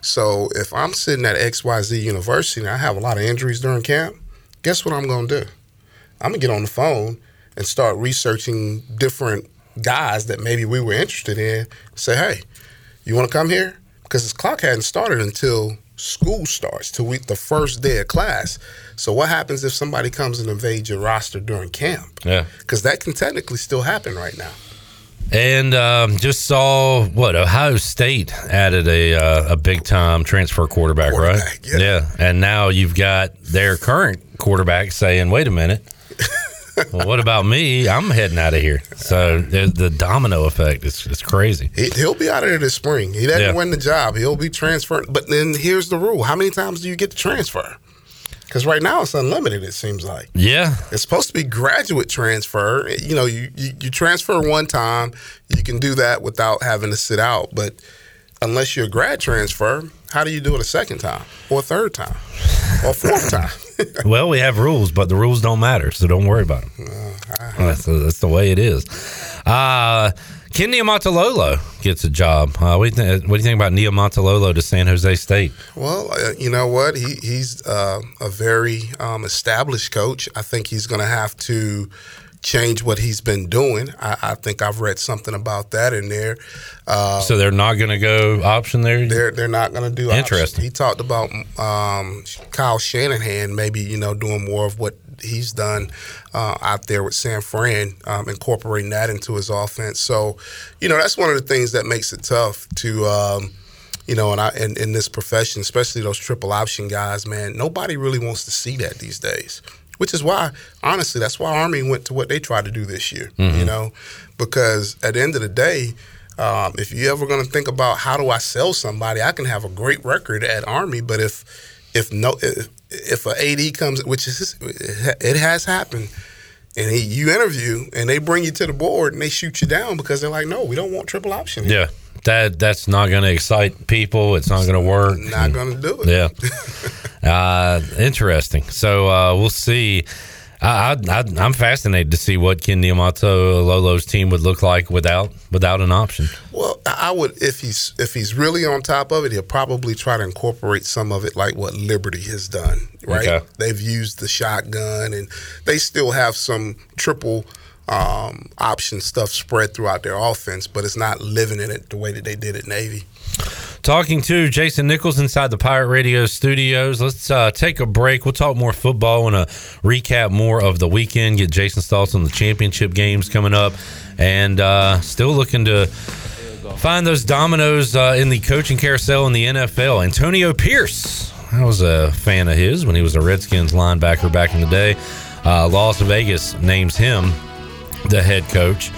So if I'm sitting at XYZ University and I have a lot of injuries during camp, guess what I'm going to do? I'm going to get on the phone and start researching different guys that maybe we were interested in. Say, hey, you want to come here? Because his clock hadn't started until school starts, to we, the first day of class. So what happens if somebody comes and invades your roster during camp? Yeah. Because that can technically still happen right now. And um, just saw what Ohio State added a uh, a big time transfer quarterback, right? Yeah. And now you've got their current quarterback saying, "Wait a minute, well, what about me? I'm heading out of here." So the domino effect. It's it's crazy. He, he'll be out of there this spring. He doesn't Yeah. win the job. He'll be transferred. But then here's the rule: How many times do you get to transfer? Because right now it's unlimited. It seems like. Yeah. It's supposed to be graduate transfer. You know, you, you, you transfer one time, you can do that without having to sit out. But unless you're a grad transfer, how do you do it a second time or a third time or a fourth time? well, we have rules, but the rules don't matter, so don't worry about them. that's, the, that's the way it is. Uh, Ken gets a job. Uh, what, do you think, what do you think about Niumatalolo to San Jose State? Well, uh, you know what? He he's uh, a very um, established coach. I think he's going to have to change what he's been doing. I, I think I've read something about that in there. Uh, so they're not going to go option there. they're they're not going to do option. Interesting. He talked about um, Kyle Shanahan maybe you know doing more of what he's done uh, out there with San Fran, um, incorporating that into his offense. So, you know, that's one of the things that makes it tough to. Um, you know, and I in, in this profession, especially those triple option guys, man, nobody really wants to see that these days. Which is why, honestly, that's why Army went to what they tried to do this year. You Mhm. know, because at the end of the day, um, if you ever going to think about how do I sell somebody, I can have a great record at Army, but if if no if, if a AD comes, which is it has happened, and he, you interview and they bring you to the board and they shoot you down because they're like, no, we don't want triple option. Yeah, that that's not going to excite people. It's not going to work. Not going to do it. Yeah. uh, interesting. So uh, we'll see. I, I'm fascinated to see what Ken Niumatalolo's team would look like without without an option. Well, I I would if he's if he's really on top of it, he'll probably try to incorporate some of it, like what Liberty has done. Right? Okay. They've used the shotgun, and they still have some triple um, option stuff spread throughout their offense, but it's not living in it the way that they did at Navy. Talking to Jason Nichols inside the Pirate Radio studios. Let's uh, take a break. We'll talk more football and a recap more of the weekend. Get Jason's thoughts on the championship games coming up, and uh, still looking to find those dominoes uh, in the coaching carousel in the NFL. Antonio Pierce. I was a fan of his when he was a Redskins linebacker back in the day. Uh, Las Vegas names him the head coach.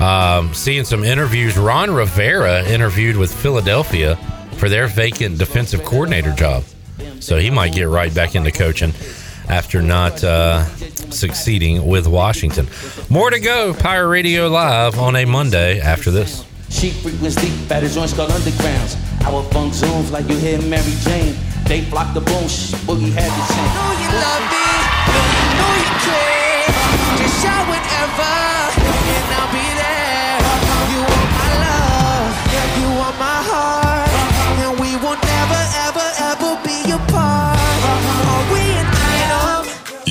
Um, seeing some interviews. Ron Rivera interviewed with Philadelphia for their vacant defensive coordinator job. So he might get right back into coaching. after not uh, succeeding with Washington. More to go. Pirate Radio Live on a Monday after this. She frequent sleep at his joints called undergrounds. Our funk zooms like you hear Mary Jane. They flock the boom, boogie had to change. Know you love me, know you care. Shout whenever, and I'll be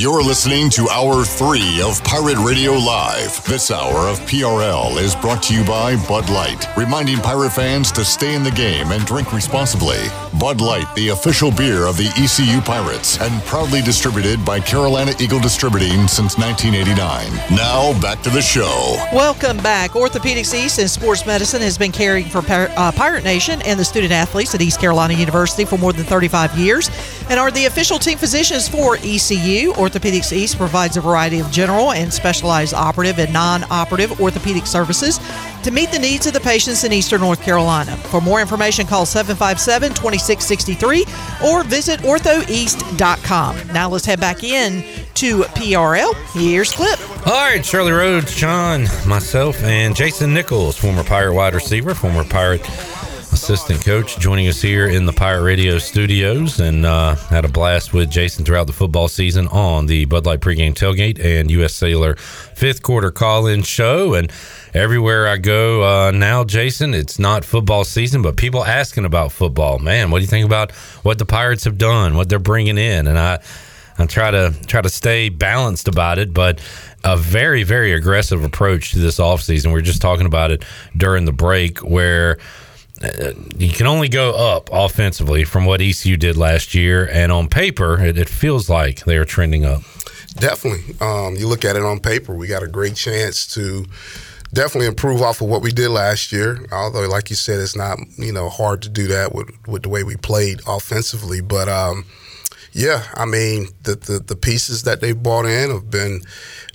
You're listening to Hour 3 of Pirate Radio Live. This hour of PRL is brought to you by Bud Light, reminding pirate fans to stay in the game and drink responsibly. Bud Light, the official beer of the ECU Pirates, and proudly distributed by Carolina Eagle Distributing since 1989. Now, back to the show. Welcome back. Orthopedics East and Sports Medicine has been caring for uh, Pirate Nation and the student athletes at East Carolina University for more than 35 years and are the official team physicians for ECU. Orthopedics East provides a variety of general and specialized operative and non operative orthopedic services to meet the needs of the patients in Eastern North Carolina. For more information, call 757 2663 or visit orthoeast.com. Now let's head back in to PRL. Here's Clip. All right, Shirley Rhodes, John, myself, and Jason Nichols, former Pirate wide receiver, former Pirate assistant coach, joining us here in the Pirate Radio studios, and uh, had a blast with Jason throughout the football season on the Bud Light pregame tailgate and U.S. Sailor fifth quarter call-in show, and everywhere I go uh, now, Jason, it's not football season, but people asking about football. Man, what do you think about what the Pirates have done, what they're bringing in, and I. I try to try to stay balanced about it, but a very very aggressive approach to this offseason. We are just talking about it during the break, where you can only go up offensively from what ECU did last year, and on paper, it, it feels like they are trending up. Definitely. Um, you look at it on paper, we got a great chance to definitely improve off of what we did last year. Although, like you said, it's not you know hard to do that with with the way we played offensively. But um, yeah, I mean the, the the pieces that they brought in have been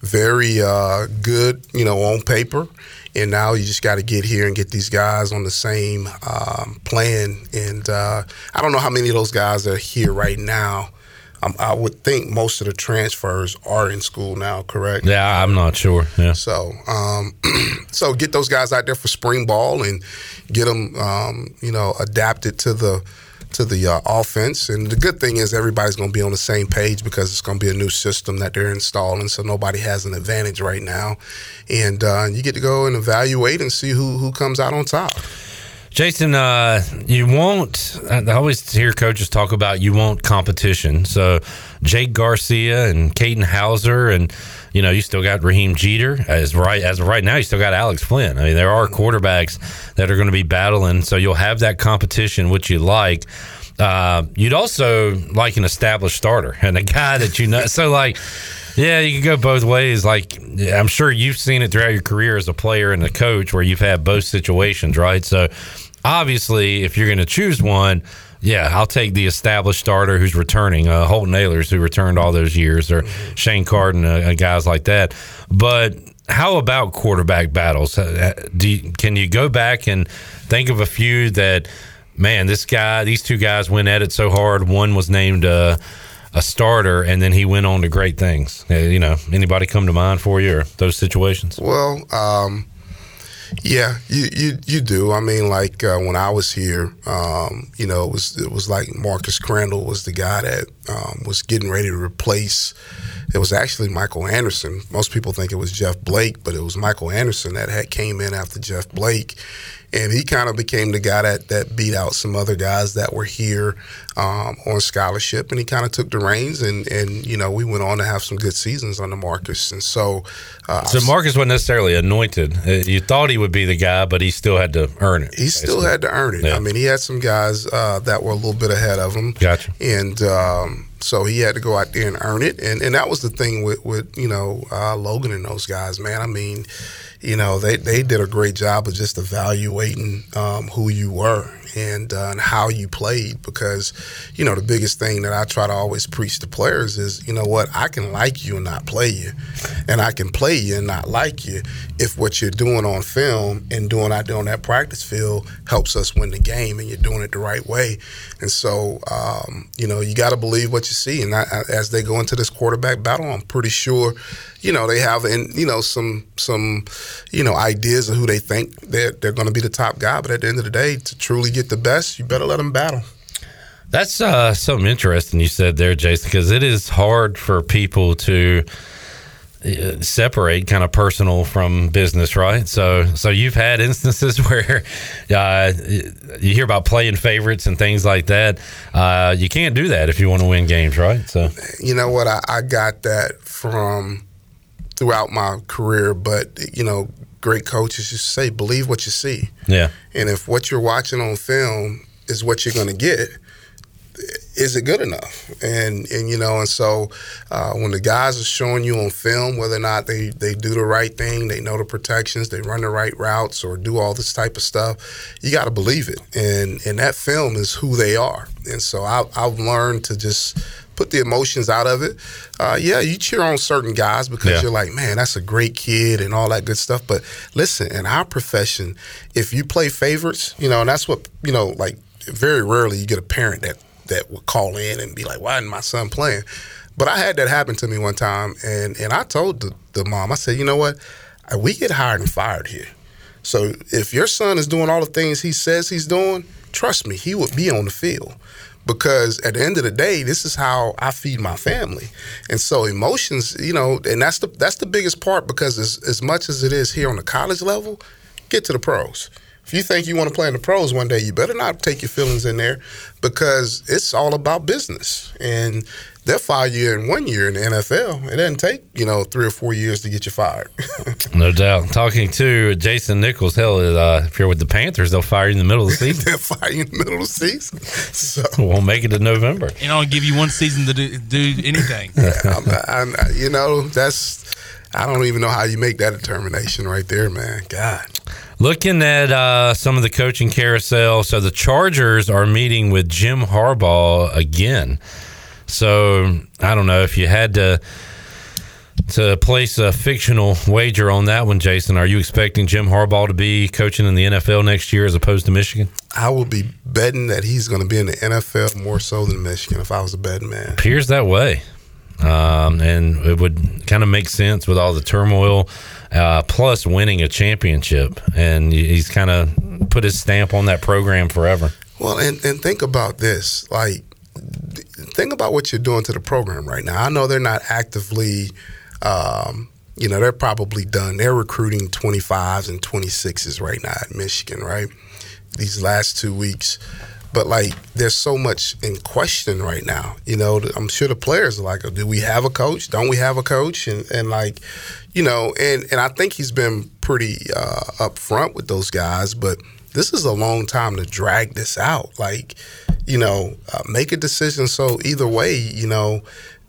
very uh, good, you know, on paper. And now you just got to get here and get these guys on the same um, plan. And uh, I don't know how many of those guys are here right now. Um, I would think most of the transfers are in school now, correct? Yeah, I'm not sure. Yeah. So, um, so get those guys out there for spring ball and get them, um, you know, adapted to the to the uh, offense. And the good thing is everybody's going to be on the same page because it's going to be a new system that they're installing. So nobody has an advantage right now, and uh, you get to go and evaluate and see who who comes out on top. Jason, uh, you won't. I always hear coaches talk about you want competition. So Jake Garcia and Caden Hauser, and you know you still got Raheem Jeter as right as right now. You still got Alex Flinn. I mean, there are quarterbacks that are going to be battling. So you'll have that competition, which you like. Uh, you'd also like an established starter and a guy that you know. so like. Yeah, you can go both ways. Like I'm sure you've seen it throughout your career as a player and a coach, where you've had both situations, right? So obviously, if you're going to choose one, yeah, I'll take the established starter who's returning, uh, Holton who returned all those years, or Shane Carden, uh, guys like that. But how about quarterback battles? Uh, do you, can you go back and think of a few that, man, this guy, these two guys went at it so hard. One was named. Uh, a starter, and then he went on to great things. Uh, you know, anybody come to mind for you or those situations? Well, um, yeah, you, you you do. I mean, like uh, when I was here, um, you know, it was it was like Marcus Crandall was the guy that um, was getting ready to replace. It was actually Michael Anderson. Most people think it was Jeff Blake, but it was Michael Anderson that had came in after Jeff Blake, and he kind of became the guy that that beat out some other guys that were here um, on scholarship, and he kind of took the reins, and and you know we went on to have some good seasons under Marcus, and so. Uh, So Marcus wasn't necessarily anointed. Uh, You thought he would be the guy, but he still had to earn it. He still had to earn it. Yeah. I mean, he had some guys uh, that were a little bit ahead of him. Gotcha. And um, so he had to go out there and earn it. And and that was the thing with, with you know, uh, Logan and those guys, man. I mean, you know, they, they did a great job of just evaluating um, who you were and, uh, and how you played. Because, you know, the biggest thing that I try to always preach to players is, you know what, I can like you and not play you, and I can play you and not like you if what you're doing on film and doing out there on that practice field helps us win the game and you're doing it the right way. And so, um, you know, you got to believe what you see. And I, I- as they go into this quarterback battle, I'm pretty sure, you know, they have and you know some some you know ideas of who they think they're they're going to be the top guy. But at the end of the day, to truly get the best, you better let them battle. That's uh, something interesting you said there, Jason, because it is hard for people to uh, separate kind of personal from business, right? So, so you've had instances where uh, you hear about playing favorites and things like that. Uh, you can't do that if you want to win games, right? So, you know what I, I got that from throughout my career but you know great coaches just say believe what you see. Yeah. and if what you're watching on film is what you're going to get is it good enough? And and you know and so uh, when the guys are showing you on film whether or not they they do the right thing they know the protections they run the right routes or do all this type of stuff you got to believe it. And and that film is who they are. And so I, I've learned to just put the emotions out of it. Uh, yeah, you cheer on certain guys because Yeah. you're like, man, that's a great kid and all that good stuff. But listen, in our profession, if you play favorites, you know, and that's what you know, like very rarely you get a parent that that would call in and be like, why isn't my son playing? But I had that happen to me one time, and and I told the, the mom, I said, you know what, Uh, we get hired and fired here. So if your son is doing all the things he says he's doing, trust me, he would be on the field. Because at the end of the day, this is how I feed my family, and so emotions, you know, and that's the that's the biggest part. Because as as much as it is here on the college level, get to the pros. If you think you want to play in the pros one day, you better not take your feelings in there, because it's all about business. And they'll fire you in one year in the NFL. It doesn't take you know three or four years to get you fired. No doubt. Talking to Jason Nichols, hell, uh, if you're with the Panthers, they'll fire you in the middle of the season. they'll fire you in the middle of the season. So Won't make it to November. And I'll give you one season to do, do anything. I'm, I'm, you know, that's I don't even know how you make that determination right there, man. God. Looking at uh, some of the coaching carousel, so the Chargers are meeting with Jim Harbaugh again. So I don't know if you had to to place a fictional wager on that one, Jason. Are you expecting Jim Harbaugh to be coaching in the NFL next year as opposed to Michigan? I will be betting that he's going to be in the NFL more so than Michigan if I was a betting man. appears that way. Um, and it would kind of make sense with all the turmoil, uh, plus winning a championship. And he's kind of put his stamp on that program forever. Well, and, and think about this. Like, think about what you're doing to the program right now. I know they're not actively, um, you know, they're probably done. They're recruiting 25s and 26s right now at Michigan, right? These last two weeks. But, like, there's so much in question right now. You know, I'm sure the players are like, do we have a coach? Don't we have a coach? And, and like, you know, and, and I think he's been pretty uh, upfront with those guys, but this is a long time to drag this out. Like, you know, uh, make a decision so either way, you know,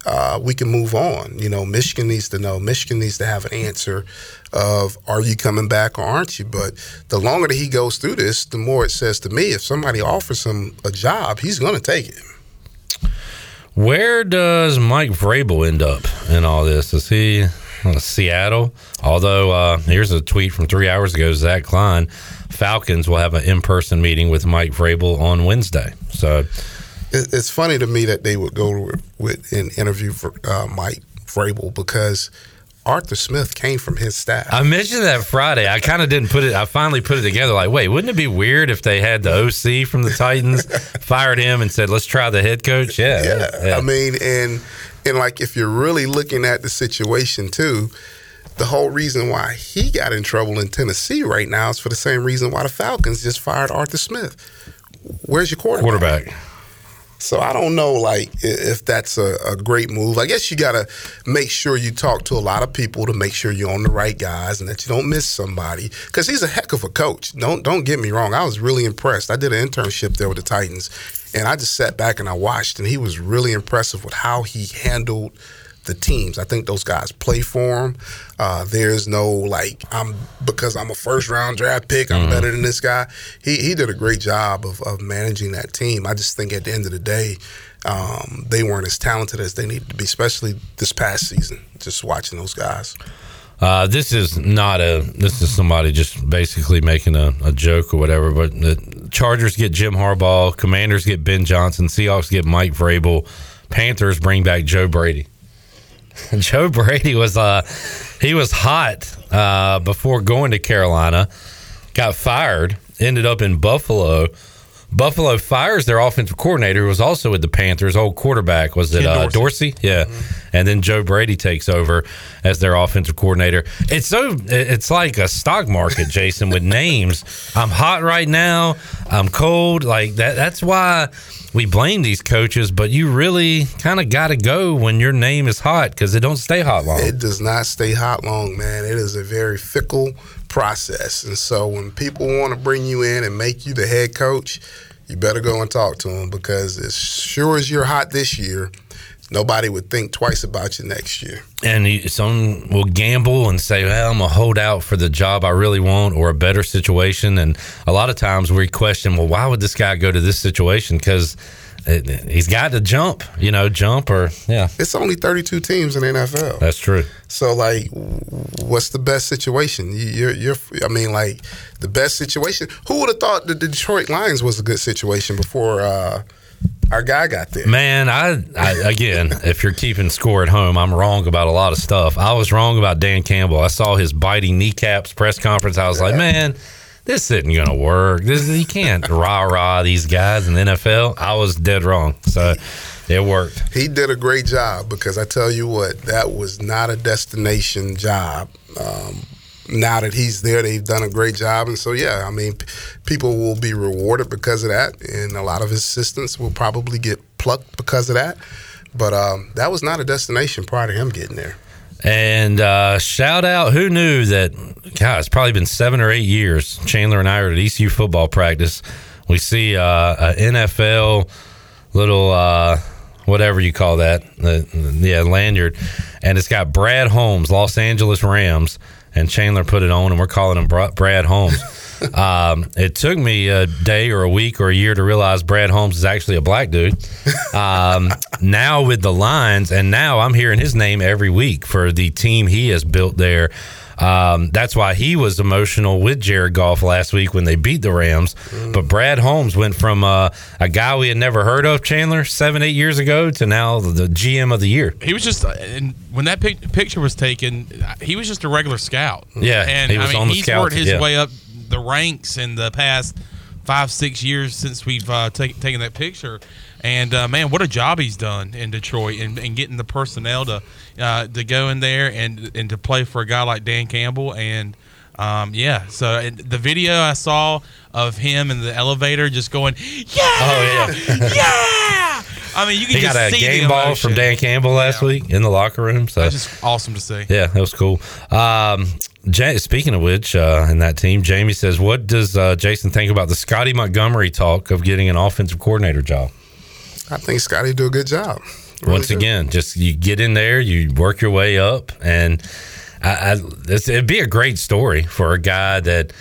uh, we can move on. You know, Michigan needs to know. Michigan needs to have an answer of are you coming back or aren't you? But the longer that he goes through this, the more it says to me, if somebody offers him a job, he's going to take it. Where does Mike Vrabel end up in all this? Is he Seattle? Although, uh, here's a tweet from three hours ago Zach Klein Falcons will have an in person meeting with Mike Vrabel on Wednesday. So, it's funny to me that they would go with, an interview for uh, Mike Vrabel because Arthur Smith came from his staff. I mentioned that Friday. I kind of didn't put it. I finally put it together. Like, wait, wouldn't it be weird if they had the OC from the Titans fired him and said, "Let's try the head coach"? Yeah, yeah. I mean, and and like if you're really looking at the situation too, the whole reason why he got in trouble in Tennessee right now is for the same reason why the Falcons just fired Arthur Smith. Where's your quarterback? quarterback. So I don't know, like if that's a, a great move. I guess you got to make sure you talk to a lot of people to make sure you're on the right guys and that you don't miss somebody. Because he's a heck of a coach. Don't don't get me wrong. I was really impressed. I did an internship there with the Titans, and I just sat back and I watched, and he was really impressive with how he handled the teams. I think those guys play for him. Uh, there's no like I'm because I'm a first round draft pick. I'm Mhm. better than this guy. He he did a great job of, of managing that team. I just think at the end of the day, um, they weren't as talented as they needed to be, especially this past season. Just watching those guys. Uh, this is not a. This is somebody just basically making a, a joke or whatever. But the Chargers get Jim Harbaugh, Commanders get Ben Johnson, Seahawks get Mike Vrabel, Panthers bring back Joe Brady. Joe Brady was uh he was hot uh, before going to Carolina, got fired, ended up in Buffalo. Buffalo fires their offensive coordinator, who was also with the Panthers. Old quarterback was it uh, Dorsey. Dorsey? Yeah, and then Joe Brady takes over as their offensive coordinator. It's so it's like a stock market, Jason, with names. I'm hot right now. I'm cold. Like that. That's why we blame these coaches. But you really kind of got to go when your name is hot because it don't stay hot long. It does not stay hot long, man. It is a very fickle process. And so when people want to bring you in and make you the head coach, you better go and talk to them because as sure as you're hot this year, nobody would think twice about you next year. and some will gamble and say, "Well, I'm gonna hold out for the job I really want or a better situation." And a lot of times we question, "Well, why would this guy go to this situation?" Because he's got to jump, you know, jump or yeah. It's only 32 teams in the NFL. That's true. So like, what's the best situation? You- You're, you're, I mean, like the best situation. Who would have thought the Detroit Lions was a good situation before uh, our guy got there? Man, I, I again, if you're keeping score at home, I'm wrong about a lot of stuff. I was wrong about Dan Campbell. I saw his biting kneecaps press conference. I was like, man, this isn't gonna work. This you can't rah rah these guys in the NFL. I was dead wrong. So it worked. He did a great job because I tell you what, that was not a destination job. Um, now that he's there, they've done a great job, and so yeah, I mean, p- people will be rewarded because of that, and a lot of his assistants will probably get plucked because of that. But um, that was not a destination prior to him getting there. And uh, shout out, who knew that? God, it's probably been seven or eight years. Chandler and I are at ECU football practice. We see uh, NFL little uh, whatever you call that, the, yeah, lanyard, and it's got Brad Holmes, Los Angeles Rams, and Chandler put it on, and we're calling him Brad Holmes. um, it took me a day or a week or a year to realize Brad Holmes is actually a black dude. Um, now with the lines, and now I'm hearing his name every week for the team he has built there. Um, that's why he was emotional with Jared Goff last week when they beat the Rams. But Brad Holmes went from uh, a guy we had never heard of, Chandler, seven, eight years ago, to now the GM of the year. He was just, and when that pic- picture was taken, he was just a regular scout. Yeah, and he was I mean, on the he's scout, worked his yeah. way up the ranks in the past five, six years since we've uh, take, taken that picture. And uh, man, what a job he's done in Detroit and, and getting the personnel to uh, to go in there and and to play for a guy like Dan Campbell and. Um, yeah, so and the video I saw of him in the elevator just going, yeah, Oh, yeah. yeah. I mean, you can just He just got a see game ball from Dan Campbell last week in the locker room. So That's just awesome to see. Yeah, that was cool. Um, speaking of which, uh, in that team, Jamie says, "What does uh, Jason think about the Scotty Montgomery talk of getting an offensive coordinator job?" I think Scotty do a good job. Really Once do. again, just you get in there, you work your way up, and I, I, it's, it'd be a great story for a guy that,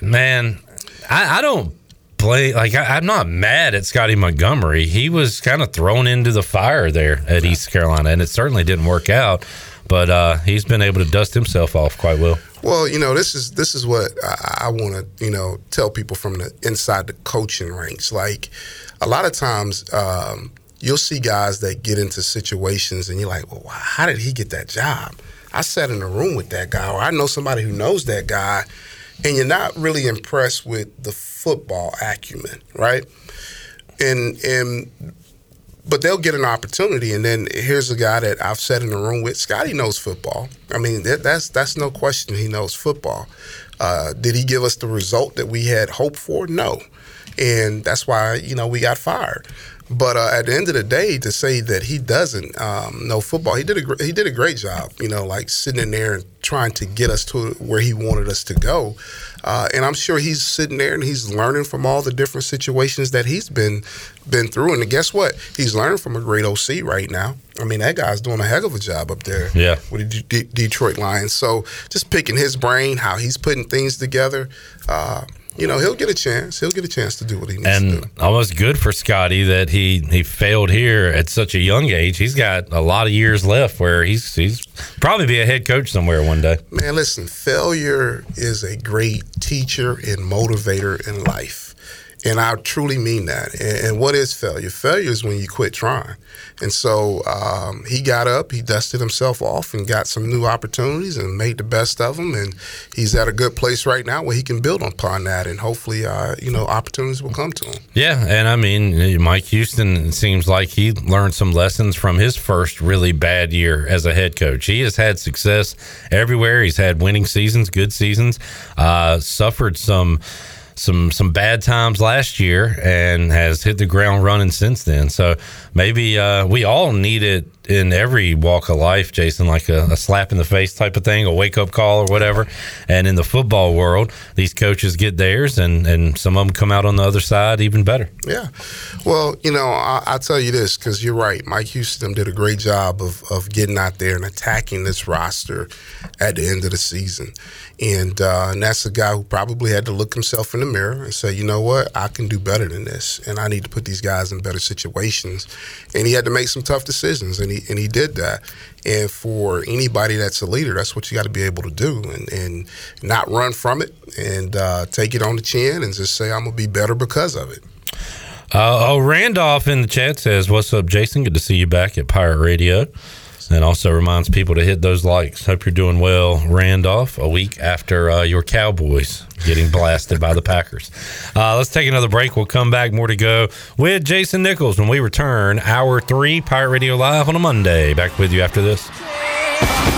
man, I, I don't play like I, I'm not mad at Scotty Montgomery. He was kind of thrown into the fire there at East Carolina, and it certainly didn't work out. But uh, he's been able to dust himself off quite well. Well, you know, this is this is what I, I want to you know tell people from the inside the coaching ranks. Like a lot of times, um, you'll see guys that get into situations, and you're like, "Well, how did he get that job?" I sat in a room with that guy, or I know somebody who knows that guy, and you're not really impressed with the football acumen, right? And and but they'll get an opportunity, and then here's a guy that I've sat in the room with. Scotty knows football. I mean, that, that's that's no question. He knows football. Uh, did he give us the result that we had hoped for? No. and that's why you know we got fired. But uh, at the end of the day, to say that he doesn't um, know football, he did a gr- he did a great job. You know, like sitting in there and trying to get us to where he wanted us to go. Uh, and I'm sure he's sitting there and he's learning from all the different situations that he's been been through. And guess what? He's learning from a great OC right now. I mean, that guy's doing a heck of a job up there Yeah. with the D- Detroit Lions. So just picking his brain, how he's putting things together. Uh, you know, he'll get a chance. He'll get a chance to do what he needs to do. And almost good for Scotty that he he failed here at such a young age. He's got a lot of years left where he's he's probably be a head coach somewhere one day. Man, listen, failure is a great teacher and motivator in life. And I truly mean that. And, and what is failure? Failure is when you quit trying. And so um, he got up, he dusted himself off, and got some new opportunities and made the best of them. And he's at a good place right now where he can build upon that. And hopefully, uh, you know, opportunities will come to him. Yeah, and I mean Mike Houston seems like he learned some lessons from his first really bad year as a head coach. He has had success everywhere. He's had winning seasons, good seasons. Uh, suffered some some some bad times last year and has hit the ground running since then. So maybe uh, we all need it in every walk of life, Jason, like a, a slap in the face type of thing, a wake up call or whatever. And in the football world, these coaches get theirs, and and some of them come out on the other side even better. Yeah. Well, you know, I, I'll tell you this because you're right. Mike Houston did a great job of, of getting out there and attacking this roster at the end of the season. And, uh, and that's a guy who probably had to look himself in the mirror and say, you know what, I can do better than this. And I need to put these guys in better situations. And he had to make some tough decisions, and he, and he did that. And for anybody that's a leader, that's what you got to be able to do and, and not run from it and uh, take it on the chin and just say, I'm to be better because of it. Uh, oh, Randolph in the chat says, "What's up, Jason? Good to see you back at Pirate Radio." And also reminds people to hit those likes. Hope you're doing well, Randolph. A week after uh, your Cowboys getting blasted by the Packers. Uh, let's take another break. We'll come back. More to go with Jason Nichols when we return. Hour three, Pirate Radio Live on a Monday. Back with you after this.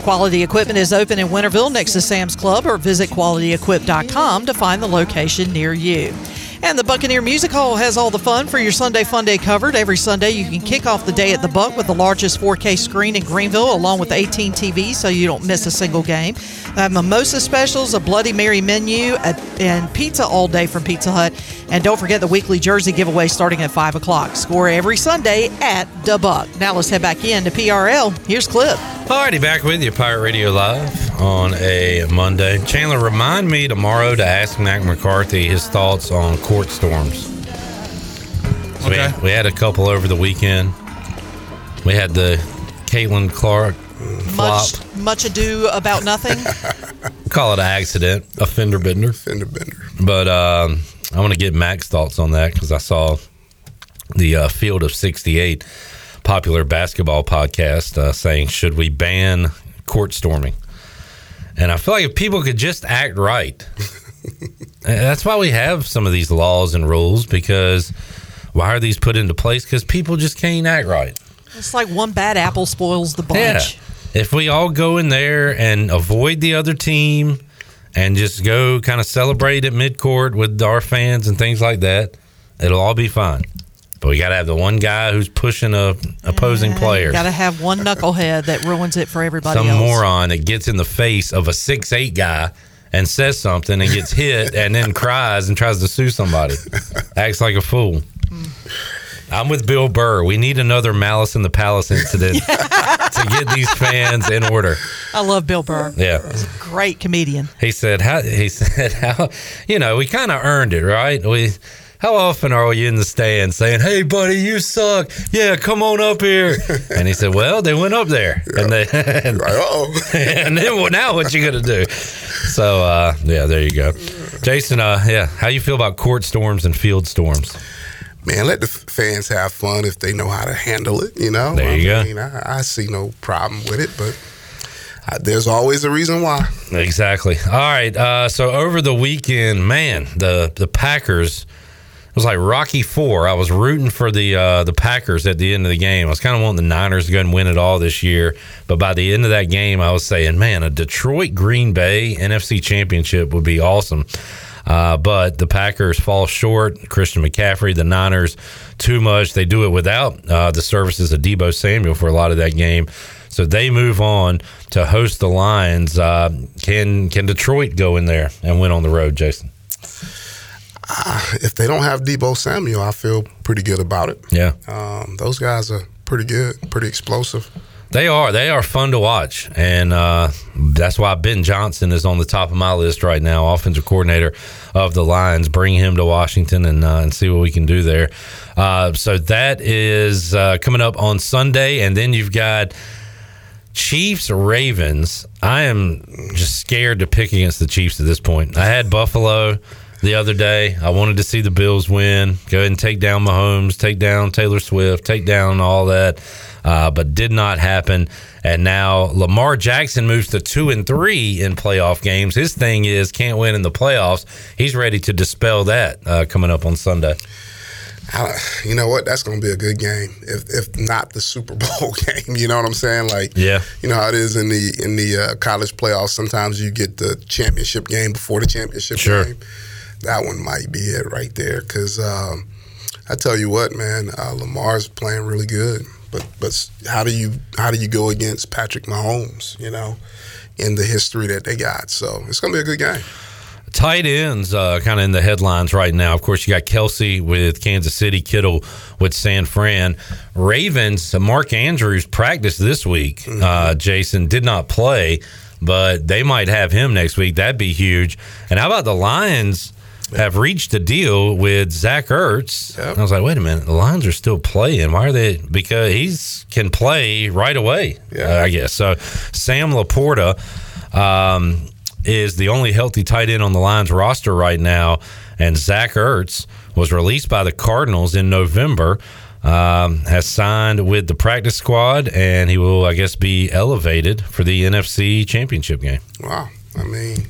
Quality Equipment is open in Winterville next to Sam's Club or visit qualityequip.com to find the location near you. And the Buccaneer Music Hall has all the fun for your Sunday Fun Day covered. Every Sunday, you can kick off the day at the Buck with the largest 4K screen in Greenville, along with 18 TVs, so you don't miss a single game. Have mimosa specials, a Bloody Mary menu, and pizza all day from Pizza Hut. And don't forget the weekly jersey giveaway starting at 5 o'clock. Score every Sunday at the Buck. Now let's head back in to PRL. Here's Clip. Alrighty, back with you, Pirate Radio Live on a Monday. Chandler, remind me tomorrow to ask Mac McCarthy his thoughts on court storms. So we, had, we had a couple over the weekend. We had the Caitlin Clark flop. Much, much ado about nothing. Call it an accident, a fender bender. Fender bender. But um, I want to get Mac's thoughts on that because I saw the uh, Field of 68 popular basketball podcast uh, saying, should we ban court storming? And I feel like if people could just act right, and that's why we have some of these laws and rules because why are these put into place? Because people just can't act right. It's like one bad apple spoils the bunch. If we all go in there and avoid the other team and just go kind of celebrate at midcourt with our fans and things like that, it'll all be fine. But we got to have the one guy who's pushing a opposing player. Got to have one knucklehead that ruins it for everybody Some else. moron that gets in the face of a six eight guy and says something and gets hit and then cries and tries to sue somebody. Acts like a fool. I'm with Bill Burr. We need another Malice in the Palace incident to get these fans in order. I love Bill Burr. Yeah. He's a great comedian. He said, "How?" He said, "How?" You know, we kind of earned it, right? We. How often are we in the stands saying, "Hey, buddy, you suck. Yeah, come on up here." And he said, "Well, they went up there, and they, and, and then well, now what you gonna do?" So, uh, yeah, there you go, Jason. Uh, yeah, how you feel about court storms and field storms? Man, let the fans have fun if they know how to handle it. You know, There you I go. mean, I, I see no problem with it, but there's always a reason why. Exactly. All right. Uh, so over the weekend, man, the the Packers. Was like Rocky Four. I was rooting for the uh, the Packers at the end of the game. I was kind of wanting the Niners to go and win it all this year, but by the end of that game, I was saying, man, a Detroit Green Bay NFC Championship would be awesome. Uh, but the Packers fall short. Christian McCaffrey, the Niners, too much. They do it without uh, the services of Deebo Samuel for a lot of that game. So they move on to host the Lions. Uh, can can Detroit go in there and win on the road, Jason? Uh, if they don't have Deebo Samuel, I feel pretty good about it. Yeah. Um, those guys are pretty good, pretty explosive. They are. They are fun to watch, and uh, that's why Ben Johnson is on the top of my list right now, offensive coordinator of the Lions. Bring him to Washington and uh, and see what we can do there. Uh, so that is uh, coming up on Sunday, and then you've got Chiefs Ravens. I am just scared to pick against the Chiefs at this point. I had Buffalo the other day. I wanted to see the Bills win, go ahead and take down Mahomes, take down Taylor Swift, take down all that, uh, but did not happen. And now Lamar Jackson moves to two and three in playoff games. His thing is can't win in the playoffs. He's ready to dispel that uh, coming up on Sunday. I, you know what? That's going to be a good game, if if not the Super Bowl game. You know what I'm saying? Like, Yeah. you know how it is in the in the uh, college playoffs. Sometimes you get the championship game before the championship Sure. game. That one might be it right there. Because um, I tell you what, man, uh, Lamar's playing really good. But but how do you how do you go against Patrick Mahomes? You know, in the history that they got. So it's going to be a good game. Tight ends, uh, kind of in the headlines right now. Of course, you got Kelce with Kansas City, Kittle with San Fran. Ravens, Mark Andrews practiced this week. Uh, Jason did not play, but they might have him next week. That'd be huge. And how about the Lions? Have reached a deal with Zach Ertz. I was like, wait a minute, the Lions are still playing. Why are they? Because he's can play right away. uh, I guess so. Sam LaPorta, um, is the only healthy tight end on the Lions roster right now, and Zach Ertz was released by the Cardinals in November. Um, has signed with the practice squad, and he will, I guess, be elevated for the NFC Championship game Wow. I mean,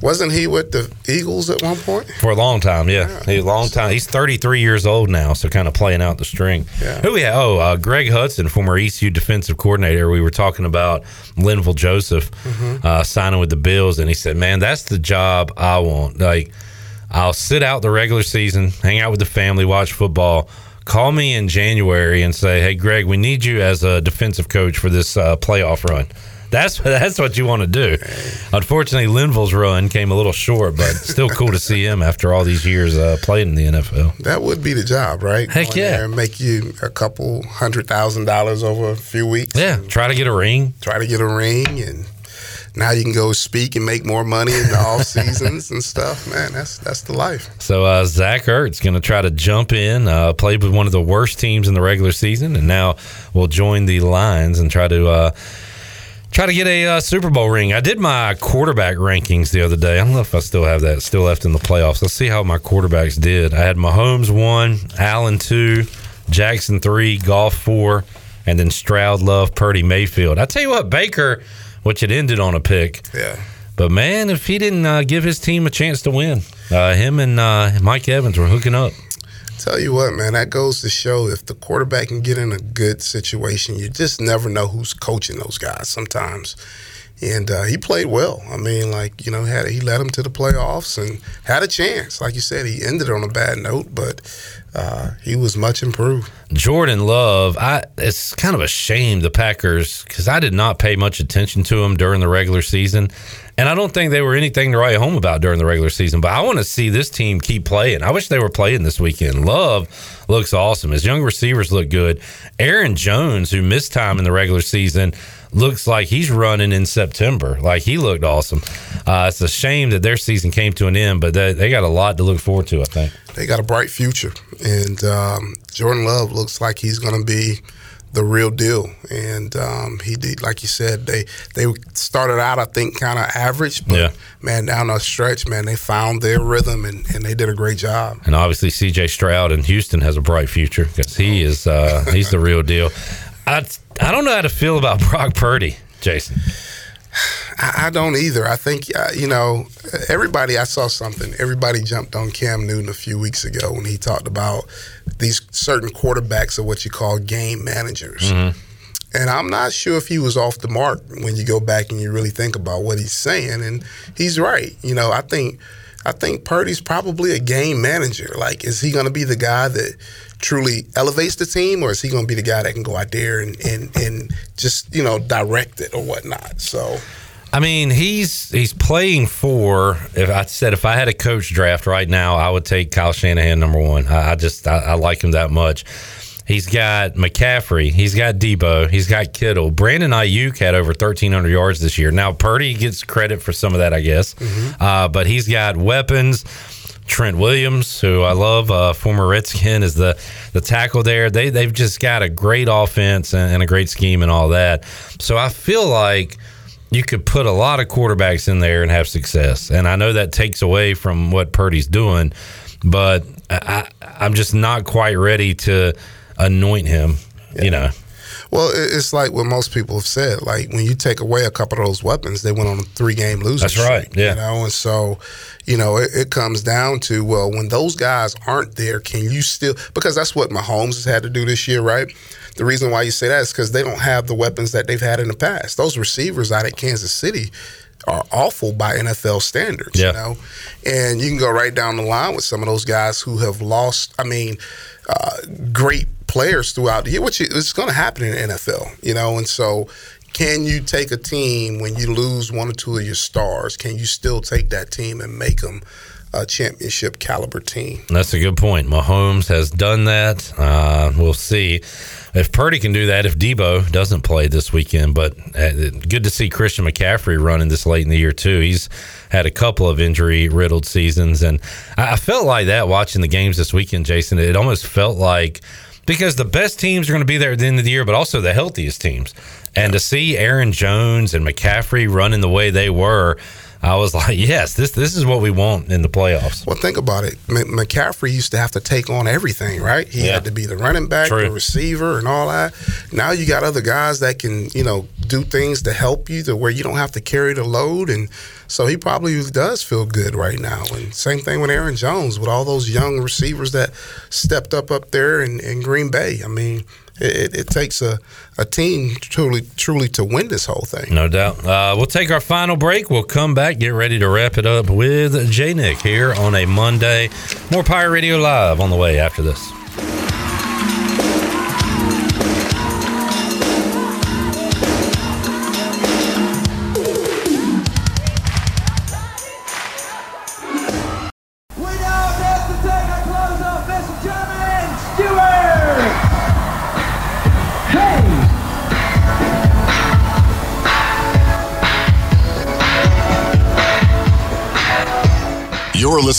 wasn't he with the Eagles at one point? for a long time. Yeah, He- a long time. He's 33 years old now, so kind of playing out the string. Yeah. Who we have? Oh, uh, Greg Hudson, former ECU defensive coordinator. We were talking about Linval Joseph Mhm. uh, signing with the Bills, and he said, "Man, that's the job I want. Like, I'll sit out the regular season, hang out with the family, watch football." Call me in January and say, "Hey, Greg, we need you as a defensive coach for this uh, playoff run." That's that's what you want to do. Unfortunately, Linval's run came a little short, but still cool to see him after all these years uh, played in the NFL. That would be the job, right? Heck Go in yeah. and make you a couple hundred thousand dollars over a few weeks. Yeah, try to get a ring. Try to get a ring, and now you can go speak and make more money in the off seasons and stuff. Man, that's that's the life. So uh, Zach Ertz going to try to jump in, uh, played with one of the worst teams in the regular season, and now will join the Lions and try to uh, try to get a uh, Super Bowl ring. I did my quarterback rankings the other day. I don't know if I still have that still left in the playoffs. Let's see how my quarterbacks did. I had Mahomes one, Allen two, Jackson three, Goff four, and then Stroud, Love, Purdy, Mayfield. I tell you what, Baker, which it ended on a pick. Yeah. But man, if he didn't uh, give his team a chance to win, uh, him and uh, Mike Evans were hooking up. Tell you what, man, that goes to show if the quarterback can get in a good situation, you just never know who's coaching those guys sometimes. and uh, he played well. I mean, like you know, had he led them to the playoffs and had a chance. Like you said, he ended on a bad note, but uh, he was much improved. Jordan Love, I it's kind of a shame the Packers because I did not pay much attention to him during the regular season, and I don't think they were anything to write home about during the regular season. But I want to see this team keep playing. I wish they were playing this weekend. Love looks awesome. His young receivers look good. Aaron Jones, who missed time in the regular season, looks like he's running in September. Like he looked awesome. Uh, it's a shame that their season came to an end, but they, they got a lot to look forward to. I think they got a bright future, and um, Jordan Love looks like he's going to be the real deal. And um, he did, like you said, they they started out, I think, kind of average, but Yeah. man, down the stretch, man, they found their rhythm and, and they did a great job. And obviously, C.J. Stroud in Houston has a bright future because he is uh, he's the real deal. I I don't know how to feel about Brock Purdy, Jason. I, I don't either. I think uh, you know everybody. I saw something. Everybody jumped on Cam Newton a few weeks ago when he talked about these certain quarterbacks are what you call game managers. And I'm not sure if he was off the mark when you go back and you really think about what he's saying. And he's right. You know, I think I think Purdy's probably a game manager. Like, is he going to be the guy that truly elevates the team, or is he going to be the guy that can go out there and, and, and just you know direct it or whatnot? So. I mean, he's he's playing for. If I said if I had a coach draft right now, I would take Kyle Shanahan number one. I, I just I, I like him that much. He's got McCaffrey. He's got Deebo. He's got Kittle. Brandon Aiyuk had over 1,300 yards this year. Now Purdy gets credit for some of that, I guess. Uh, but he's got weapons. Trent Williams, who I love, uh, former Redskin, is the the tackle there. They they've just got a great offense and, and a great scheme and all that. So I feel like you could put a lot of quarterbacks in there and have success. And I know that takes away from what Purdy's doing, but I, I, I'm just not quite ready to anoint him. You know, Well, it's like what most people have said. Like when you take away a couple of those weapons, they went on a three-game losing That's right, streak, yeah. You know, and so you know it, it comes down to well, when those guys aren't there, can you still? Because that's what Mahomes has had to do this year, right? The reason why you say that is because they don't have the weapons that they've had in the past. Those receivers out at Kansas City are awful by NFL standards, Yeah. you know. And you can go right down the line with some of those guys who have lost. I mean, uh, great players throughout the year, which is going to happen in the NFL, you know. And so, can you take a team when you lose one or two of your stars? Can you still take that team and make them a championship caliber team? That's a good point. Mahomes has done that. Uh, we'll see if Purdy can do that. If Deebo doesn't play this weekend, but uh, good to see Christian McCaffrey running this late in the year too. He's had a couple of injury riddled seasons, and I I felt like that watching the games this weekend, Jason. It almost felt like because the best teams are going to be there at the end of the year, but also the healthiest teams. And to see Aaron Jones and McCaffrey running the way they were, I was like, yes, this this is what we want in the playoffs. Well, think about it. M- McCaffrey used to have to take on everything, right? He Yeah. had to be the running back, True. the receiver, and all that. Now you got other guys that can, you know, do things to help you to where you don't have to carry the load. And so he probably does feel good right now. And same thing with Aaron Jones, with all those young receivers that stepped up up there in, in Green Bay. I mean, it, it, takes a, a team truly, truly to win this whole thing. No doubt. Uh, we'll take our final break. We'll come back, get ready to wrap it up with J Nick here on a Monday. More Pirate Radio Live on the way after this.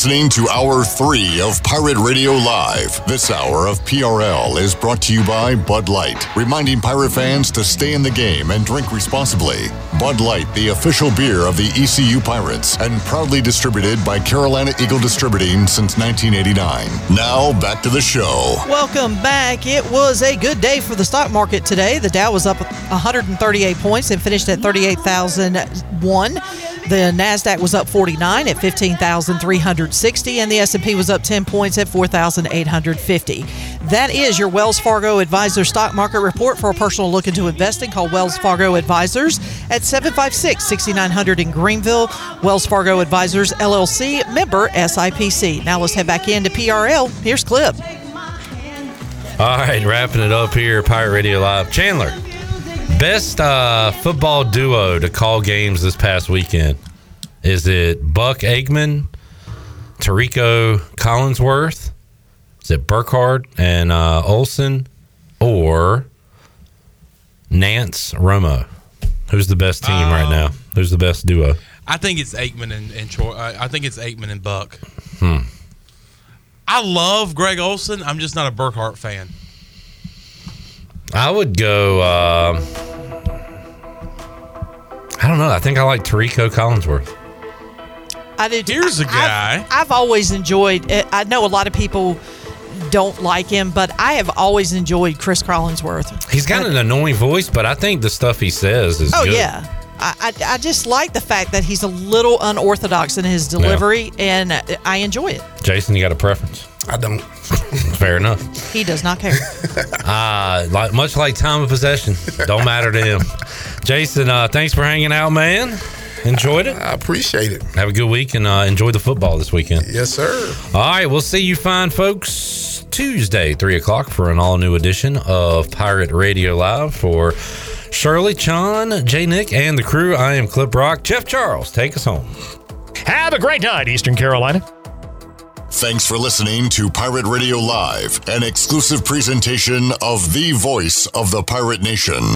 Listening to Hour 3 of Pirate Radio Live. This hour of PRL is brought to you by Bud Light, reminding pirate fans to stay in the game and drink responsibly. Bud Light, the official beer of the ECU Pirates, and proudly distributed by Carolina Eagle Distributing since 1989. Now, back to the show. Welcome back. It was a good day for the stock market today. The Dow was up 138 points and finished at 38,001. The Nasdaq was up 49 at 15,360 and the S&P was up 10 points at 4,850. That is your Wells Fargo Advisor Stock Market Report for a personal look into investing. Call Wells Fargo Advisors at 756 6900 in Greenville. Wells Fargo Advisors LLC, member SIPC. Now let's head back into PRL. Here's Clip. All right, wrapping it up here, Pirate Radio Live. Chandler, best uh, football duo to call games this past weekend. Is it Buck Aikman, Tirico Collinsworth? Is it Burkhardt and uh, Olsen, or Nance Romo? Who's the best team right now? Who's the best duo? I think it's Aikman and, and Troy. I I think it's Aikman and Buck. Hmm. I love Greg Olsen. I'm just not a Burkhardt fan. I would go. Uh, I don't know. I think I like Tirico Collinsworth. I did. Here's a guy. I've, I've always enjoyed. eh, I know a lot of people don't like him, but I have always enjoyed Chris Collinsworth. He's got an annoying voice, but I think the stuff he says is Oh good. yeah. I, I, I just like the fact that he's a little unorthodox in his delivery, and I enjoy it. Jason, you got a preference? I don't. Fair enough. He does not care. Uh, like much like time of possession, don't matter to him. Jason, uh, thanks for hanging out, man. Enjoyed it. I appreciate it. Have a good week and uh, enjoy the football this weekend. Yes, sir. All right, we'll see you fine folks Tuesday, three o'clock for an all new edition of Pirate Radio Live for Shirley, Chon, J. Nick, and the crew. I am Clip Rock. Jeff Charles, take us home. Have a great night, Eastern Carolina. Thanks for listening to Pirate Radio Live, an exclusive presentation of the voice of the pirate nation.